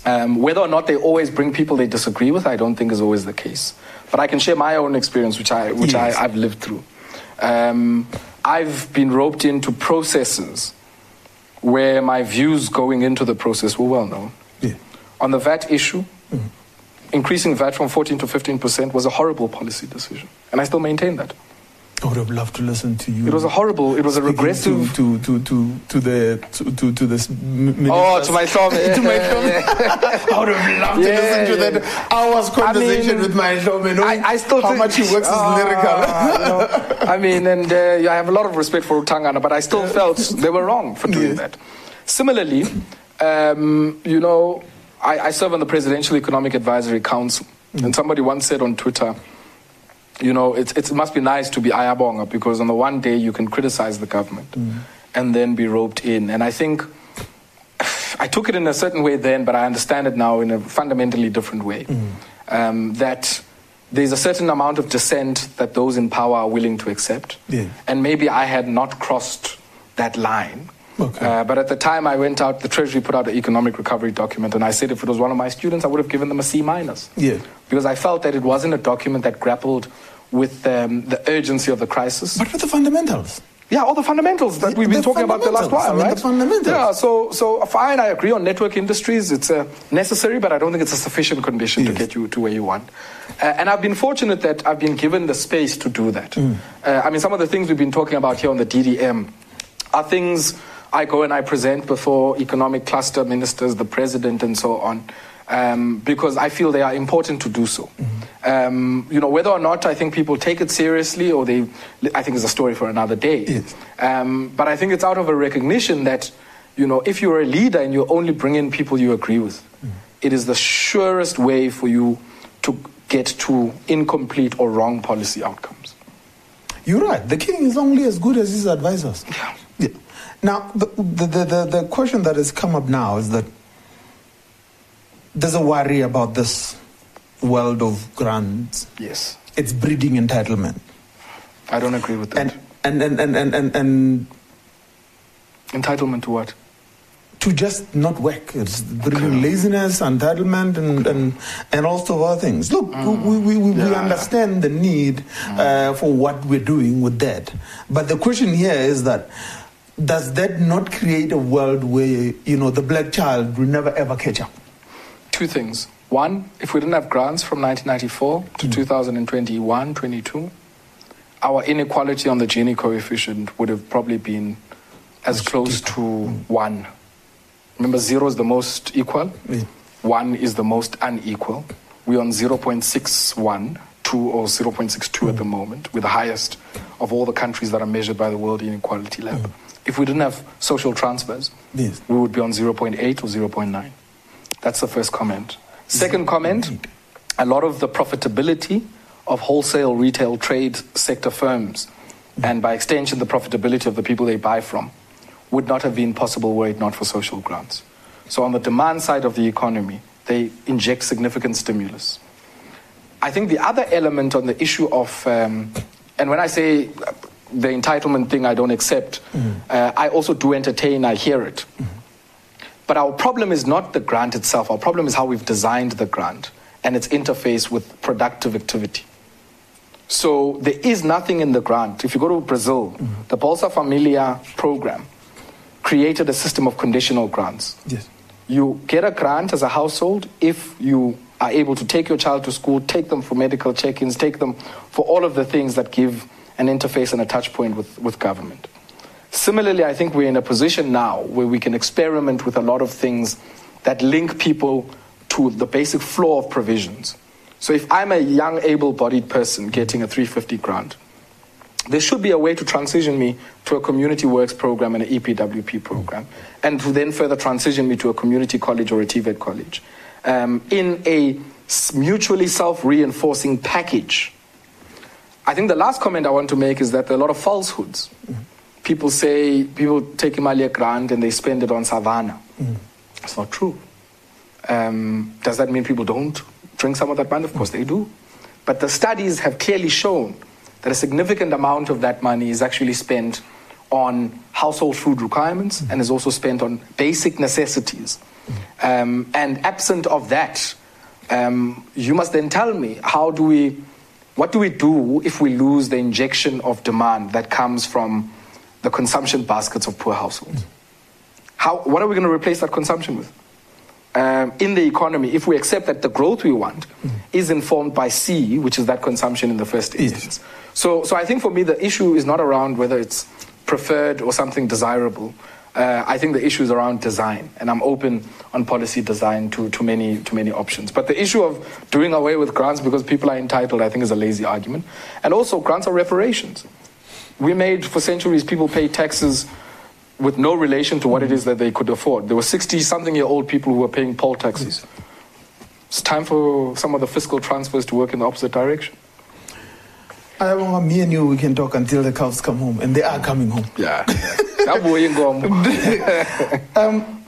Um, whether or not they always bring people they disagree with, I don't think is always the case. But I can share my own experience, which I which Yes. I, I've lived through. Um, I've been roped into processes where my views going into the process were well known. Yeah. On the VAT issue, increasing VAT from 14 to 15 percent was a horrible policy decision, and I still maintain that. I would have loved to listen to you. It was a horrible, it was a regressive. to to to to, to the to, to, to this m- Oh, to my thumb. to my thumb. I would have loved to Yeah, listen to yeah. that hours conversation mean, with my and I, I still think how much he works Ah, is lyrical. you know, I mean, and uh, I have a lot of respect for Utangana, but I still felt they were wrong for doing Yeah. that. Similarly, um, you know, I, I serve on the Presidential Economic Advisory Council, and somebody once said on Twitter, you know, it's, it's, it must be nice to be Ayabonga because on the one day you can criticize the government and then be roped in. And I think I took it in a certain way then, but I understand it now in a fundamentally different way. Um, that there's a certain amount of dissent that those in power are willing to accept. Yeah. And maybe I had not crossed that line. Okay. Uh, but at the time I went out, the Treasury put out an economic recovery document, and I said if it was one of my students, I would have given them a C minus Yeah. because I felt that it wasn't a document that grappled with um, the urgency of the crisis. But with the fundamentals. yeah, all the fundamentals that we've been the talking about the last fundamentals, I while, mean, right? the fundamentals. Yeah, so so fine, I agree on network industries. It's uh, necessary, but I don't think it's a sufficient condition to get you to where you want. Uh, and I've been fortunate that I've been given the space to do that. Mm. Uh, I mean, some of the things we've been talking about here on the DDM are things I go and I present before economic cluster ministers, the president, and so on, um, because I feel they are important to do so. Um, you know, whether or not I think people take it seriously or they, I think it's a story for another day. Yes. Um, but I think it's out of a recognition that, you know, if you're a leader and you only bring in people you agree with, it is the surest way for you to get to incomplete or wrong policy outcomes. You're right. The king is only as good as his advisors. Yeah. Yeah. Now, the, the, the, the, question that has come up now is that there's a worry about this world of grants. Yes. It's breeding entitlement. I don't agree with that. And, and, and, and, and, and, Entitlement to what? to just not work. It's breeding laziness, entitlement, and, and, and all sorts of other things. Look, we, we, we, we Yeah. understand the need uh, for what we're doing with that. But the question here is that does that not create a world where, you know, the black child will never ever catch up? Two things. One, if we didn't have grants from 1994 to hmm. 2021, 22, our inequality on the Gini coefficient would have probably been as close to one. Remember, zero is the most equal, one is the most unequal. We're on 0.61, 2 or 0.62 at the hmm. moment. We're the highest of all the countries that are measured by the World Inequality Lab. Hmm. If we didn't have social transfers, Yes. we would be on 0.8 or 0.9. That's the first comment. Second comment a lot of the profitability of wholesale retail trade sector firms, and by extension, the profitability of the people they buy from, would not have been possible were it not for social grants. So, on the demand side of the economy, they inject significant stimulus. I think the other element on the issue of, um, and when I say the entitlement thing, I don't accept, mm. uh, I also do entertain, I hear it. Mm. But our problem is not the grant itself, our problem is how we've designed the grant and its interface with productive activity. So there is nothing in the grant. If you go to Brazil, mm. the Bolsa Familia program created a system of conditional grants. Yes. You get a grant as a household if you are able to take your child to school, take them for medical check ins, take them for all of the things that give an interface and a touch point with, with government. Similarly, I think we're in a position now where we can experiment with a lot of things that link people to the basic floor of provisions. So if I'm a young, able bodied person getting a 350 grant, there should be a way to transition me to a community works program and an EPWP program, and to then further transition me to a community college or a TVET college um, in a mutually self reinforcing package. I think the last comment I want to make is that there are a lot of falsehoods. Mm-hmm. People say people take Imalia grant and they spend it on Savanna. Mm-hmm. It's not true. Um, does that mean people don't drink some of that money? Of course they do. But the studies have clearly shown that a significant amount of that money is actually spent on household food requirements mm-hmm. and is also spent on basic necessities. Mm-hmm. Um, and absent of that, um, you must then tell me how do we, what do we do if we lose the injection of demand that comes from the consumption baskets of poor households? Mm-hmm. How, what are we going to replace that consumption with? um, in the economy, if we accept that the growth we want mm. is informed by C, which is that consumption in the first instance. So, so I think for me, the issue is not around whether it's preferred or something desirable. Uh, I think the issue is around design, and I'm open on policy design to, to, many, to many options. But the issue of doing away with grants because people are entitled, I think, is a lazy argument. And also, grants are reparations. We made, for centuries, people pay taxes with no relation to what it is that they could afford. There were 60 something year old people who were paying poll taxes. It's time for some of the fiscal transfers to work in the opposite direction. I want me and you, we can talk until the cows come home, and they are coming home. Yeah. um,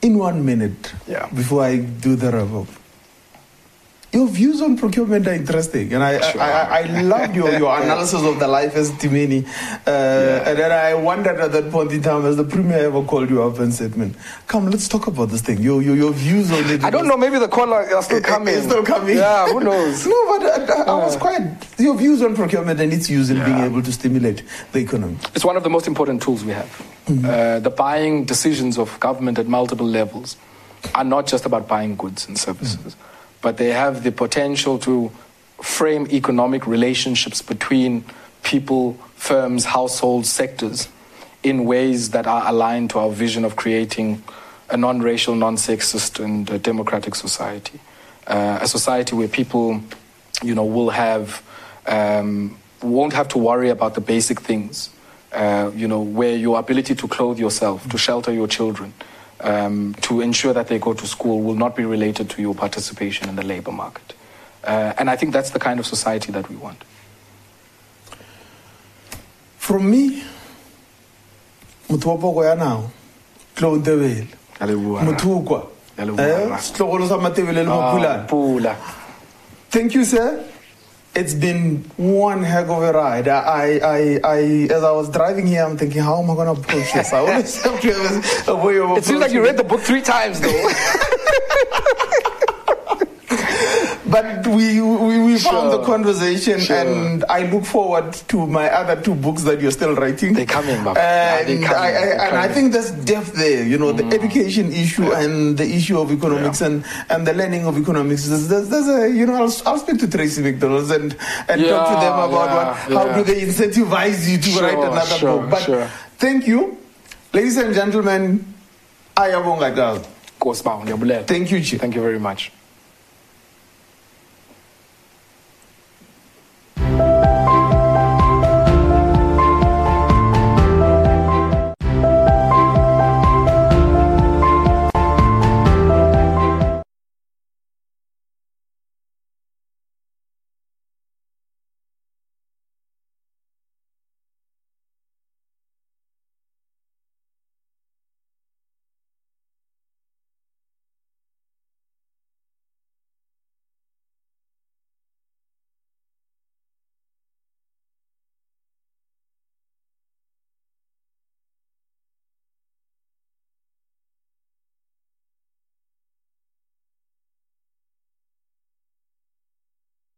in one minute, yeah. before I do the wrap up, your views on procurement are interesting, and I sure. I, I, I loved your, your analysis of the life as Timini. Uh, yeah. And then I wondered at that point in time, as the premier ever called you up and said, "Man, come, let's talk about this thing. Your your, your views on it." I don't know. Maybe the caller are still coming. It's still coming. Yeah, who knows? no, but I, I, was quite your views on procurement and its use in yeah. being able to stimulate the economy. It's one of the most important tools we have. Mm-hmm. Uh, the buying decisions of government at multiple levels are not just about buying goods and services. Mm-hmm but they have the potential to frame economic relationships between people, firms, households, sectors in ways that are aligned to our vision of creating a non racial, non sexist, and democratic society. Uh, a society where people, you know, will have, um, won't have to worry about the basic things. Uh, you know, where your ability to clothe yourself, to shelter your children, um, to ensure that they go to school will not be related to your participation in the labor market. Uh, and I think that's the kind of society that we want. From me, wa ya nao tlo ntebele mothokwa setlogolo sa matebele le thank you sir it's been one heck of a ride. I, I, I, as I was driving here, I'm thinking, how am I going to approach this? I always have to have a way of. It seems like you read the book three times, though. but we we, we sure. found the conversation, sure. and I look forward to my other two books that you're still writing. They're coming. And, yeah, I, I, and I think there's depth there. You know, mm. the education issue yeah. and the issue of economics yeah. and, and the learning of economics. There's, there's, there's a you know, I'll, I'll, speak to Tracey McDonald's and and talk to them about what how do they incentivize you to sure, write another book. But thank you, ladies and gentlemen. Ayabonga Thank you, Chief. Thank you very much.